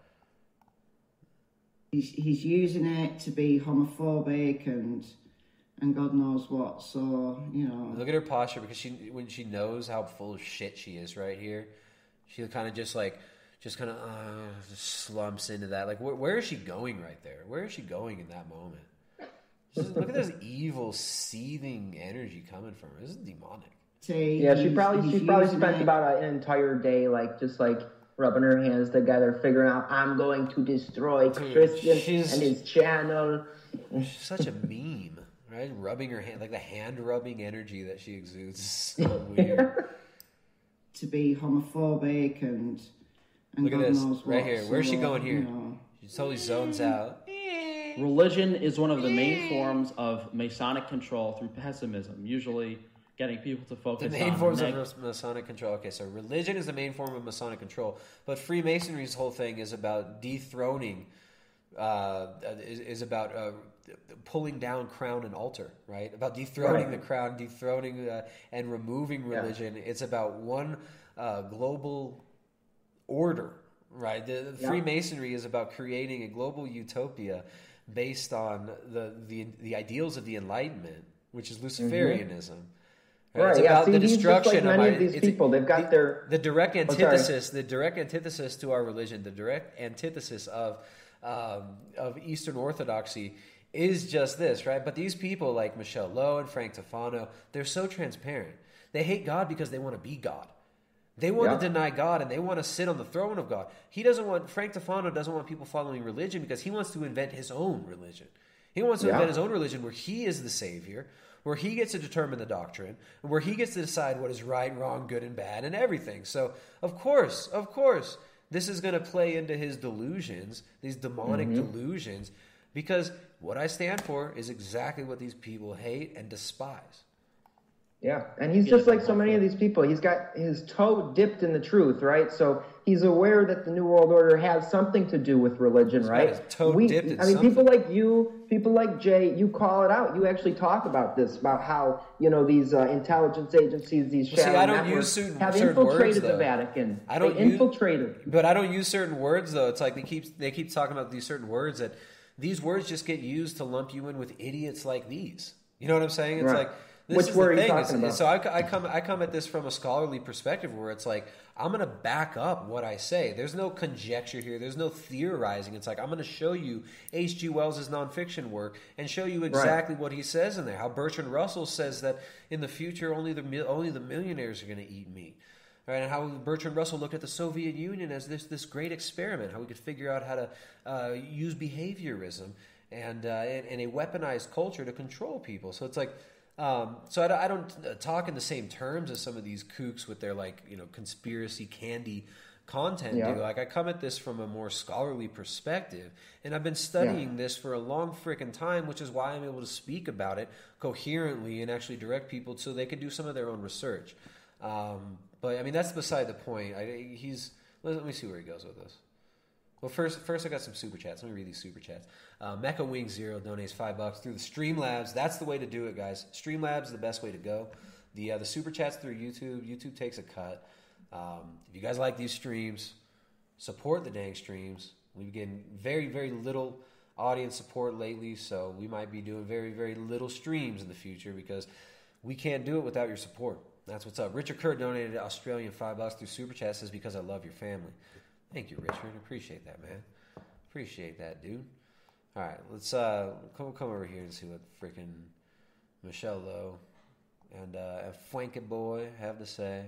He's, he's using it to be homophobic and and God knows what. So you know, Look at her posture because she when she knows how full of shit she is right here, she kind of just like just kind of uh, just slumps into that. Like where, where is she going right there? Where is she going in that moment? Just look at this evil, seething energy coming from her. This is demonic. Yeah, she probably she probably spent it- about an entire day like just like rubbing her hands together, figuring out I'm going to destroy Dude, Christian and his channel. She's such a meme, right? Rubbing her hand, like the hand rubbing energy that she exudes. is So weird. to be homophobic and and Look at this right here. Where's she going here? you know, She totally zones out. Religion is one of the main forms of Masonic control through pessimism, usually getting people to focus. The focus main on forms neg- of Masonic control. Okay, so religion is the main form of Masonic control, but Freemasonry's whole thing is about dethroning, uh, is, is about uh, pulling down crown and altar, right? About dethroning Right. the crown, dethroning uh, and removing Yeah. religion. It's about one uh, global order, right? The, the Yeah. Freemasonry is about creating a global utopia based on the, the, the ideals of the Enlightenment, which is Luciferianism. Mm-hmm. Right, It's yeah, about the destruction like of many our- of these people. They've got the, their- the direct Oh, antithesis, the direct antithesis to our religion, the direct antithesis of um, of Eastern Orthodoxy is just this, right? But these people like Michelle Lowe and Frank Tufano, they're so transparent. They hate God because they want to be God. They want Yeah. to deny God and they want to sit on the throne of God. He doesn't want Frank Tufano doesn't want people following religion because he wants to invent his own religion. He wants to Yeah. invent his own religion where he is the savior, where he gets to determine the doctrine, where he gets to decide what is right, wrong, good, and bad, and everything. So, of course, of course, this is going to play into his delusions, these demonic Mhm. delusions, because what I stand for is exactly what these people hate and despise. Yeah, and he's just like so many of these people. He's got his toe dipped in the truth, right? So he's aware that the New World Order has something to do with religion, He's got right? his toe we, dipped in I mean, something. people like you, people like Jay, you call it out. You actually talk about this, about how you know these uh, intelligence agencies, these Well, see, shadow I don't networks, use certain- have certain infiltrated words, the. Vatican. I don't they use- infiltrated. But I don't use certain words though. It's like they keep they keep talking about these certain words that these words just get used to lump you in with idiots like these. You know what I'm saying? It's Right. like this Which is the thing. talking about? So I, I come I come at this from a scholarly perspective where it's like I'm going to back up what I say. There's no conjecture here. There's no theorizing. It's like I'm going to show you H.G. Wells' nonfiction work and show you exactly what he says in there. How Bertrand Russell says that in the future only the only the millionaires are going to eat meat right? And how Bertrand Russell looked at the Soviet Union as this this great experiment, how we could figure out how to uh, use behaviorism and, uh, and and a weaponized culture to control people. So it's like. Um, so I, don't- I don't uh, talk in the same terms as some of these kooks with their like you know conspiracy candy content Yeah. do. Like I come at this from a more scholarly perspective, and I've been studying this for a long freaking time, which is why I'm able to speak about it coherently and actually direct people so they can do some of their own research. Um, but I mean, that's beside the point. I, he's let, let me see where he goes with this. Well, first, first I got some super chats. Let me read these super chats. Uh, Mecha Wing Zero donates five bucks through the Streamlabs. That's the way to do it, guys. Streamlabs is the best way to go. The uh, the super chats through YouTube. YouTube takes a cut. Um, if you guys like these streams, support the dang streams. We've getting very very little audience support lately, so we might be doing very very little streams in the future because we can't do it without your support. That's what's up. Richard Kerr donated Australian five bucks through super chat. Says because I love your family. Thank you, Richard. Appreciate that, man. Appreciate that, dude. All right, let's uh come come over here and see what freaking Michelle Lowe and uh, and Boy have to say.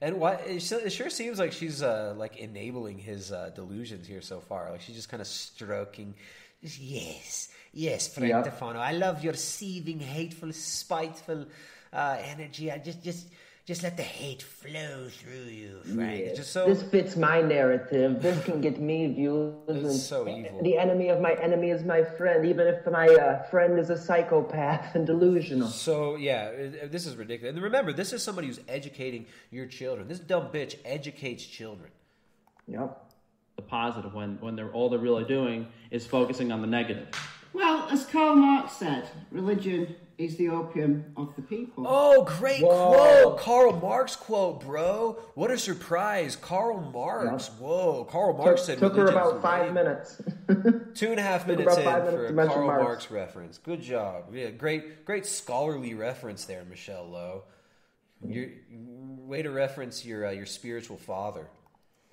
And why it, it sure seems like she's uh, like enabling his uh, delusions here so far. Like she's just kind of stroking. Yes, yes, Frank Yeah. Tufano. I love your seething, hateful, spiteful uh, energy. I just, just, just let the hate flow through you, Frank. Yeah. It's just so this fits my narrative. This can get me views. and so evil. The enemy of my enemy is my friend, even if my uh, friend is a psychopath and delusional. So yeah, it- it- this is ridiculous. And remember, this is somebody who's educating your children. This dumb bitch educates children. Yep. The positive when when they're all they're really doing is focusing on the negative. Well, as Karl Marx said, religion is the opium of the people. Oh, great Whoa. quote, Karl Marx quote, bro. What a surprise, Karl Marx. Whoa, Karl Marx took, said took her religion's about five lame. minutes. Two and a half Took minutes about in five minutes for to a mention Karl Marx. Marx reference. Good job. Yeah, great, great scholarly reference there, Michelle Lowe. Your way to reference your uh, your spiritual father.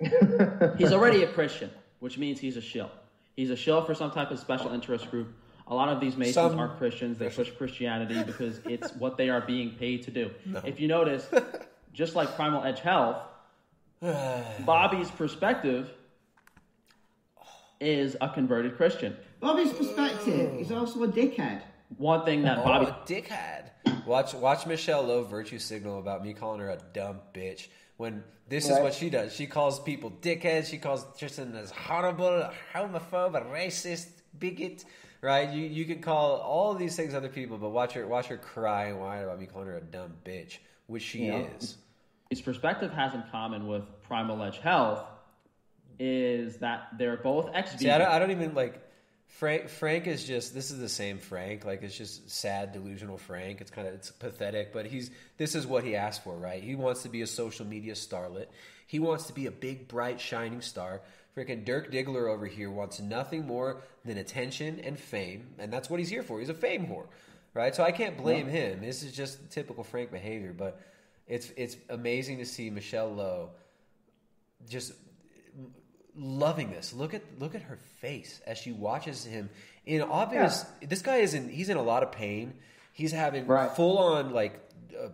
He's already a Christian, which means he's a shill. He's a shill for some type of special interest group. A lot of these Masons Some- are Christians. They push Christianity because it's what they are being paid to do. No. If you notice, just like Primal Edge Health, Bobby's perspective is a converted Christian. Bobby's perspective is oh. also a dickhead. One thing that Oh, Bobby a dickhead. Watch watch Michelle Lowe virtue signal about me calling her a dumb bitch. When this is what she does. She calls people dickheads. She calls Tristan as horrible, a homophobe, racist, bigot. Right? You you can call all these things other people, but watch her watch her cry and whine about me calling her a dumb bitch, which she Yeah. is. his perspective has in common with Primal Edge Health is that they're both ex See, I don't, I don't even like Frank. Frank is just this is the same Frank. Like it's just sad, delusional Frank. It's kind of it's pathetic, but he's this is what he asked for, right? He wants to be a social media starlet. He wants to be a big, bright, shining star. Freaking Dirk Diggler over here wants nothing more than attention and fame, and that's what he's here for. He's a fame whore, right? So I can't blame him. This is just typical Frank behavior, but it's it's amazing to see Michelle Lowe just loving this. Look at look at her face as she watches him in obvious. This guy is in. He's in a lot of pain. He's having full on like uh,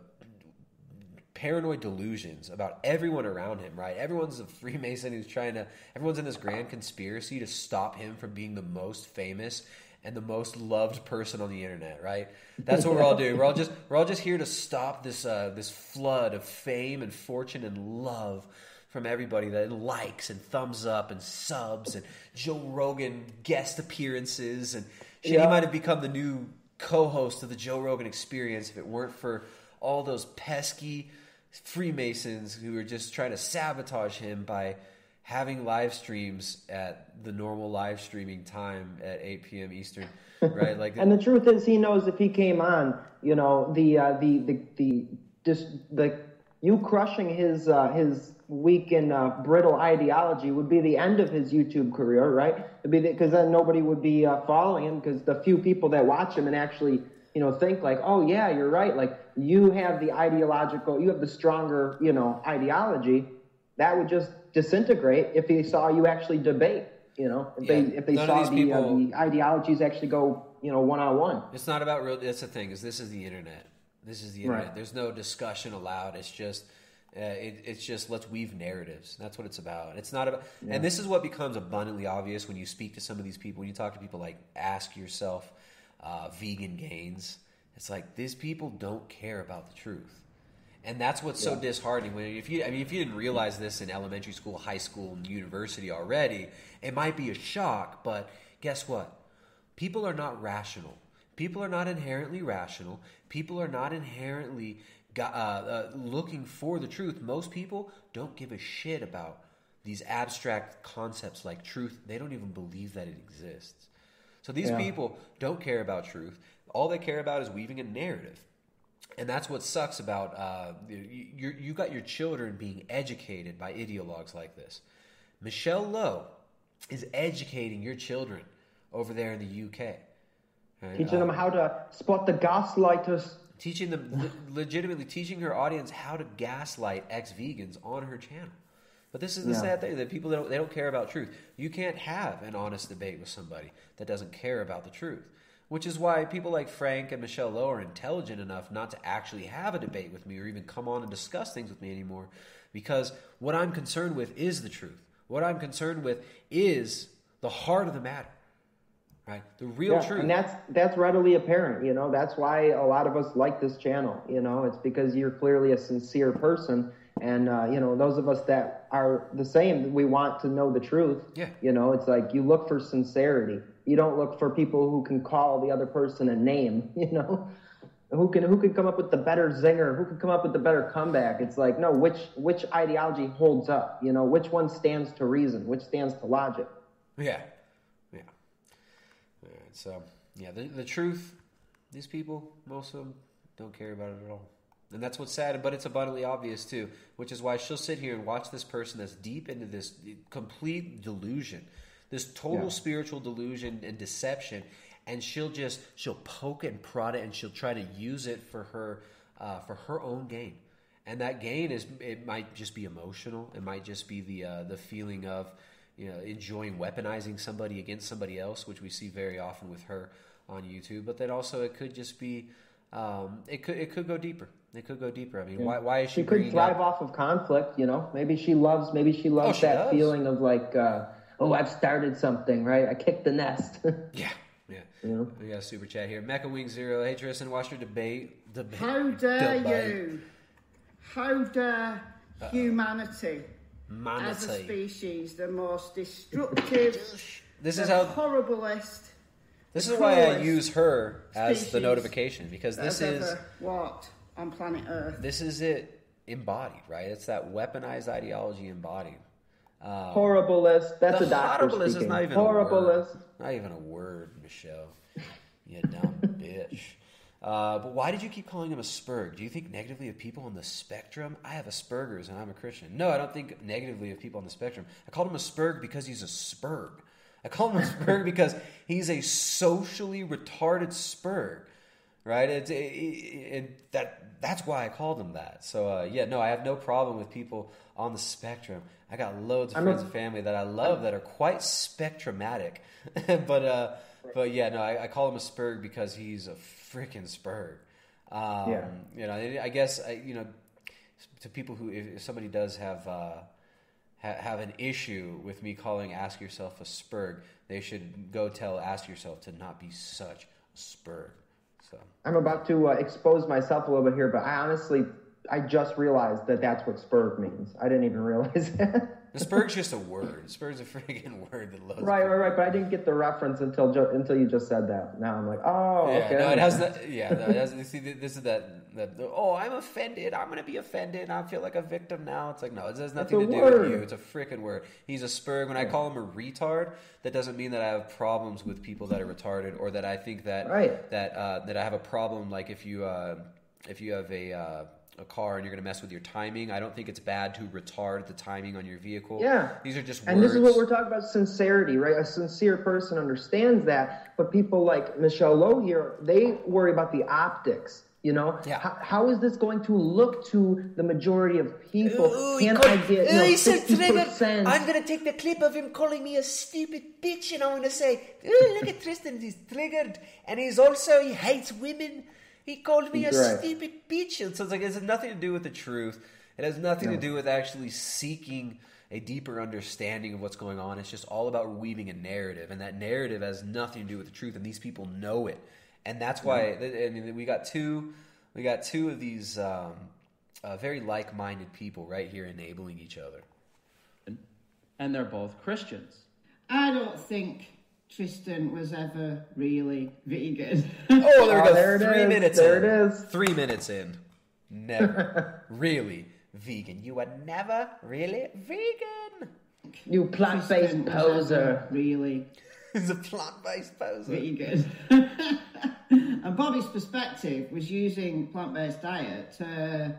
paranoid delusions about everyone around him. Right? Everyone's a Freemason who's trying to. Everyone's in this grand conspiracy to stop him from being the most famous and the most loved person on the internet. Right? That's what we're all doing. We're all just we're all just here to stop this uh, this flood of fame and fortune and love from everybody that likes and thumbs up and subs and Joe Rogan guest appearances and shit. He Yeah. might have become the new co-host of the Joe Rogan Experience if it weren't for all those pesky Freemasons who are just trying to sabotage him by having live streams at the normal live streaming time at 8 p.m. Eastern, right? Like, And the truth is, he knows if he came on, you know, the uh, the the the just the you crushing his uh, his weak and uh, brittle ideology would be the end of his YouTube career, right? It'd be because then nobody would be uh, following him because the few people that watch him and actually you know think like, oh yeah, you're right. Like you have the ideological, you have the stronger you know ideology. That would just disintegrate if he saw you actually debate. You know, if they if they saw the, people- uh, the ideologies actually go you know one on one. It's not about real. That's the thing is this is the internet. This is the internet. Right. There's no discussion allowed. It's just. Uh, it, it's just let's weave narratives. That's what it's about. It's not about, Yeah. and this is what becomes abundantly obvious when you speak to some of these people. When you talk to people like Ask Yourself, uh, Vegan Gains. It's like these people don't care about the truth, and that's what's so disheartening. When if you, I mean, if you didn't realize this in elementary school, high school, and university already, it might be a shock. But guess what? People are not rational. People are not inherently rational. People are not inherently uh, uh, looking for the truth. Most people don't give a shit about these abstract concepts like truth. They don't even believe that it exists. So these Yeah. people don't care about truth. All they care about is weaving a narrative. And that's what sucks about uh, you, you, got your children being educated by ideologues like this. Michelle Lowe is educating your children over there in the UK. right? Teaching Uh, them how to spot the gaslighters. Teaching them le- legitimately teaching her audience how to gaslight ex-vegans on her channel. But this is the Yeah. sad thing that people don't they don't care about truth. You can't have an honest debate with somebody that doesn't care about the truth. Which is why people like Frank and Michelle Lowe are intelligent enough not to actually have a debate with me or even come on and discuss things with me anymore. Because what I'm concerned with is the truth. What I'm concerned with is the heart of the matter. Right? The real Yeah, truth. And that's that's readily apparent, you know. That's why a lot of us like this channel, you know. It's because you're clearly a sincere person, and uh, you know those of us that are the same, we want to know the truth. Yeah. You know, it's like you look for sincerity. You don't look for people who can call the other person a name. You know, who can who can come up with the better zinger? Who can come up with the better comeback? It's like no, which which ideology holds up? You know, which one stands to reason? Which stands to logic? Yeah, yeah. So yeah, the the truth, these people, most of them don't care about it at all, and that's what's sad. But it's abundantly obvious too, which is why she'll sit here and watch this person that's deep into this complete delusion, this total Yeah. spiritual delusion and deception, and she'll just she'll poke and prod it, and she'll try to use it for her uh, for her own gain. And that gain is it might just be emotional. It might just be the uh, the feeling of you know enjoying weaponizing somebody against somebody else, which we see very often with her on YouTube. But then also it could just be um, it could it could go deeper. It could go deeper. I mean, why why is she, she could thrive up? off of conflict you know maybe she loves maybe she loves Oh, she that does. feeling of like uh, oh i've started something right i kicked the nest yeah yeah you know We got a super chat here. Mecha Wing Zero. Hey Tristan, watch your debate. debate How dare debate. you? How dare humanity as a species, the most destructive, This the is how- horriblest. This is why I use her as the notification because this is ever walked on planet Earth. this is it embodied, right? It's that weaponized ideology embodied. Um, horriblest that's a doctor horriblest is speaking not even a horriblest word. Not even a word, Michelle. You dumb bitch. Uh, but why did you keep calling him a spurg? Do you think negatively of people on the spectrum? I have Asperger's and I'm a Christian. No, I don't think negatively of people on the spectrum. I called him a spurg because he's a spurg. I call him a spurg because he's a socially retarded spurg. right? It's it, it, it- that that's why I called him that. So uh, yeah, no, I have no problem with people on the spectrum. I got loads of I'm friends a- and family that I love that are quite spectrumatic, but uh, but yeah, no, I, I call him a Spurg because he's a freaking Spurg. Um, Yeah. You know, I guess you know, to people who if, if somebody does have. Uh, ha- have an issue with me calling Ask Yourself a Spurg, they should go tell Ask Yourself to not be such a Spurg. So I'm about to uh, expose myself a little bit here, but I honestly, I just realized that that's what Spurg means. I didn't even realize that. Spurg's just a word. Spurg's a freaking word that loves. right, right, right. But I didn't get the reference until ju- until you just said that. Now I'm like, oh, Yeah, okay. no, it has that. Yeah, no, it has. See, this is that. that oh, I'm offended. I'm gonna be offended. I feel like a victim now. It's like no, it has nothing to do word. with you. It's a freaking word. He's a spurg. When I call him a retard, that doesn't mean that I have problems with people that are retarded, or that I think that Right. that uh, that I have a problem. Like if you uh, if you have a uh, a car and you're gonna mess with your timing, I don't think it's bad to retard the timing on your vehicle. Yeah. these are just And this is what we're talking about sincerity, right? A sincere person understands that, but people like Michelle Lowe here, they worry about the optics. You know, Yeah. how, how is this going to look to the majority of people? Ooh, Can he I called- get you Ooh, know, he's so triggered. 50%? I'm gonna take the clip of him calling me a stupid bitch, and I'm gonna say, "Ooh, look at Tristan, he's triggered, and he's also he hates women. He called me a He's right. stupid bitch." So it's like it has nothing to do with the truth. It has nothing No. to do with actually seeking a deeper understanding of what's going on. It's just all about weaving a narrative, and that narrative has nothing to do with the truth. And these people know it, and that's why. And we got two, we got two of these um, uh, very like-minded people right here enabling each other. And they're both Christians. I don't think Tristan was ever really vegan. Oh, there we Oh, go. there it Three is. minutes There in. it is. Three minutes in. Never. really vegan. You were never really vegan. You plant-based poser. Really He's a plant-based poser. vegan. and Bobby's perspective was using plant-based diet to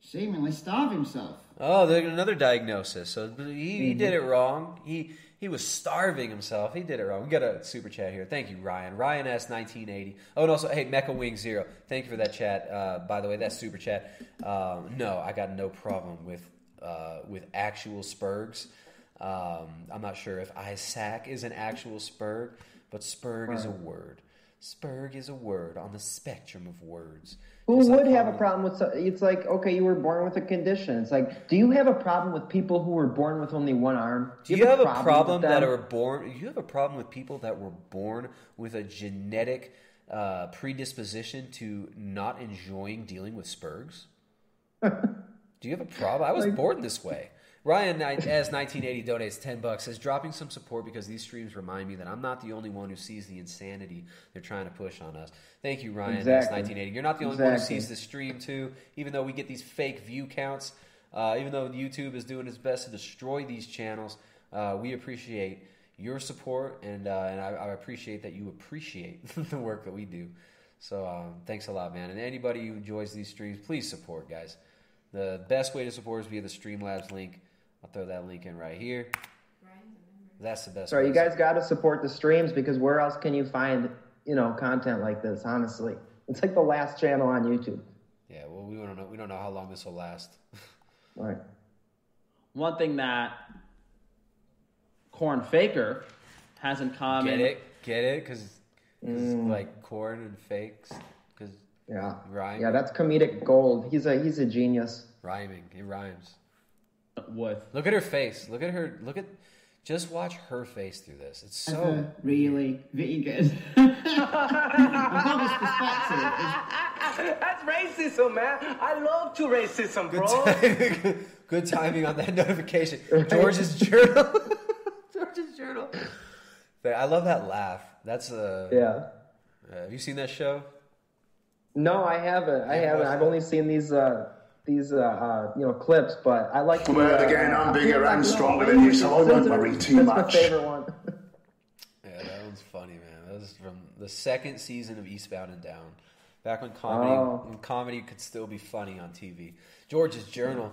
seemingly starve himself. Oh, there's another diagnosis. So he, he Mhm. did it wrong. He he was starving himself. He did it wrong. We got a super chat here. Thank you, Ryan. Ryan S nineteen eighty. Oh, and also, hey, Mecha Wing Zero. Thank you for that chat. Uh, by the way, that super chat. Um, no, I got no problem with uh, with actual Spurgs. Um, I'm not sure if Isaac is an actual Spurg, but Spurg is a word. Spurg is a word on the spectrum of words. Who would have a problem with? It's like okay, you were born with a condition. It's like, do you have a problem with people who were born with only one arm? Do you have a with problem that are born? You have a problem with people that were born with a genetic uh, predisposition to not enjoying dealing with spurgs? Do you have a problem? I was Like- born this way. Ryan as 1980 donates 10 bucks. Says dropping some support because these streams remind me that I'm not the only one who sees the insanity they're trying to push on us. Thank you, Ryan as 1980. You're not the only one who sees the stream too. Even though we get these fake view counts, uh, even though YouTube is doing its best to destroy these channels, uh, we appreciate your support and uh, and I, I appreciate that you appreciate the work that we do. So um, thanks a lot, man. And anybody who enjoys these streams, please support, guys. The best way to support is via the Streamlabs link. I'll throw that link in right here. That's the best. Sorry, you guys got to support the streams because where else can you find you know content like this? Honestly, it's like the last channel on YouTube. Yeah, well, we don't know. We don't know how long this will last. Right. One thing that Corn Faker has in common. Get it? Get it? Because Mm. like corn and fakes. Because Yeah. rhyme. Yeah, that's comedic gold. He's a he's a genius. rhyming. It rhymes. With Look at her face. Look at her. Look at. Just watch her face through this. It's so. Ever really vegan. and Bobby's perspective is That's racism, man. I love to racism, bro. Good timing on that notification. George's journal. George's journal. But I love that laugh. That's a. Yeah. Uh, have you seen that show? No, I haven't. I haven't haven't. I've that? only seen these uh these uh, uh you know clips, but I like. the, Well, uh, again, I'm bigger feel like, and stronger than you, so I won't worry too that's much. my favorite one. Yeah, that one's funny, man. That was from the second season of Eastbound and Down. Back when comedy Oh. when comedy could still be funny on TV. George's Journal,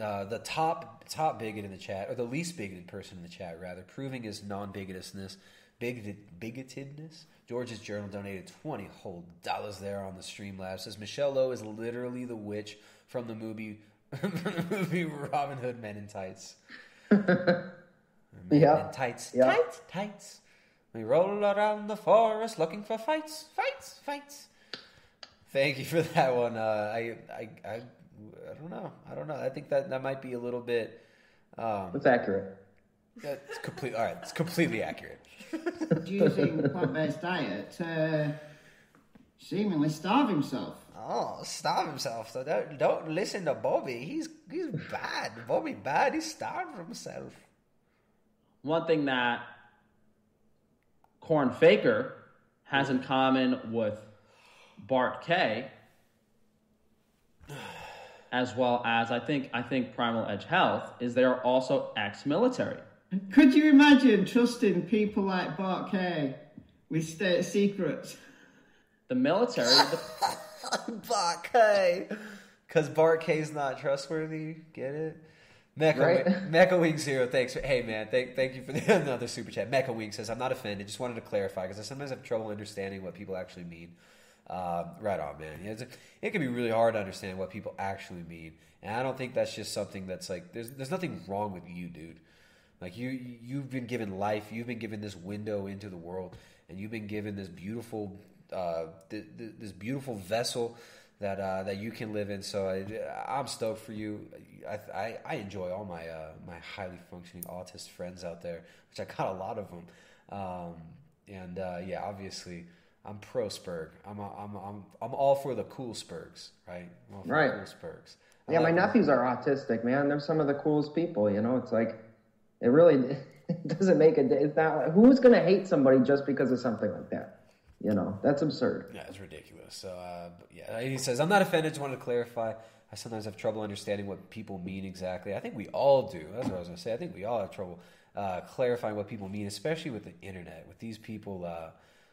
uh, the top top bigot in the chat, or the least bigoted person in the chat, rather, proving his non bigotedness bigoted, bigotedness. George's Journal donated 20 whole dollars there on the Streamlabs. Says Michelle Lowe is literally the witch from the movie, from the movie Robin Hood Men in Tights. Men Yeah. in tights, Yeah. tights, tights. We roll around the forest looking for fights, fights, fights. Thank you for that one. Uh, I, I, I, I don't know. I don't know. I think that that might be a little bit. Um, It's accurate. It's complete. All right, it's completely accurate. using plant-based diet to seemingly starve himself. Oh, starve himself. So don't don't listen to Bobby. He's he's bad. Bobby bad. He starved himself. One thing that Corn Faker has in common with Bart Kay, as well as I think I think Primal Edge Health, is they are also ex-military. Could you imagine trusting people like Bart Kay with state secrets? The military, the, Bart Kay. Because Bart Kay's not trustworthy. Get it? Mecha, Right. Mecha Wing Zero, thanks. For, hey, man, thank, thank you for the, another super chat. Mecha Wing says, I'm not offended. Just wanted to clarify because I sometimes have trouble understanding what people actually mean. Um, right on, man. It can be really hard to understand what people actually mean. And I don't think that's just something that's like, there's, there's nothing wrong with you, dude. Like you, you've been given life. You've been given this window into the world, and you've been given this beautiful, uh, th- th- this beautiful vessel that uh, that you can live in. So I, I'm stoked for you. I, I, I enjoy all my uh, my highly functioning autist friends out there, which I got a lot of them. Um, and uh, yeah, obviously, I'm pro Spurg. I'm I'm I'm I'm all for the cool Spurgs, right? I'm all for the Right. cool Spurgs. I Yeah, my them. nephews are autistic, man. They're some of the coolest people. You know, it's like it really it doesn't make a. It's not who's gonna hate somebody just because of something like that. You know, that's absurd. Yeah, it's ridiculous. So, uh, yeah, he says, I'm not offended, just wanted to clarify. I sometimes have trouble understanding what people mean exactly. I think we all do. That's what I was going to say. I think we all have trouble uh, clarifying what people mean, especially with the internet, with these people uh,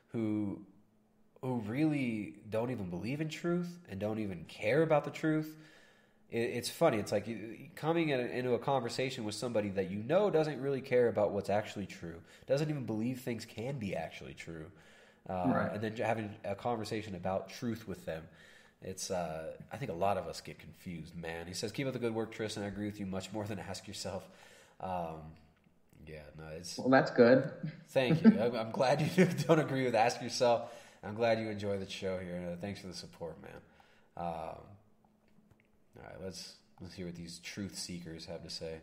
who who really don't even believe in truth and don't even care about the truth. It, it's funny. It's like coming in, into a conversation with somebody that you know doesn't really care about what's actually true, doesn't even believe things can be actually true uh, Right. and then having a conversation about truth with them. It's uh, I think a lot of us get confused, man. He says, "Keep up the good work, Tristan. I agree with you much more than ask yourself." Um, yeah, no, it's Well, that's good. Thank you. I'm, I'm glad you don't agree with ask yourself. I'm glad you enjoy the show here. and, uh, thanks for the support, man. Um, all right, let's let's hear what these truth seekers have to say.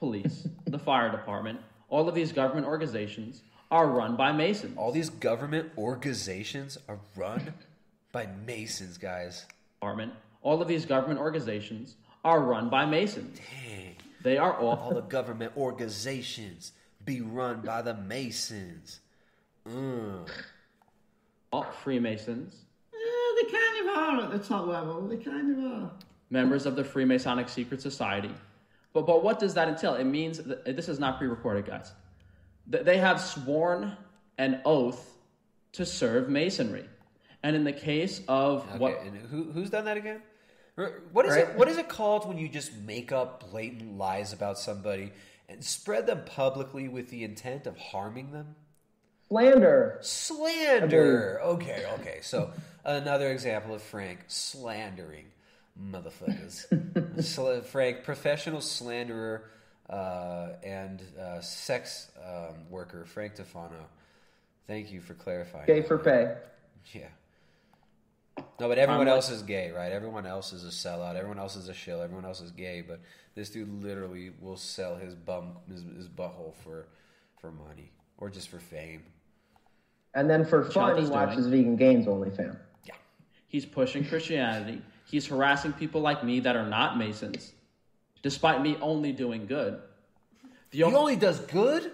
police, the fire department, all of these government organizations are run by Masons. All these government organizations are run by Masons, guys. Department, all of these government organizations are run by Masons. Dang. They are all All the government organizations be run by the Masons. Mm. all Freemasons, Yeah, they kind of are at the top level. They kind of are. members of the Freemasonic Secret Society. But but what does that entail? It means that, this is not pre-recorded, guys. That they have sworn an oath to serve Masonry, and in the case of Okay, what who, who's done that again? What is Right. it? What is it called when you just make up blatant lies about somebody and spread them publicly with the intent of harming them? Slander. Slander. Okay, okay. So another example of Frank slandering motherfuckers. Frank, professional slanderer uh, and uh, sex um, worker, Frank Tufano. Thank you for clarifying. Gay for pay. Yeah. No, but everyone I'm else is gay, right? Everyone else is a sellout. Everyone else is a shill. Everyone else is gay. But this dude literally will sell his bum, his, his butthole for for money or just for fame. And then for fun, he watches doing. Vegan Gains OnlyFans. Yeah, he's pushing Christianity. He's harassing people like me that are not Masons, despite me only doing good. The He only does good,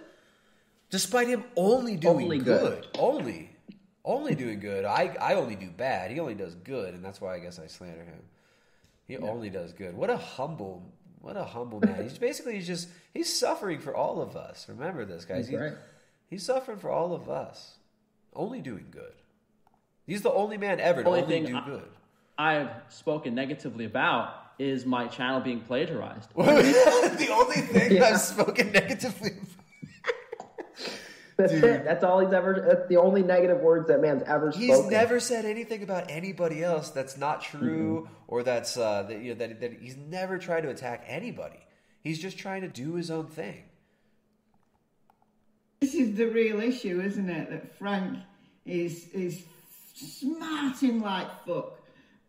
despite him only doing Only good. good. Only, only doing good. I I only do bad. He only does good, and that's why I guess I slander him. He only does good. What a humble, what a humble man. He's basically he's just he's suffering for all of us. Remember this, guys. He's, right. he's suffering for all of us. Only doing good. He's the only man ever to Only only thing do I- good. I've spoken negatively about is my channel being plagiarized. the only thing Yeah. I've spoken negatively. That's it. That's all he's ever. That's the only negative words that man's ever spoken. He's spoken. never said anything about anybody else that's not true Mm-hmm. or that's uh, that, you know, that, that he's never tried to attack anybody. He's just trying to do his own thing. This is the real issue, isn't it? That Frank is is smarting like fuck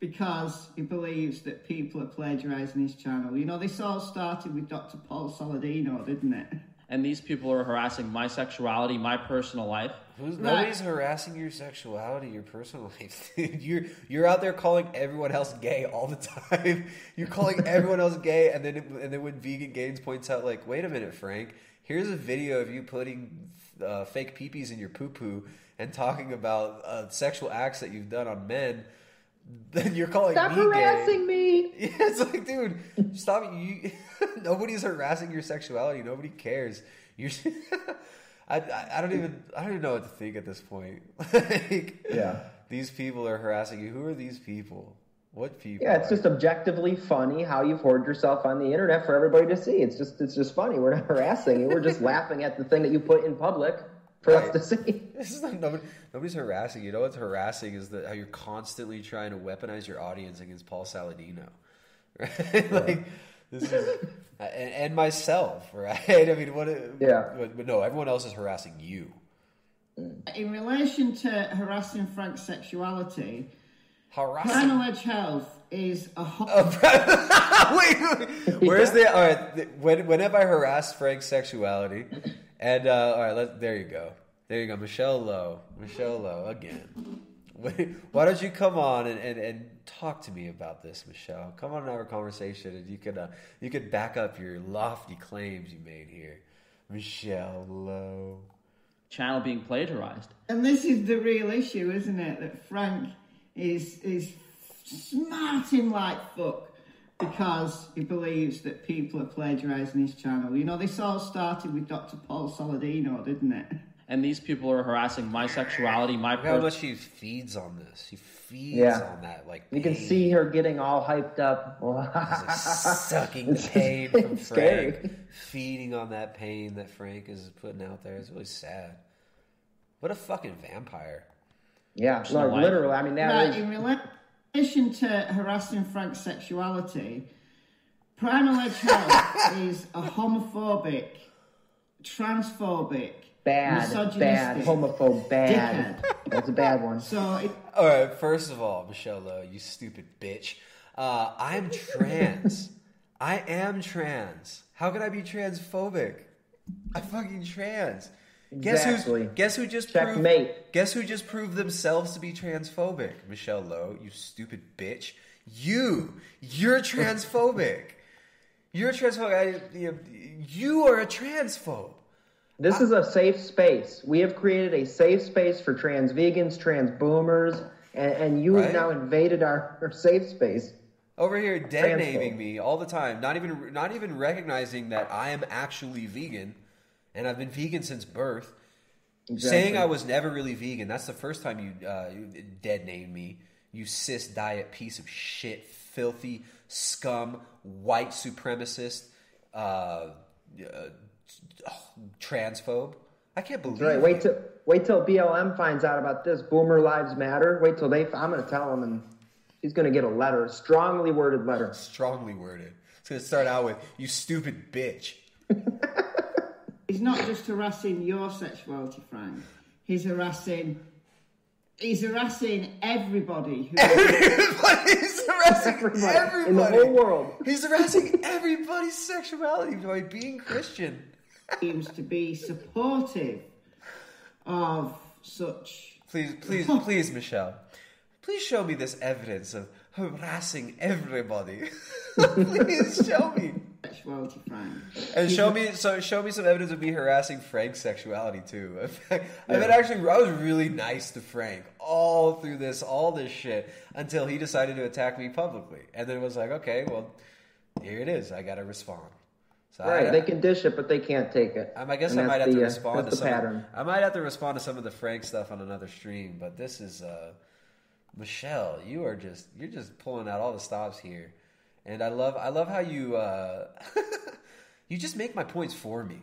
because he believes that people are plagiarising his channel. You know, this all started with Dr. Paul Saladino, didn't it? And these people are harassing my sexuality, my personal life. Who's, Right. Nobody's harassing your sexuality, your personal life. Dude, you're you're out there calling everyone else gay all the time. You're calling everyone else gay, and then and then when Vegan Gains points out, like, wait a minute, Frank, here's a video of you putting uh, fake peepees in your poo poo and talking about uh, sexual acts that you've done on men. Then you're calling Stop me harassing gay. me. Yeah, it's like, dude, stop. You, nobody's harassing your sexuality. Nobody cares. You're. I, I, I don't even I don't even know what to think at this point. like, Yeah. these people are harassing you. Who are these people? What people? Yeah, it's just objectively funny how you've hoarded yourself on the internet for everybody to see. It's just it's just funny. We're not harassing you. We're just laughing at the thing that you put in public for us to see. This is not, nobody, nobody's harassing you. You know what's harassing is that how you're constantly trying to weaponize your audience against Paul Saladino, right? like this is and, and myself, right? I mean, what? Yeah. But, but no, everyone else is harassing you. Mm. In relation to harassing Frank's sexuality, Harassing. Primal Edge Health is a hot. Oh, wait, wait, where's the all right? th- When when have I harassed Frank's sexuality? And uh, all right, let, there you go, there you go, Michelle Lowe, Michelle Lowe again. Why don't you come on and, and, and talk to me about this, Michelle? Come on and have a conversation, and you could uh, you could back up your lofty claims you made here, Michelle Lowe. Channel being plagiarized. And this is the real issue, isn't it? That Frank is is smarting like fuck because he believes that people are plagiarising his channel. You know, this all started with Dr. Paul Saladino, didn't it? And these people are harassing my sexuality, my Look how per- much he feeds on this. She feeds Yeah. on that like You can see her getting all hyped up. sucking the pain from It's scary. Frank, feeding on that pain that Frank is putting out there. It's really sad. What a fucking vampire. Yeah, no, like, literally. I mean, that right, is- in relation to harassing Frank's sexuality, Primal Edge Health is a homophobic, transphobic, bad, misogynistic, bad, homophobe, bad. dickhead. That's a bad one. So it, All right, first of all, Michelle Lowe, you stupid bitch. Uh, I'm trans. I am trans. How can I be transphobic? I'm fucking trans. Guess Exactly. who's guess who just Checkmate. proved guess who just proved themselves to be transphobic? Michelle Lowe, you stupid bitch. You, you're transphobic. You're transphobic. I, you, are a transphobe. This is a safe space. We have created a safe space for trans vegans, trans boomers, and, and you Right. have now invaded our, our safe space. over here dead naming me all the time, not even not even recognizing that I am actually vegan, and I've been vegan since birth. Exactly. Saying I was never really vegan. That's the first time you, uh, you dead named me. You cis diet piece of shit, filthy scum, white supremacist, uh, uh, transphobe. I can't believe. That's right. Wait till wait till BLM finds out about this. Boomer lives matter. Wait till they. I'm going to tell him, and he's going to get a letter, a strongly worded letter. Strongly worded. It's gonna start out with "you stupid bitch." he's not just harassing your sexuality, Frank. He's harassing. He's harassing everybody who He's harassing everybody, in the whole world. He's harassing everybody's sexuality by being Christian. seems to be supportive of such. Please, please, please, Michelle. Please show me this evidence of harassing everybody. please show me. Sexuality, Frank. And show me so show me some evidence of me harassing Frank's sexuality too. I've been actually I was really nice to Frank all through this all this shit until he decided to attack me publicly, and then it was like, okay, well, here it is. I got to respond. So Right. I, they can dish it, but they can't take it. I guess And I might have to the, uh, respond to the some. pattern. I might have to respond to some of the Frank stuff on another stream, but this is uh, Michelle. You are just you're just pulling out all the stops here, and I love I love how you uh, you just make my points for me.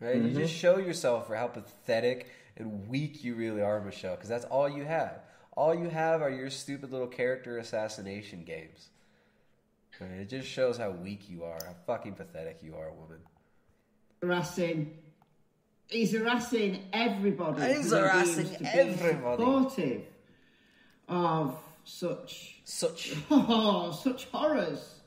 right? You Mhm. just show yourself for how pathetic and weak you really are, Michelle, because that's all you have. All you have are your stupid little character assassination games. Right? It just shows how weak you are, how fucking pathetic you are, woman. harassing. He's harassing everybody. He's harassing deems to be everybody. Supportive of such such oh such horrors.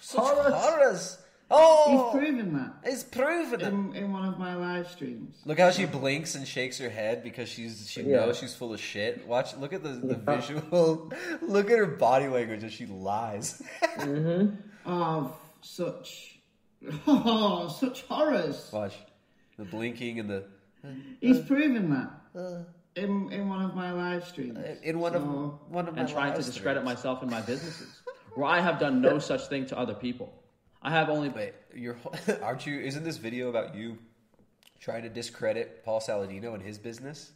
Such horrors. Oh, he's proven that. He's proven it in, in one of my live streams. Look how she blinks and shakes her head because she's she Yeah. knows she's full of shit. Watch, look at the, the Yeah. visual. Look at her body language as she lies. Mm-hmm. Of such oh such horrors. Watch the blinking and the. He's proven that in in one of my live streams. Uh, in one of one of and trying to discredit myself and my businesses, where I have done no such thing to other people. I have only. Wait, you're aren't you? Isn't this video about you trying to discredit Paul Saladino and his business?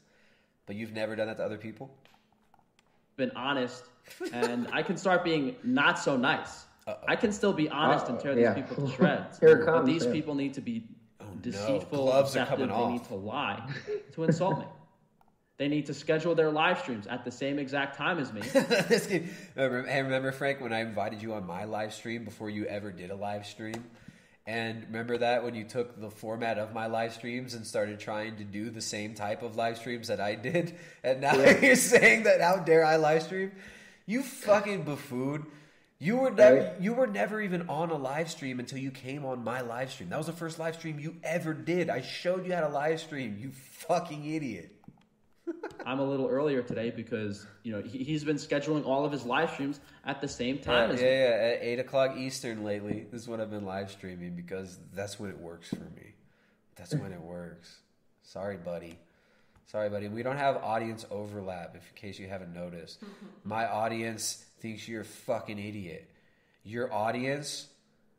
But you've never done that to other people. been honest, and I can start being not so nice. I can still be honest and tear these Yeah. people to shreds. Here it but these yeah. people need to be oh, deceitful, gloves are deceptive. coming They off. need to lie to insult me. They need to schedule their live streams at the same exact time as me. Hey, remember, Frank, when I invited you on my live stream before you ever did a live stream? And remember that when you took the format of my live streams and started trying to do the same type of live streams that I did? And now Yeah. you're saying that how dare I live stream? You fucking buffoon. You were never you were never even on a live stream until you came on my live stream. That was the first live stream you ever did. I showed you how to live stream, you fucking idiot. I'm a little earlier today because you know he, he's been scheduling all of his live streams at the same time Yeah, as yeah, yeah, at eight o'clock Eastern lately. This is when I've been live streaming because that's when it works for me. That's when it works. Sorry, buddy. Sorry, buddy. We don't have audience overlap. If in case you haven't noticed, mm-hmm. my audience thinks you're a fucking idiot. Your audience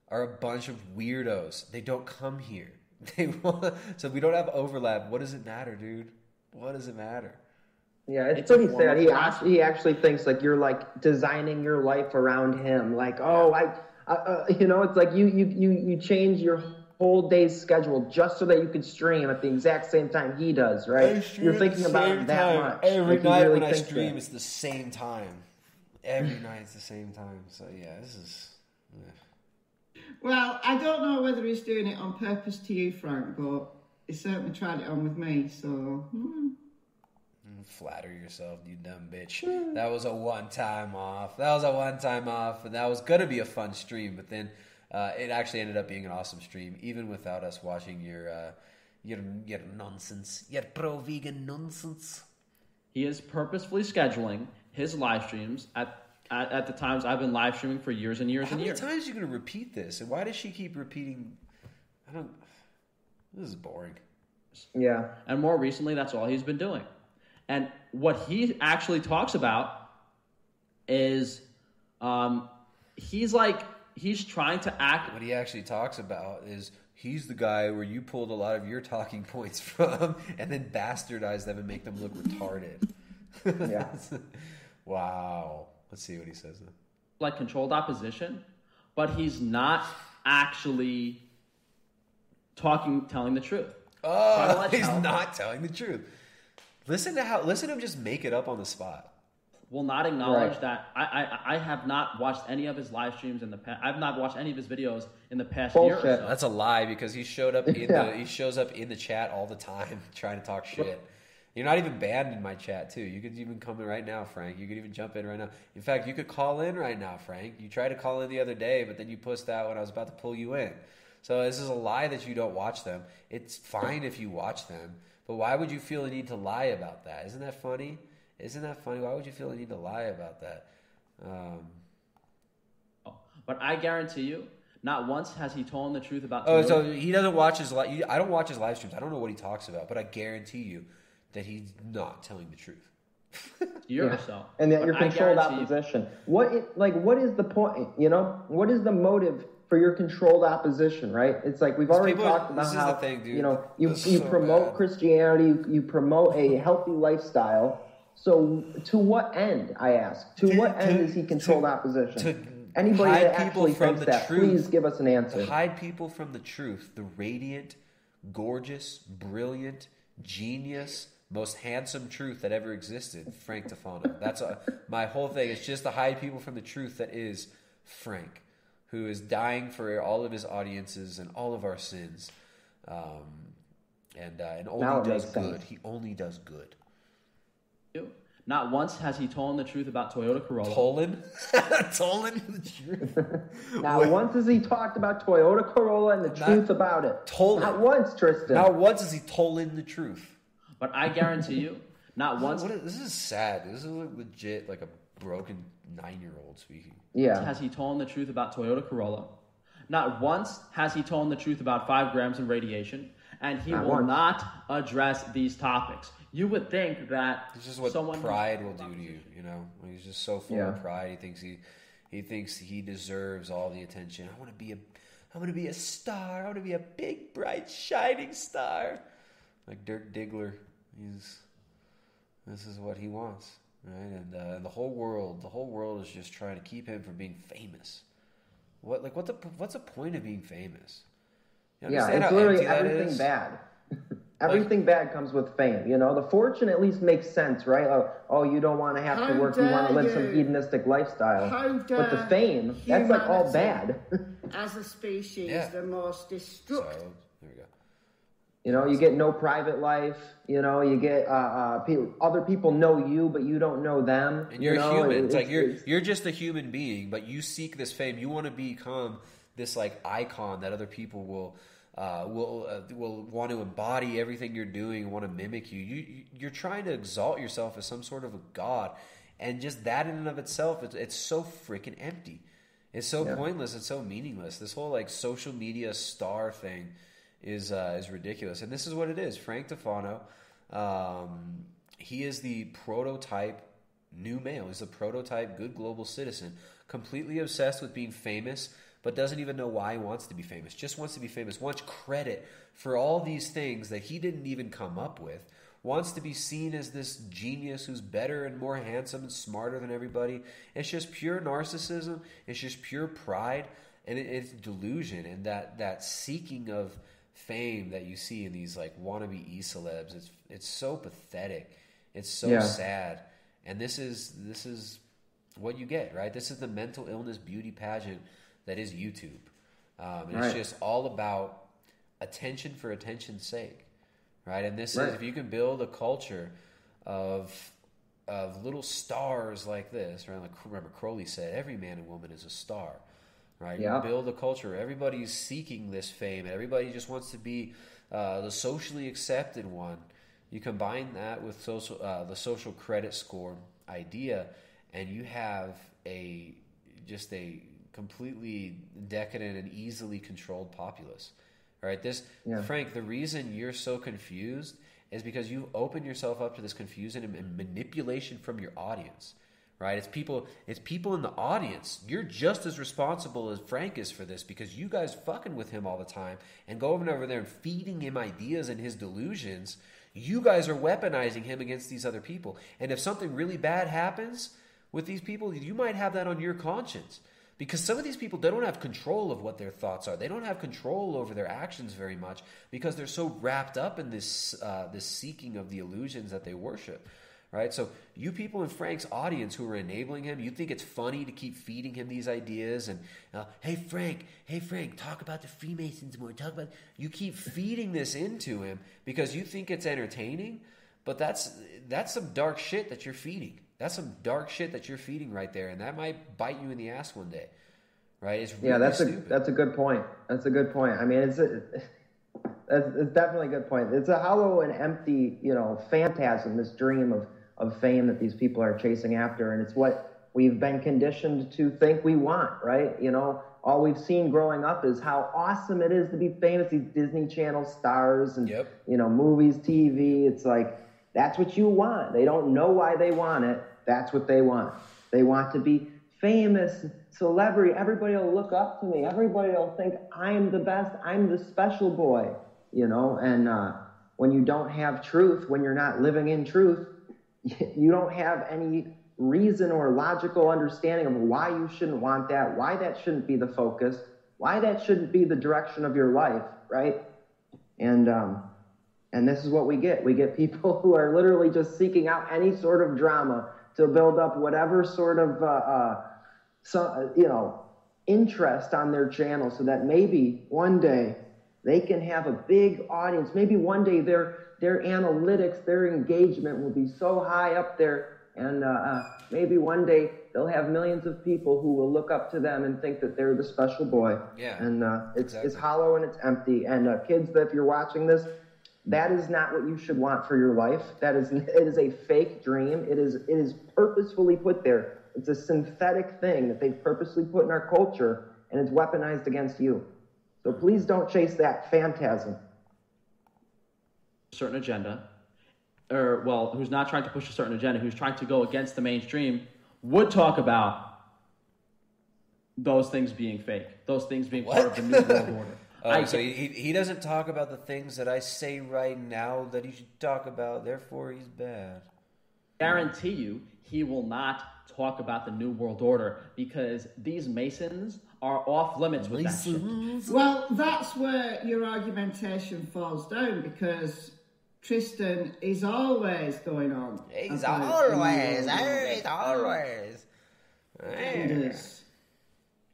are a bunch of weirdos. They don't come here. They want, so we don't have overlap. What does it matter, dude? What does it matter? Yeah, it's, It's a pretty form sad. He harassment. actually, he actually thinks like you're like designing your life around him. Like, oh, I, I uh, you know, it's like you you you you change your whole day's schedule just so that you could stream at the exact same time he does, right? You're thinking about it that much. Every Like, night really when I stream, that. it's the same time. Every night it's the same time. So yeah, this is. Well, I don't know whether he's doing it on purpose to you, Frank, but he certainly tried it on with me. So hmm. Flatter yourself, you dumb bitch. That was a one time off. That was a one time off, and that was gonna be a fun stream. But then uh, it actually ended up being an awesome stream, even without us watching your uh, your your nonsense, your pro vegan nonsense. He is purposefully scheduling his live streams at, at, at the times I've been live streaming for years and years How and years. How many times are you gonna repeat this, and why does she keep repeating? I don't. This is boring. Yeah. And more recently, that's all he's been doing. And what he actually talks about is um, he's like, he's trying to act. What he actually talks about is he's the guy where you pulled a lot of your talking points from and then bastardize them and make them look retarded. Yeah. wow. Let's see what he says. Like controlled opposition, but he's not actually talking, telling the truth. Oh, he's how- not telling the truth. Listen to how. Listen to him just make it up on the spot. will not acknowledge Right. that I, I I have not watched any of his live streams in the past. I've not watched any of his videos in the past year or so. That's a lie because he showed up in Yeah. the he shows up in the chat all the time trying to talk shit. You're not even banned in my chat too. You could even come in right now, Frank. You could even jump in right now. In fact, you could call in right now, Frank. You tried to call in the other day, but then you pussed out when I was about to pull you in. So this is a lie that you don't watch them. It's fine if you watch them, but why would you feel the need to lie about that? Isn't that funny? Isn't that funny? Why would you feel the need to lie about that? Um, But I guarantee you, not once has he told him the truth about. Oh, so he doesn't watch his live. I don't watch his live streams. I don't know what he talks about, but I guarantee you that he's not telling the truth. You're Yeah. so. and that you're I controlled guarantee you- opposition. What i- like what is the point? You know, what is the motive for your controlled opposition? Right? It's like we've already people- talked about how thing, you know you you so promote bad. Christianity, you, you promote a healthy lifestyle. So to what end? I ask. To, what end is he controlled opposition? to Anybody hide that people actually from thinks the that, truth. please give us an answer. To hide people from the truth, the radiant, gorgeous, brilliant, genius, most handsome truth that ever existed, Frank Tufano. That's a, my whole thing. It's just to hide people from the truth that is Frank, who is dying for all of his audiences and all of our sins, um, and uh, and only does good. sense. He only does good. Not once has he told the truth about Toyota Corolla. Tolan? Tolan the truth. Now, Wait. once has he talked about Toyota Corolla and the Not- truth about it? Told Not once, Tristan. Not once has he told in the truth. But I guarantee you, not once What is- this is sad. This is legit like a broken nine year old speaking. Yeah. has he told the truth about Toyota Corolla. Not once has he told the truth about five grams of radiation, and he Not will once. not address these topics. You would think that This is what someone pride will do to you. You know, he's just so full Yeah. of pride. He thinks he he thinks he deserves all the attention. I want to be a I want to be a star. I want to be a big, bright, shining star, like Dirk Diggler. He's this is what he wants, right? And uh, the whole world, the whole world is just trying to keep him from being famous. What like what the what's the point of being famous? You Yeah, it's literally everything bad. everything bad comes with fame. You know, the fortune at least makes sense, right? Oh, oh you don't want to have to work. You want to dare live some hedonistic lifestyle. But the fame, that's like all bad. As a species, Yeah. the most destructive. there we go. You know, you get no private life. You know, you get uh, uh, pe- other people know you, but you don't know them. And you're you know? human. It's, like you're it's- you're just a human being, but you seek this fame. You want to become this like icon that other people will uh, will uh, will want to embody everything you're doing want to mimic you. You you- you're trying to exalt yourself as some sort of a god, and just that in and of itself, it's, it's so freaking empty. It's so Yeah. pointless. It's so meaningless. This whole like social media star thing is uh, is ridiculous. And this is what it is. Frank Tufano, um, he is the prototype new male. He's the prototype good global citizen, completely obsessed with being famous, but doesn't even know why he wants to be famous. Just wants to be famous. Wants credit for all these things that he didn't even come up with. Wants to be seen as this genius who's better and more handsome and smarter than everybody. It's just pure narcissism. It's just pure pride, and it, it's delusion and that that seeking of fame that you see in these like wannabe e celebs. It's it's so pathetic. It's so Yeah. sad. And this is this is what you get, right? This is the mental illness beauty pageant that is YouTube. Um, and It's just all about attention for attention's sake, right? And this Right. is if you can build a culture of of little stars like this, right? Like remember Crowley said, every man and woman is a star, right? Yeah. You build a culture. Everybody's seeking this fame, everybody just wants to be uh, the socially accepted one. You combine that with social, uh, the social credit score idea, and you have a just a completely decadent and easily controlled populace. Right? This Yeah. Frank, the reason you're so confused is because you open yourself up to this confusion and manipulation from your audience. Right? It's people it's people in the audience. You're just as responsible as Frank is for this because you guys fucking with him all the time and going over there and feeding him ideas and his delusions. You guys are weaponizing him against these other people. And if something really bad happens with these people, you might have that on your conscience. Because some of these people, they don't have control of what their thoughts are. They don't have control over their actions very much because they're so wrapped up in this uh, this seeking of the illusions that they worship, right? So you people in Frank's audience who are enabling him, you think it's funny to keep feeding him these ideas and, uh, hey Frank, hey Frank, talk about the Freemasons more. Talk about you keep feeding this into him because you think it's entertaining, but that's that's some dark shit that you're feeding. That's some dark shit that you're feeding right there, and that might bite you in the ass one day, right? It's really yeah, that's stupid. a that's a good point. That's a good point. I mean, it's a, that's definitely a good point. It's a hollow and empty, you know, phantasm. This dream of of fame that these people are chasing after, and it's what we've been conditioned to think we want, right? You know, all we've seen growing up is how awesome it is to be famous. These Disney Channel stars and you know, movies, TV. It's like that's what you want. They don't know why they want it. That's what they want. They want to be famous, celebrity. Everybody will look up to me. Everybody will think I'm the best. I'm the special boy, you know. And uh, when you don't have truth, when you're not living in truth, you don't have any reason or logical understanding of why you shouldn't want that, why that shouldn't be the focus, why that shouldn't be the direction of your life, right? and um, and this is what we get. We get people who are literally just seeking out any sort of drama to build up whatever sort of uh, uh, so, you know interest on their channel, so that maybe one day they can have a big audience. Maybe one day their their analytics, their engagement will be so high up there, and uh, uh, maybe one day they'll have millions of people who will look up to them and think that they're the special boy. Yeah, And uh, it's it's hollow and it's empty. And uh, kids, if you're watching this, that is not what you should want for your life. That is it is a fake dream. It is it is purposefully put there. It's a synthetic thing that they've purposely put in our culture, and it's weaponized against you. So please don't chase that phantasm. Certain agenda, or well, who's not trying to push a certain agenda, who's trying to go against the mainstream, would talk about those things being fake, those things being part of the new world order. Oh, I so he, he doesn't talk about the things that I say right now that he should talk about. Therefore, he's bad. guarantee you he will not talk about the new world order because these masons are off limits with that shit. Well, that's where your argumentation falls down because Tristan is always going on. He's about always, the new world he's order. always. It is.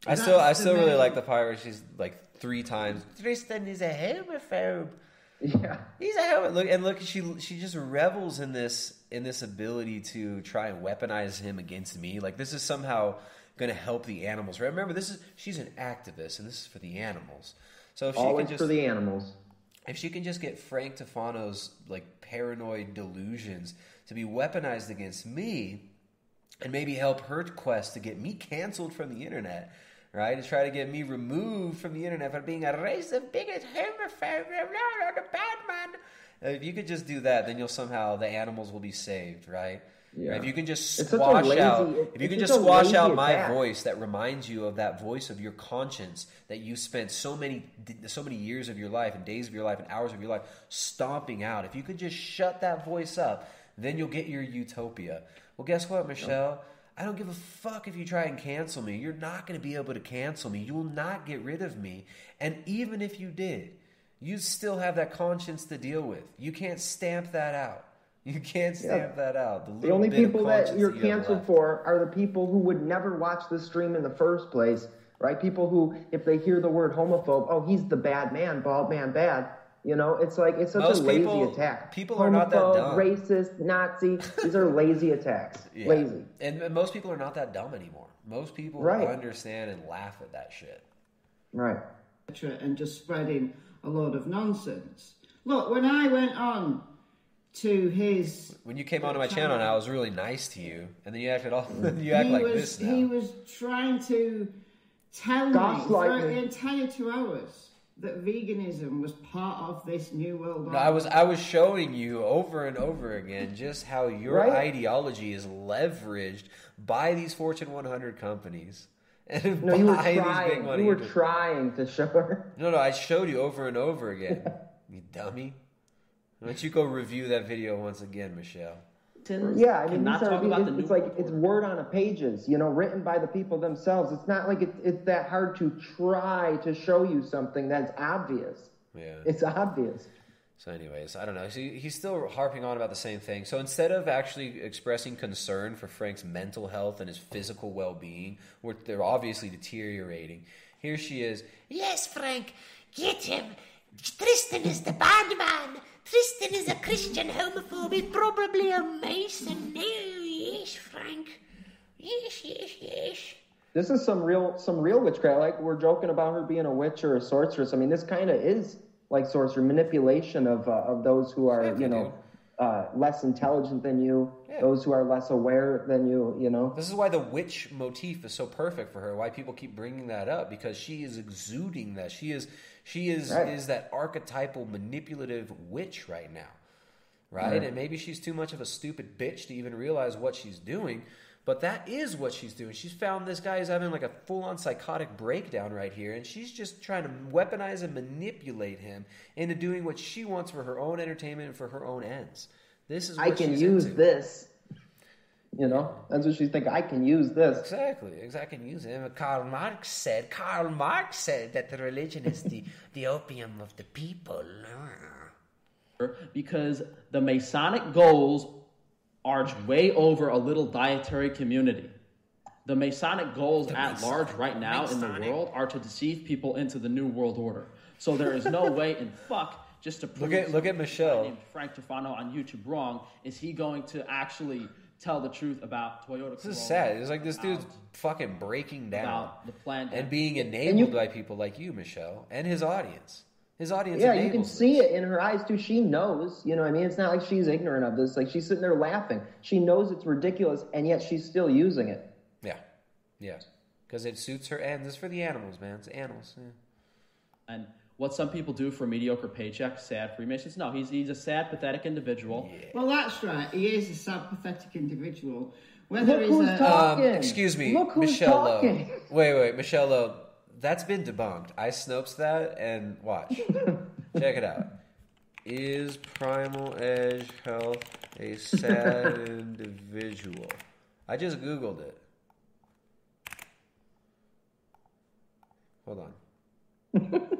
I still, I still really like the part where she's like three times. Tristan is a homophobe. Yeah, he's a homophobe. Look and look, she she just revels in this in this ability to try and weaponize him against me. Like this is somehow going to help the animals. Right? Remember, this is she's an activist, and this is for the animals. So if she Always can just for the animals. If she can just get Frank Tufano's like paranoid delusions to be weaponized against me, and maybe help her quest to get me canceled from the internet, right? To try to get me removed from the internet for being a racist, bigot, homophobe, blah, bad man. If you could just do that, then you'll somehow the animals will be saved, right? Yeah. If you can just It's such a squash lazy- out, if you can just squash out my attack. voice that reminds you of that voice of your conscience that you spent so many so many years of your life and days of your life and hours of your life stomping out. If you could just shut that voice up, then you'll get your utopia. Well, guess what, Michelle? I don't give a fuck if you try and cancel me. You're not going to be able to cancel me. You will not get rid of me. And even if you did, you still have that conscience to deal with. You can't stamp that out. You can't stamp that out. The little only people that you're canceled left. for are the people who would never watch the stream in the first place, right? People who, if they hear the word homophobe, oh, he's the bad man, bald man bad. You know, it's like it's such Most a lazy people- attack. people are not that dumb. Racist, Nazi. These are lazy attacks. Yeah. Lazy. And, and most people are not that dumb anymore. Most people Right. understand and laugh at that shit. Right. and just spreading a load of nonsense. Look, when I went on to his, When you came onto my channel, and I was really nice to you, and then you acted all you act he like was this now. he was trying to tell me Gaslight for the entire two hours that veganism was part of this new world. No, I was I was showing you over and over again just how your Right. ideology is leveraged by these Fortune 100 companies. And No, you were by these big trying. money You were interests. trying to show her. No, no, I showed you over and over again. you dummy. Why don't you go review that video once again, Michelle? Yeah, I mean, cannot these are, talk about it- the it's like it's word on a pages, you know, written by the people themselves. It's not like it's, it's that hard to try to show you something that's obvious. Yeah. It's obvious. So, anyways, I don't know. So he's still harping on about the same thing. So instead of actually expressing concern for Frank's mental health and his physical well-being, where they're obviously deteriorating, here she is. Yes, Frank, get him. Tristan is the bad man. Tristan is a Christian homophobe. He's probably a Mason. No, yes, Frank. Yes, yes, yes. This is some real some real witchcraft. Like we're joking about her being a witch or a sorceress. I mean, this kind of is like sorcery manipulation of uh, of those who are you know uh, less intelligent than you, Yeah. those who are less aware than you. You know. This is why the witch motif is so perfect for her. Why people keep bringing that up because she is exuding that. She is she is Right. is that archetypal manipulative witch right now. Right? Right. And maybe she's too much of a stupid bitch to even realize what she's doing, but that is what she's doing. She's found this guy is having like a full-on psychotic breakdown right here and she's just trying to weaponize and manipulate him into doing what she wants for her own entertainment and for her own ends. This is what I can use into. this. You know, that's what she's thinking. I can use this. Exactly, exactly. Can use it. Karl Marx said. Karl Marx said that the religion is the, the opium of the people. because the Masonic goals arch way over a little dietary community. The Masonic goals at large right now in the world are to deceive people into the New World Order. So there is no way in fuck just to prove Look at look at Michelle. named Frank Tufano on YouTube wrong. Is he going to actually tell the truth about Toyota? This is sad. It's like this dude's fucking breaking down About the plan and being And enabled you- by people like you, Michelle, and his audience. His audience. Yeah, you can enables see it in her eyes too. She knows, you know what I mean? It's not like she's ignorant of this. Like she's sitting there laughing. She knows it's ridiculous and yet she's still using it. Yeah, yeah, because it suits her ends. It's for the animals, man. It's animals. Yeah. And what some people do for mediocre paychecks, sad Freemasons. No, he's he's a sad, pathetic individual. Well, that's right. He is a sad, pathetic individual. Whether Look who's a, talking. Um, excuse me, Look who's Michelle talking. Lowe. Wait, wait, Michelle Lowe. That's been debunked. I snopes that and watch. Check it out. Is Primal Edge Health a sad individual? I just Googled it. Hold on.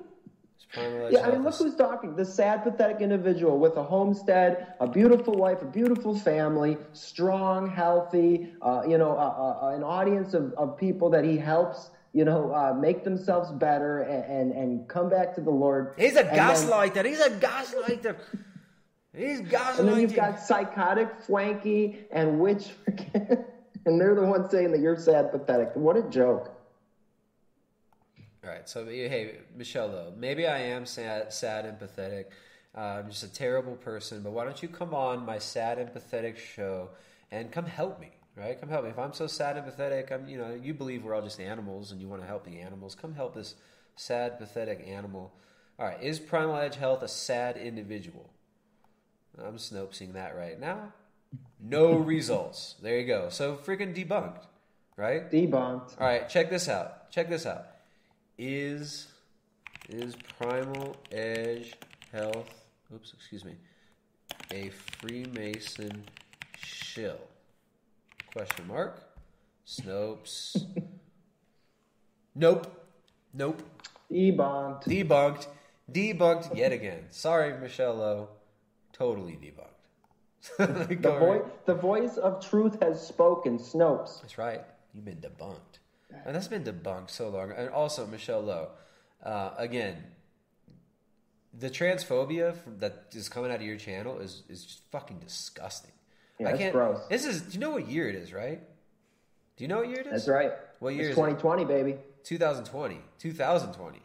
Is Primal Edge Yeah, I mean, look who's talking. The sad, pathetic individual with a homestead, a beautiful wife, a beautiful family, strong, healthy, uh, you know, uh, uh, an audience of, of people that he helps, you know, uh, make themselves better and, and, and come back to the Lord. He's a And then- gaslighter. He's a gaslighter. He's gaslighting. And then you've got psychotic, Fwanky, and witch, and they're the ones saying that you're sad, pathetic. What a joke. All right, so hey, Michelle, though, maybe I am sad, sad and pathetic. Uh, I'm just a terrible person, but why don't you come on my sad and pathetic show and come help me, right? Come help me. If I'm so sad and pathetic, I'm, you know, you believe we're all just animals and you want to help the animals. Come help this sad, pathetic animal. All right, is Primal Edge Health a sad individual? I'm snopesing that right now. No results. There you go. So freaking debunked, right? Debunked. All right, check this out. Check this out. Is is Primal Edge Health? Oops, excuse me. A Freemason shill? Question mark. Snopes. nope. Nope. Debunked. Debunked. Debunked yet again. Sorry, Michelle Lowe. Totally debunked. The, vo- the voice of truth has spoken, Snopes. That's right. You've been debunked. And that's been debunked so long. And also, Michelle Lowe, uh, again, the transphobia from, that is coming out of your channel is, is just fucking disgusting. Yeah, I can't. gross. This is. Do you know what year it is? Right? Do you know what year it is? That's right. What year It's is 2020, baby. it? 2020. 2020.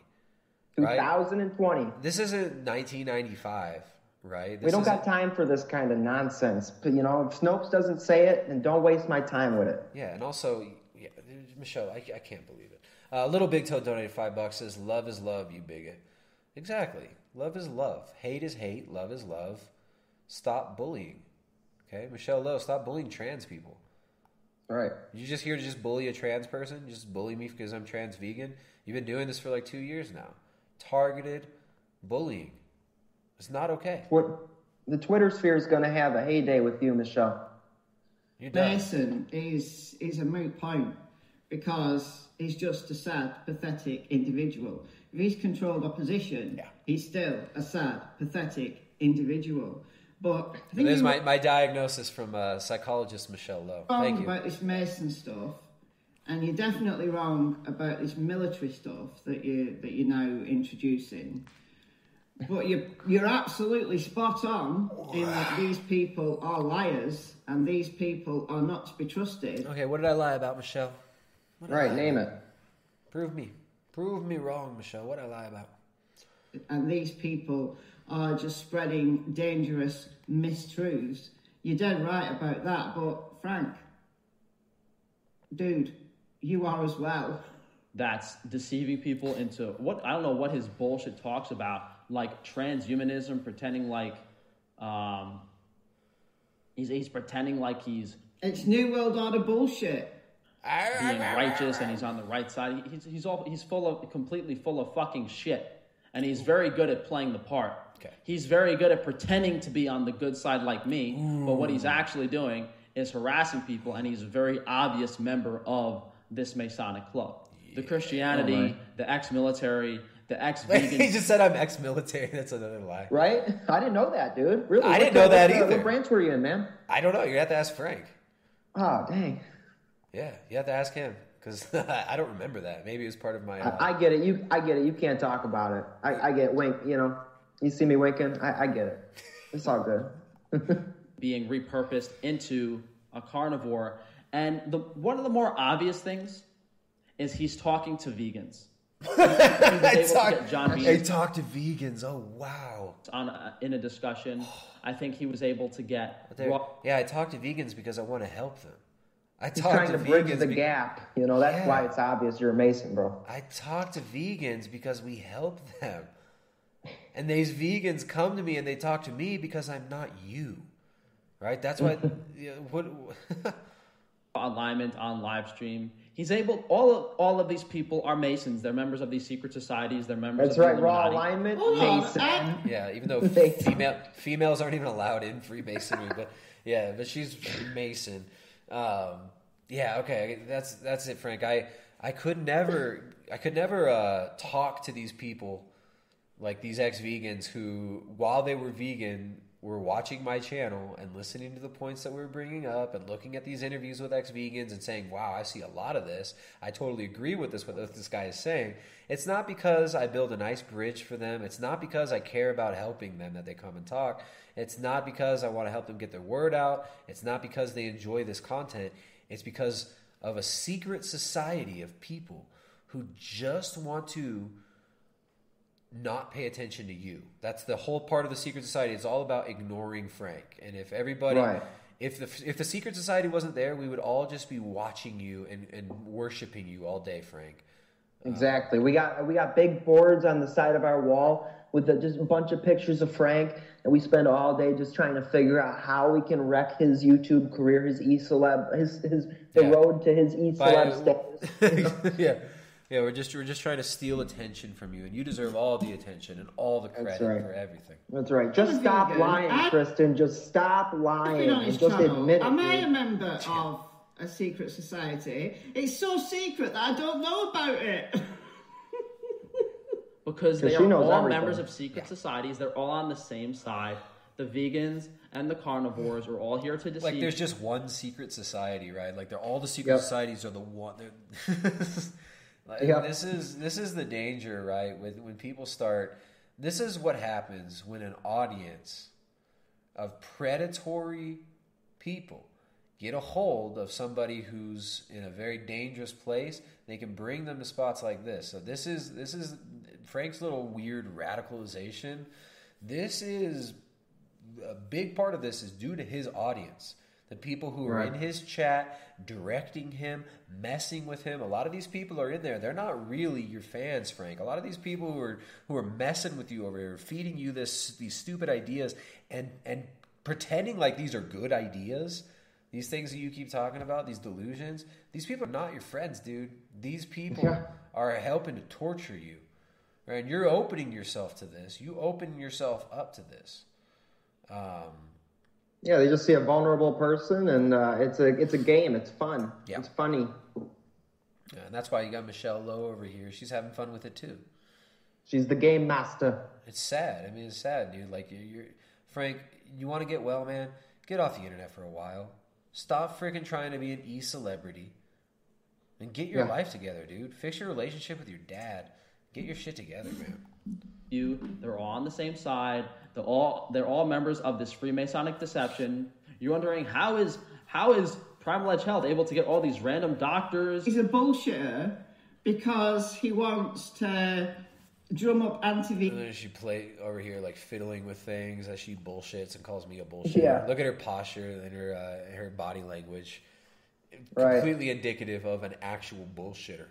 Right? 2020. This isn't 1995, right? we don't got time for this kind of nonsense. But, you know, if Snopes doesn't say it, then don't waste my time with it. Yeah, and also, Michelle, I, I can't believe it. Uh, Little Big Toe donated five bucks. Says, "Love is love, you bigot." Exactly. Love is love. Hate is hate. Love is love. Stop bullying. Okay, Michelle Lowe, stop bullying trans people. All right. You just here to just bully a trans person? Just bully me because I'm trans vegan? You've been doing this for like two years now. Targeted bullying. It's not okay. What the Twitter sphere is going to have a heyday with you, Michelle. You Mason is is a moot point because he's just a sad, pathetic individual. If he's controlled opposition, he's still a sad, pathetic individual. But There's my, my diagnosis from uh, psychologist Michelle Lowe. wrong Thank you. about this Mason stuff, and you're definitely wrong about this military stuff that you that you're now introducing. But you're you're absolutely spot on in that these people are liars and these people are not to be trusted. Okay, what did I lie about, Michelle? What did Right, name about? it. Prove me. Prove me wrong, Michelle. What did I lie about? and these people are just spreading dangerous mistruths. You're dead right about that, but Frank, dude, you are as well. that's deceiving people into what I don't know what his bullshit talks about, like transhumanism, pretending like um, he's he's pretending like he's It's New World Order bullshit. Being righteous and he's on the right side. He's he's all he's full of completely full of fucking shit, and he's very good at playing the part. Okay. He's very good at pretending to be on the good side like me, but what he's actually doing is harassing people, and he's a very obvious member of this Masonic club. The Christianity, Oh, my. the ex-military, the ex vegan. he just said I'm ex-military. That's another lie. Right? I didn't know that, dude. Really? I What didn't know that what the- either. What branch were you in, man? I don't know. You have to ask Frank. Oh, dang. Yeah, you have to ask him because I don't remember that. Maybe it was part of my. Uh, I, I get it. You, I get it. You can't talk about it. I, I get wink. You know, you see me winking. I, I get it. It's all good. being repurposed into a carnivore. And the one of the more obvious things is he's talking to vegans. He I able to talk- John I Beans talk to vegans. Oh wow! on a, in a discussion. I think he was able to get They're- raw- yeah, I talk to vegans because I want to help them. I He's talk trying to to bridge vegans the be- gap. You know, that's Yeah. why it's obvious you're a Mason, bro. I talk to vegans because we help them. And these vegans come to me and they talk to me because I'm not you. Right? That's why yeah, what alignment on live stream. He's able. All of all of these people are Masons. They're members of these secret societies. They're members. That's of the right. Raw alignment, Hold on, Mason. I- Yeah, even though They- female females aren't even allowed in Freemasonry, but yeah, but she's Mason. Um, yeah, okay, that's that's it, Frank. I I could never I could never uh, talk to these people like these ex vegans who, while they were vegan, were watching my channel and listening to the points that we were bringing up and looking at these interviews with ex vegans and saying, "Wow, I see a lot of this. I totally agree with this. What this guy is saying." It's not because I build a nice bridge for them. It's not because I care about helping them that they come and talk. It's not because I want to help them get their word out. It's not because they enjoy this content. It's because of a secret society of people who just want to not pay attention to you. That's the whole part of the secret society. It's all about ignoring Frank. And if everybody, Right. if the if the secret society wasn't there, we would all just be watching you and, and worshiping you all day, Frank. Exactly. We got we got big boards on the side of our wall with the, just a bunch of pictures of Frank, and we spend all day just trying to figure out how we can wreck his YouTube career, his e celeb, his his the Yeah. road to his e celeb status. yeah, yeah. We're just we're just trying to steal attention from you, and you deserve all the attention and all the credit right. for everything. That's right. Just I'm stop lying, I- Kristen. Just stop I've lying been on and his just channel. admit it. Am I dude. a member of a secret society? It's so secret that I don't know about it. because they are all everything. members of secret societies. They're all on the same side. The vegans and the carnivores are all here to deceive. Like there's just one secret society, right? Like they're all the secret Yep. societies are the one. Yep. This is this is the danger, right? With when people start, this is what happens when an audience of predatory people get a hold of somebody who's in a very dangerous place. They can bring them to spots like this. So this is this is Frank's little weird radicalization. This is a big part of this is due to his audience. The people who are Right. in his chat, directing him, messing with him. A lot of these people are in there. They're not really your fans, Frank. A lot of these people who are who are messing with you over here, feeding you this these stupid ideas and and pretending like these are good ideas. These things that you keep talking about, these delusions, these people are not your friends, dude. These people Yeah. are helping to torture you. Right? And you're opening yourself to this. You open yourself up to this. Um, Yeah, they just see a vulnerable person, and uh, it's a it's a game. It's fun. Yeah. It's funny. Yeah, and that's why you got Michelle Lowe over here. She's having fun with it too. She's the game master. It's sad. I mean, it's sad, dude. Like you're, you're Frank. You want to get well, man? Get off the internet for a while. Stop freaking trying to be an e celebrity, and get your Yeah. life together, dude. Fix your relationship with your dad. Get your shit together, man. you. They're all on the same side. They're all they're all members of this Freemasonic deception. You're wondering how is how is Primal Edge Health able to get all these random doctors? He's a bullshitter because he wants to drum up anti And then she play over here like fiddling with things as she bullshits and calls me a bullshitter. Yeah. Look at her posture and her uh, her body language. Right. Completely indicative of an actual bullshitter.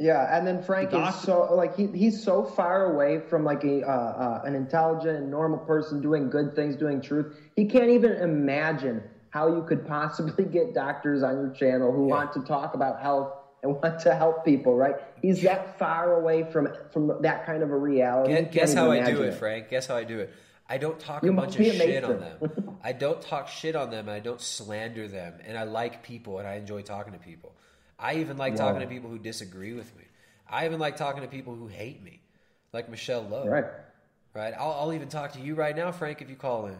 Yeah, and then Frank is so like he he's so far away from like a uh, uh, an intelligent and normal person doing good things, doing truth. He can't even imagine how you could possibly get doctors on your channel who want to talk about health and want to help people. Right? He's that far away from from that kind of a reality. Guess, guess how I do imagine it, Frank. Guess how I do it. I don't talk You a bunch of shit on them. I don't talk shit on them. And I don't slander them. And I like people, and I enjoy talking to people. I even like Wow. talking to people who disagree with me. I even like talking to people who hate me, like Michelle Lowe. Right. Right. I'll, I'll even talk to you right now, Frank, if you call in.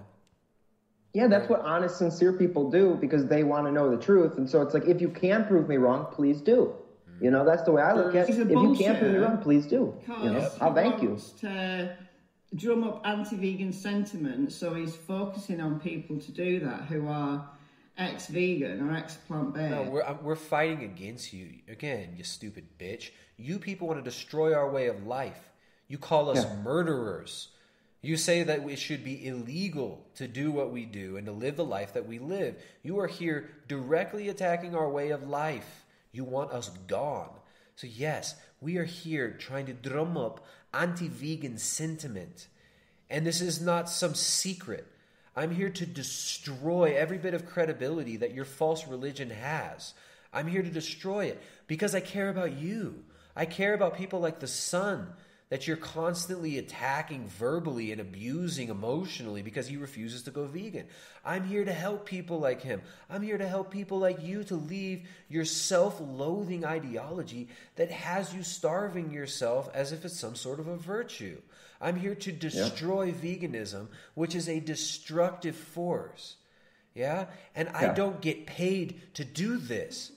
Yeah, that's what honest, sincere people do because they want to know the truth. And so it's like, if you can prove me wrong, please do. Mm-hmm. You know, that's the way I look at it. If you can't prove me wrong, please do. You know, I'll thank you. to drum up anti-vegan sentiment, so he's focusing on people to do that who are ex-vegan or ex-plant-based. No, we're we're fighting against you again, you stupid bitch. You people want to destroy our way of life. You call us Yeah. murderers. You say that it should be illegal to do what we do and to live the life that we live. You are here directly attacking our way of life. You want us gone. So yes, we are here trying to drum up anti-vegan sentiment. And this is not some secret. I'm here to destroy every bit of credibility that your false religion has. I'm here to destroy it because I care about you. I care about people like the sun that you're constantly attacking verbally and abusing emotionally because he refuses to go vegan. I'm here to help people like him. I'm here to help people like you to leave your self loathing ideology that has you starving yourself as if it's some sort of a virtue. I'm here to destroy veganism, which is a destructive force. Yeah? And I don't get paid to do this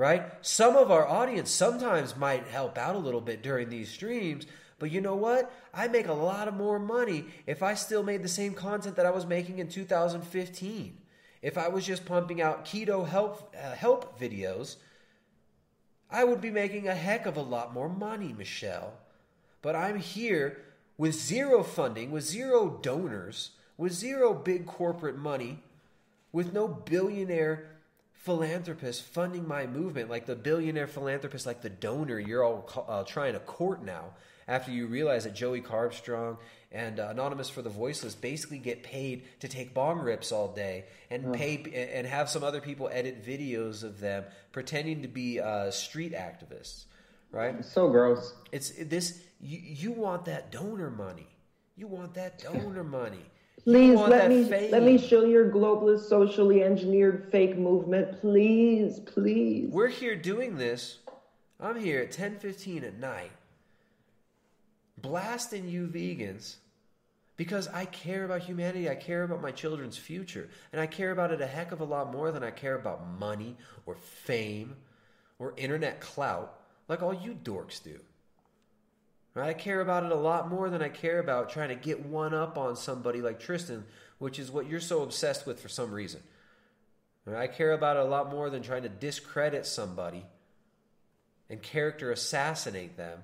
right? Some of our audience sometimes might help out a little bit during these streams, but you know what? I make a lot of more money if I still made the same content that I was making in 2015. If I was just pumping out keto help uh, help videos, I would be making a heck of a lot more money, Michelle. But I'm here with zero funding, with zero donors, with zero big corporate money, with no billionaire philanthropist funding my movement, like the billionaire philanthropist, like the donor you're all uh, trying to court now, after you realize that Joey Carbstrong and uh, Anonymous for the Voiceless basically get paid to take bong rips all day and Ugh. pay and have some other people edit videos of them pretending to be uh, street activists, right? so gross. It's this. You, you want that donor money. You want that donor money. Please let me fame. let me show your globalist, socially engineered fake movement. Please, please. We're here doing this. I'm here at 10:15 at night, blasting you vegans because I care about humanity. I care about my children's future, and I care about it a heck of a lot more than I care about money or fame or internet clout, like all you dorks do. I care about it a lot more than I care about trying to get one up on somebody like Tristan, which is what you're so obsessed with for some reason. I care about it a lot more than trying to discredit somebody and character assassinate them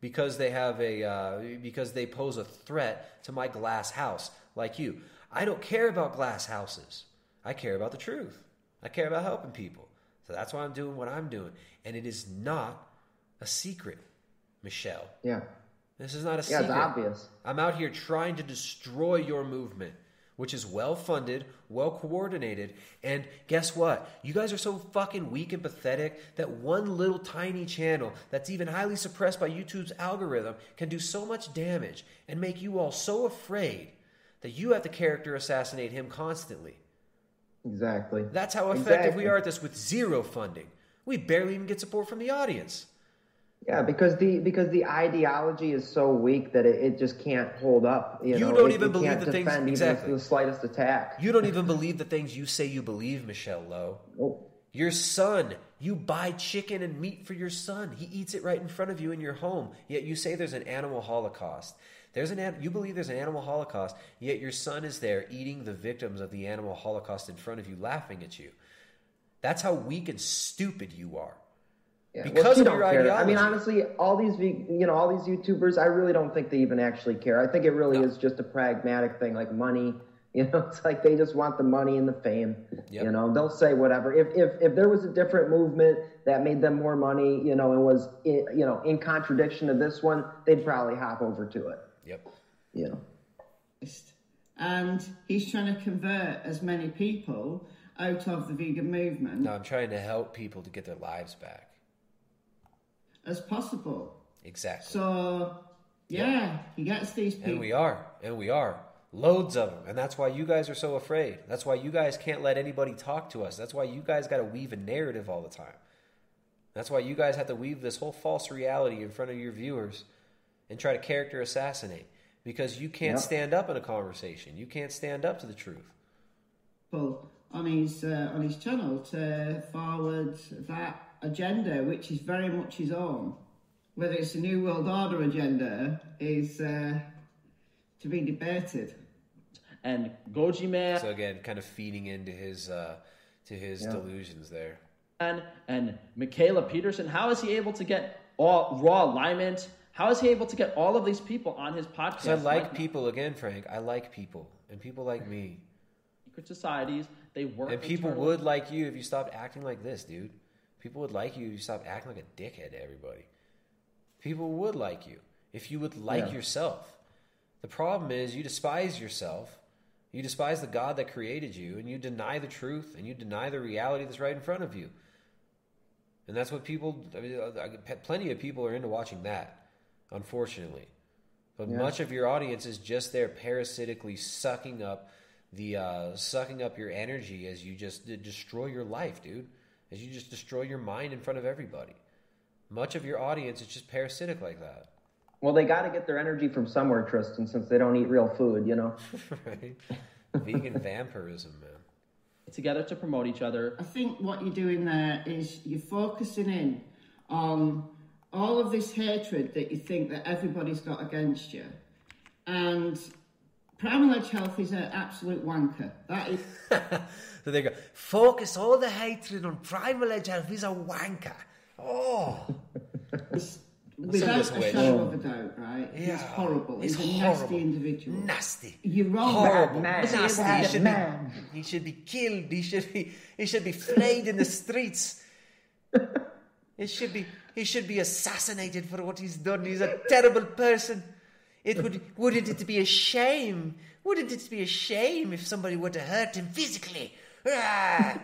because they have a uh, because they pose a threat to my glass house like you. I don't care about glass houses. I care about the truth. I care about helping people. So that's why I'm doing what I'm doing. And it is not a secret, Michelle. Yeah. This is not a Yeah, secret. it's obvious. I'm out here trying to destroy your movement, which is well funded, well coordinated, and guess what? You guys are so fucking weak and pathetic that one little tiny channel that's even highly suppressed by YouTube's algorithm can do so much damage and make you all so afraid that you have to character assassinate him constantly. Exactly. That's how effective Exactly. we are at this with zero funding. We barely even get support from the audience. Yeah, because the because the ideology is so weak that it, it just can't hold up. You, You know? don't It- even it believe the things- exactly. the slightest attack. You don't even believe the things you say you believe, Michelle Lowe. Your son, you buy chicken and meat for your son. He eats it right in front of you in your home. Yet you say there's an animal holocaust. There's an- you believe there's an animal holocaust, yet your son is there eating the victims of the animal holocaust in front of you, laughing at you. That's how weak and stupid you are. Yeah, because she of your care. ideology. I mean, honestly, all these you know all these YouTubers, I really don't think they even actually care. I think it really is just a pragmatic thing, like money. You know, it's like they just want the money and the fame. You know, they'll say whatever. If if if there was a different movement that made them more money, you know, and was i- you know in contradiction to this one, they'd probably hop over to it. Yep. You know. And he's trying to convert as many people out of the vegan movement No, I'm trying to help people to get their lives back. As possible. Exactly. So Yeah, he gets these people. And we are. And we are. Loads of them. And that's why you guys are so afraid. That's why you guys can't let anybody talk to us. That's why you guys got to weave a narrative all the time. That's why you guys have to weave this whole false reality in front of your viewers and try to character assassinate because you can't Yeah. stand up in a conversation. You can't stand up to the truth. people on his uh, on his channel to forward that agenda, which is very much his own. Whether it's a new world order agenda is uh, to be debated. And Goji Man So again, kind of feeding into his uh, to his Yeah. delusions there. and and Mikhaila Peterson, how is he able to get all raw alignment? How is he able to get all of these people on his podcast? Because I like people again, Frank. I like people, and people like me. secret societies. They work. And people internally. would like you if you stopped acting like this, dude. People would like you if you stopped acting like a dickhead to everybody. People would like you if you would like Yeah. yourself. The problem is you despise yourself. You despise the God that created you, and you deny the truth, and you deny the reality that's right in front of you. And that's what people. I mean, uh, plenty of people are into watching that, unfortunately. But Yeah. much of your audience is just there parasitically sucking up the uh, sucking up your energy as you just destroy your life, dude. As you just destroy your mind in front of everybody. Much of your audience is just parasitic like that. Well, they got to get their energy from somewhere, Tristan, since they don't eat real food, you know. right? Vegan vampirism, man. together to promote each other. I think what you're doing there is you're focusing in on all of this hatred that you think that everybody's got against you, and Primal Edge Health is an absolute wanker. That is. So they go, focus all the hatred on Primal Edge Health. He's a wanker. Oh. Without a witch. shadow of a doubt, right? He's Yeah. horrible. He's, He's a nasty individual. Nasty. You're wrong. Horrible. man. Nasty. Bad He should, man. be, he should be killed. He should be he should be flayed in the streets. It should be he should be assassinated for what he's done. He's a terrible person. It would wouldn't it be a shame? Wouldn't it be a shame if somebody were to hurt him physically? Ah,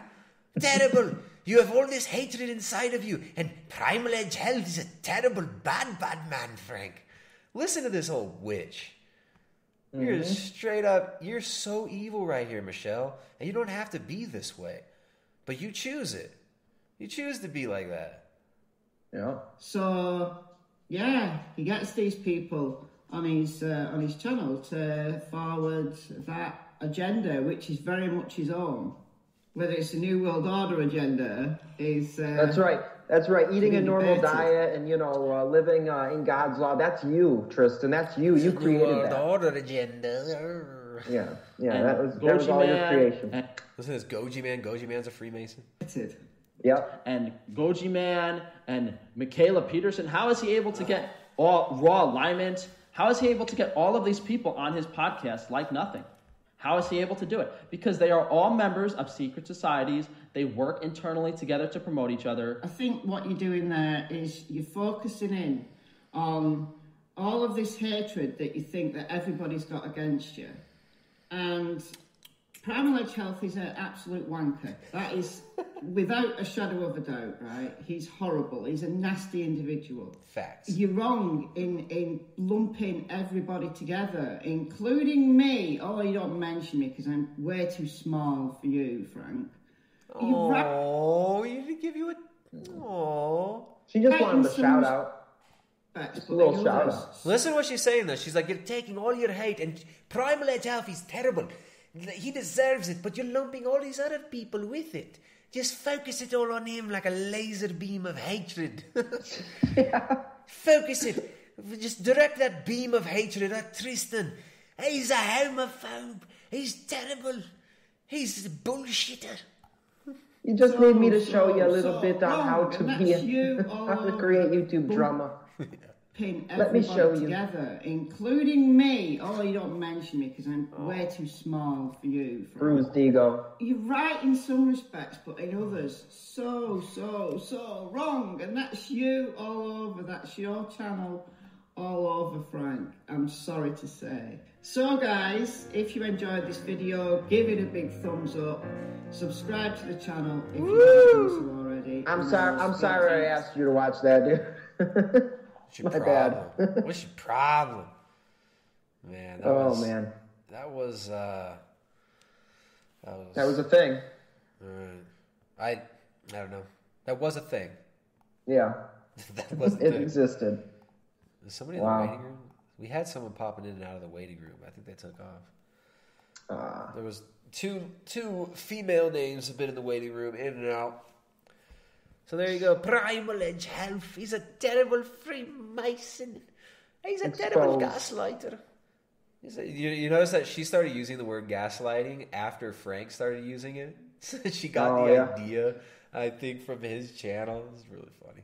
terrible. You have all this hatred inside of you, and Primal Edge Health is a terrible, bad, bad man, Frank. Listen to this old witch. You're Mhm. straight up, you're so evil right here, Michelle. And you don't have to be this way. But you choose it. You choose to be like that. Yeah. So, yeah, he gets these people on his uh, on his channel to forward that agenda, which is very much his own. Whether it's the new world order agenda, is uh, That's right. That's right. Eating a normal debated. diet and you know uh, living uh, in God's law. That's you, Tristan. That's you. You created New World that. order agenda. Yeah, yeah. And That was that was all your creation. Man- Listen to this Goji Man. Goji Man's a Freemason. That's it. Yep. And Goji Man and Mikhaila Peterson, how is he able to get all raw alignment? How is he able to get all of these people on his podcast like nothing? How is he able to do it? Because they are all members of secret societies. They work internally together to promote each other. I think what you're doing there is you're focusing in on all of this hatred that you think that everybody's got against you. And Primal Edge Health is an absolute wanker. That is, without a shadow of a doubt, right? He's horrible. He's a nasty individual. Facts. You're wrong in, in lumping everybody together, including me. Oh, you don't mention me because I'm way too small for you, Frank. You're right. Oh, you didn't give you a. Oh. She just wanted a shout out. Just a little shout out. Listen to what she's saying though. She's like, you're taking all your hate, and Primal Edge Alpha is terrible. He deserves it, but you're lumping all these other people with it. Just focus it all on him like a laser beam of hatred. Focus it. Just direct that beam of hatred at Tristan. He's a homophobe. He's terrible. He's a bullshitter. You just need me to So, show you a little so bit on how to be that's you how to create YouTube bull- drama. Pin Let me everybody show you. together, including me. Oh, you don't mention me because I'm oh. way too small for you. Frank. Bruised ego. You're right in some respects, but in others, so, so, so wrong. And that's you all over. That's your channel all over, Frank. I'm sorry to say. So, guys, if you enjoyed this video, give it a big thumbs up. Subscribe to the channel if you haven't done so already. I'm sorry. I'll I'm sorry I asked you to watch that, dude. What's your My problem? bad. What's your problem? Man, that Oh, was, man. that was uh, that was That was a thing. Alright. I I don't know. That was a thing. Yeah. that was it thing. existed. Was somebody Wow. in the waiting room? We had someone popping in and out of the waiting room. I think they took off. Uh, There was two two female names have been in the waiting room, in and out. So there you go. Primal Edge Health. He's a terrible Freemason. He's a terrible Exposed. gaslighter. A- you, you notice that she started using the word gaslighting after Frank started using it. she got Oh, the yeah. idea, I think, from his channel. It's really funny.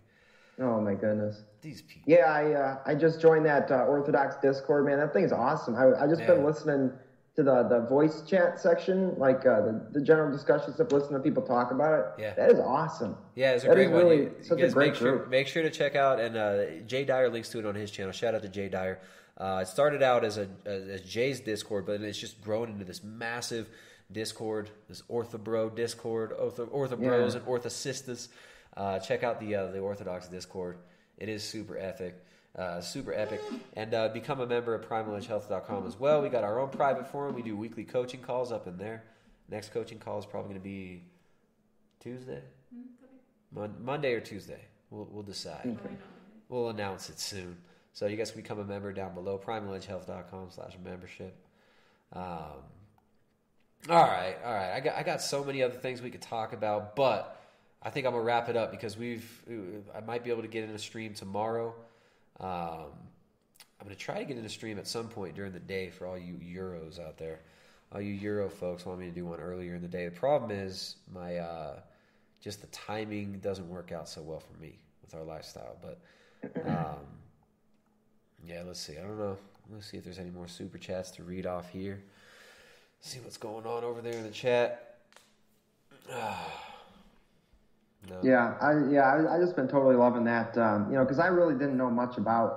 Oh my goodness. These people. Yeah, I uh, I just joined that uh, Orthodox Discord, man. That thing's awesome. I I just been listening to the the voice chat section, like uh, the the general discussion stuff. Listening to people talk about it. Yeah. that is awesome. Yeah, it's a That great one. really You- you such a great make sure, group. make sure to check out, and uh, Jay Dyer links to it on his channel. Shout out to Jay Dyer. Uh, it started out as a as Jay's Discord, but it's just grown into this massive Discord, this Orthobro Discord, Ortho, Orthobros Yeah. and Orthosistas. Uh, check out the uh, the Orthodox Discord. It is super epic. Uh, super epic. And uh, become a member of primaledgehealth.com as well. We got our own private forum. We do weekly coaching calls up in there. Next coaching call is probably going to be Tuesday? Mon- Monday or Tuesday. We'll, we'll decide. We'll announce it soon. So you guys can become a member down below, primaledgehealth.com slash membership. Um, all right, all right. I got, I got so many other things we could talk about, but I think I'm going to wrap it up because we've, I might be able to get in a stream tomorrow. Um, I'm going to try to get in a stream at some point during the day for all you Euros out there. All you Euro folks want me to do one earlier in the day. The problem is my, uh, just the timing doesn't work out so well for me with our lifestyle. But um, yeah, let's see. I don't know. Let's see if there's any more super chats to read off here. See what's going on over there in the chat. no. Yeah, I yeah, I, I just been totally loving that. Um, you know, because I really didn't know much about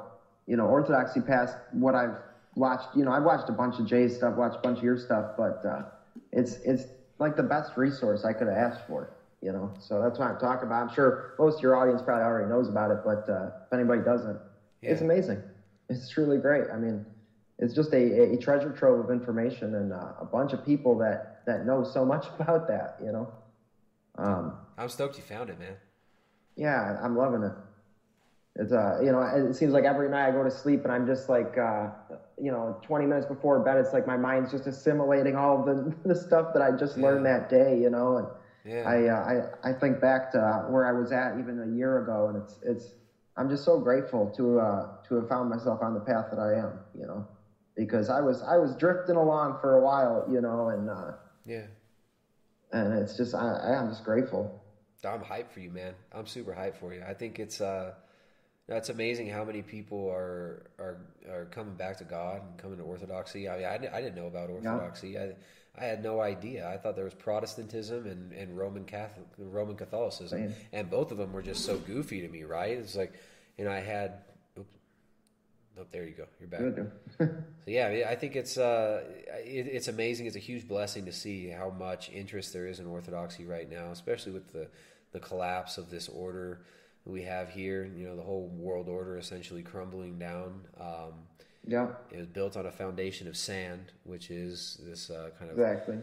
you know Orthodoxy past what I've watched. You know, I've watched a bunch of Jay's stuff, watched a bunch of your stuff, but uh, it's it's like the best resource I could have asked for. You know, so that's what I'm talking about. I'm sure most of your audience probably already knows about it, but uh, if anybody doesn't, it's amazing. It's truly great. I mean, it's just a, a treasure trove of information and uh, a bunch of people that that know so much about that. You know. Um, I'm stoked you found it, man. yeah, I'm loving it. It's uh, you know, it seems like every night I go to sleep and I'm just like, uh, you know, 20 minutes before bed, it's like my mind's just assimilating all the, the stuff that I just learned that day, you know, and Yeah. I, uh, I I think back to where I was at even a year ago, and it's it's I'm just so grateful to uh, to have found myself on the path that I am, you know, because I was I was drifting along for a while, you know, and uh, Yeah. And it's just I, I'm just grateful. I'm hyped for you, man. I'm super hyped for you. I think it's uh, that's amazing how many people are are are coming back to God and coming to Orthodoxy. I mean, I, I didn't know about Orthodoxy. I I had no idea. I thought there was Protestantism and, and Roman Catholic Roman Catholicism, Same. and both of them were just so goofy to me. Right? It's like, you know, I had. Oh, there you go. You're back. So yeah, I, think it's uh, it, it's amazing. It's a huge blessing to see how much interest there is in Orthodoxy right now, especially with the the collapse of this order we have here. You know, the whole world order essentially crumbling down. Um, Yeah. it was built on a foundation of sand, which is this uh, kind of Exactly.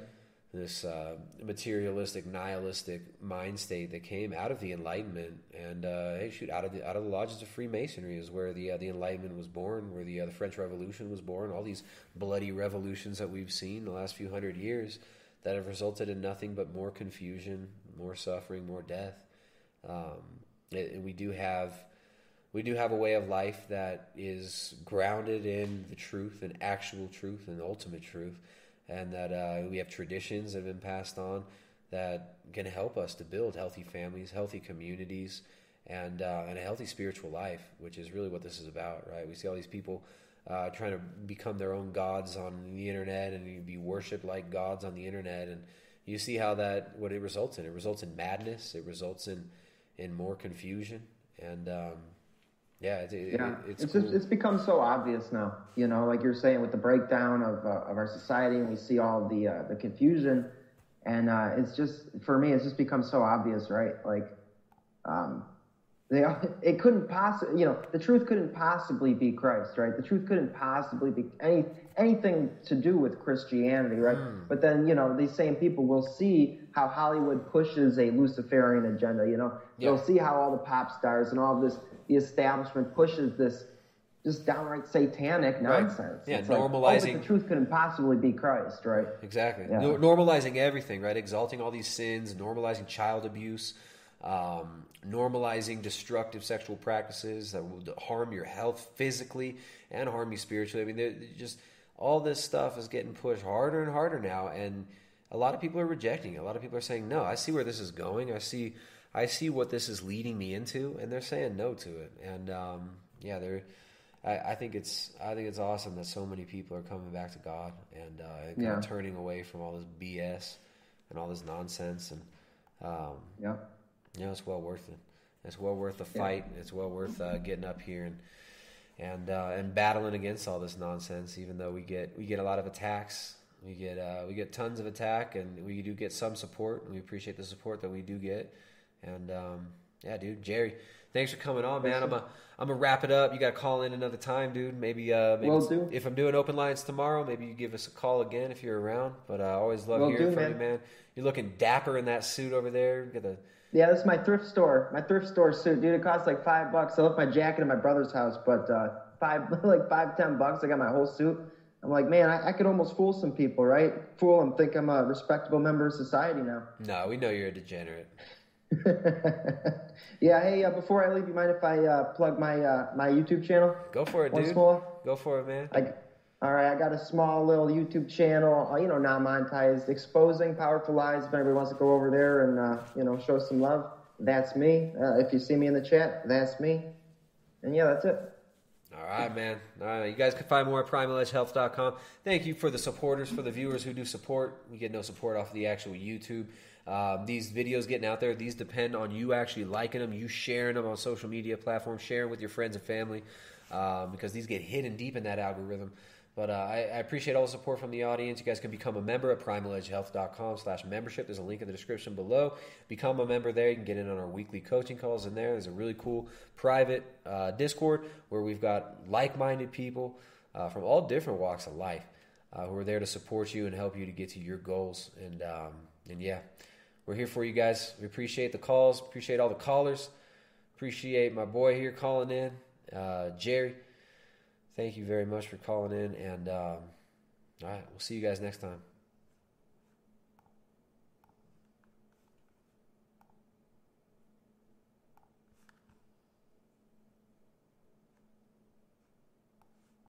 This uh, materialistic, nihilistic mind state that came out of the Enlightenment, and uh, hey, shoot, out of the out of the lodges of Freemasonry is where the uh, the Enlightenment was born, where the uh, the French Revolution was born. All these bloody revolutions that we've seen the last few hundred years that have resulted in nothing but more confusion, more suffering, more death. Um, and we do have we do have a way of life that is grounded in the truth and actual truth and ultimate truth, and that uh, we have traditions that have been passed on that can help us to build healthy families, healthy communities, and uh, and a healthy spiritual life, which is really what this is about, right? We see all these people uh, trying to become their own gods on the internet and be worshipped like gods on the internet, and you see how that what it results in. It results in madness. It results in in more confusion, and um, yeah, it, it, yeah, it's, it's cool. just, it's become so obvious now. You know, like you're saying with the breakdown of uh, of our society, and we see all the uh, the confusion, and uh, it's just for me, it's just become so obvious, right? Like, um, They it couldn't possibly, you know, the truth couldn't possibly be Christ, right? The truth couldn't possibly be any anything to do with Christianity, right? Hmm. But then, you know, these same people will see how Hollywood pushes a Luciferian agenda. You know, Yeah. they'll see how all the pop stars and all this the establishment pushes this just downright satanic Right. nonsense. Yeah, It's like, oh, but the truth couldn't possibly be Christ, right? Exactly. Yeah. No- normalizing everything, right? Exalting all these sins, normalizing child abuse, um, normalizing destructive sexual practices that will harm your health physically and harm you spiritually. I mean, they're- they're just all this stuff is getting pushed harder and harder now, and a lot of people are rejecting it. A lot of people are saying, "No, I see where this is going. I see, I see what this is leading me into," and they're saying no to it. And um, yeah, they're. I, I think it's I think it's awesome that so many people are coming back to God and uh, Yeah. turning away from all this BS and all this nonsense and um, Yeah. you know it's well worth it. It's well worth the Yeah. fight. It's well worth uh, getting up here and and uh, and battling against all this nonsense. Even though we get we get a lot of attacks, we get uh, we get tons of attack, and we do get some support, and we appreciate the support that we do get. And um, yeah, dude, Jerry, thanks for coming on, man. I'm a I'm gonna wrap it up. You got to call in another time, dude. Maybe uh, maybe do. if I'm doing open lines tomorrow, maybe you give us a call again if you're around. But uh, I always love Will hearing do, from man. you, man. You're looking dapper in that suit over there. You got the Yeah, this is my thrift store. My thrift store suit, dude. It costs like five bucks. I left my jacket at my brother's house, but uh, five, like five, ten bucks. I got my whole suit. I'm like, man, I, I could almost fool some people, right? Fool them, think I'm a respectable member of society now. no. We know you're a degenerate. Yeah. Hey, uh, before I leave, you mind if I uh, plug my uh, my YouTube channel? Go for it, Once dude. more. Go for it, man. I, all right, I got a small little YouTube channel, uh, you know, non-monetized, exposing powerful lies. If anybody wants to go over there and uh, you know show some love, that's me. Uh, if you see me in the chat, that's me. And yeah, that's it. All right, man. All right, you guys can find more at primaledgehealth.com. Thank you for the supporters, for the viewers who do support. We get no support off of the actual YouTube. Um, these videos getting out there, these depend on you actually liking them, you sharing them on social media platforms, sharing with your friends and family, um, because these get hidden deep in that algorithm. But uh, I, I appreciate all the support from the audience. You guys can become a member at primaledgehealth.com slash membership. There's a link in the description below. Become a member there. You can get in on our weekly coaching calls in there. There's a really cool private uh, Discord where we've got like-minded people uh, from all different walks of life uh, who are there to support you and help you to get to your goals. And, um, and yeah, we're here for you guys. We appreciate the calls. Appreciate all the callers. Appreciate my boy here calling in, uh, Jerry. Thank you very much for calling in. And um, all right, we'll see you guys next time.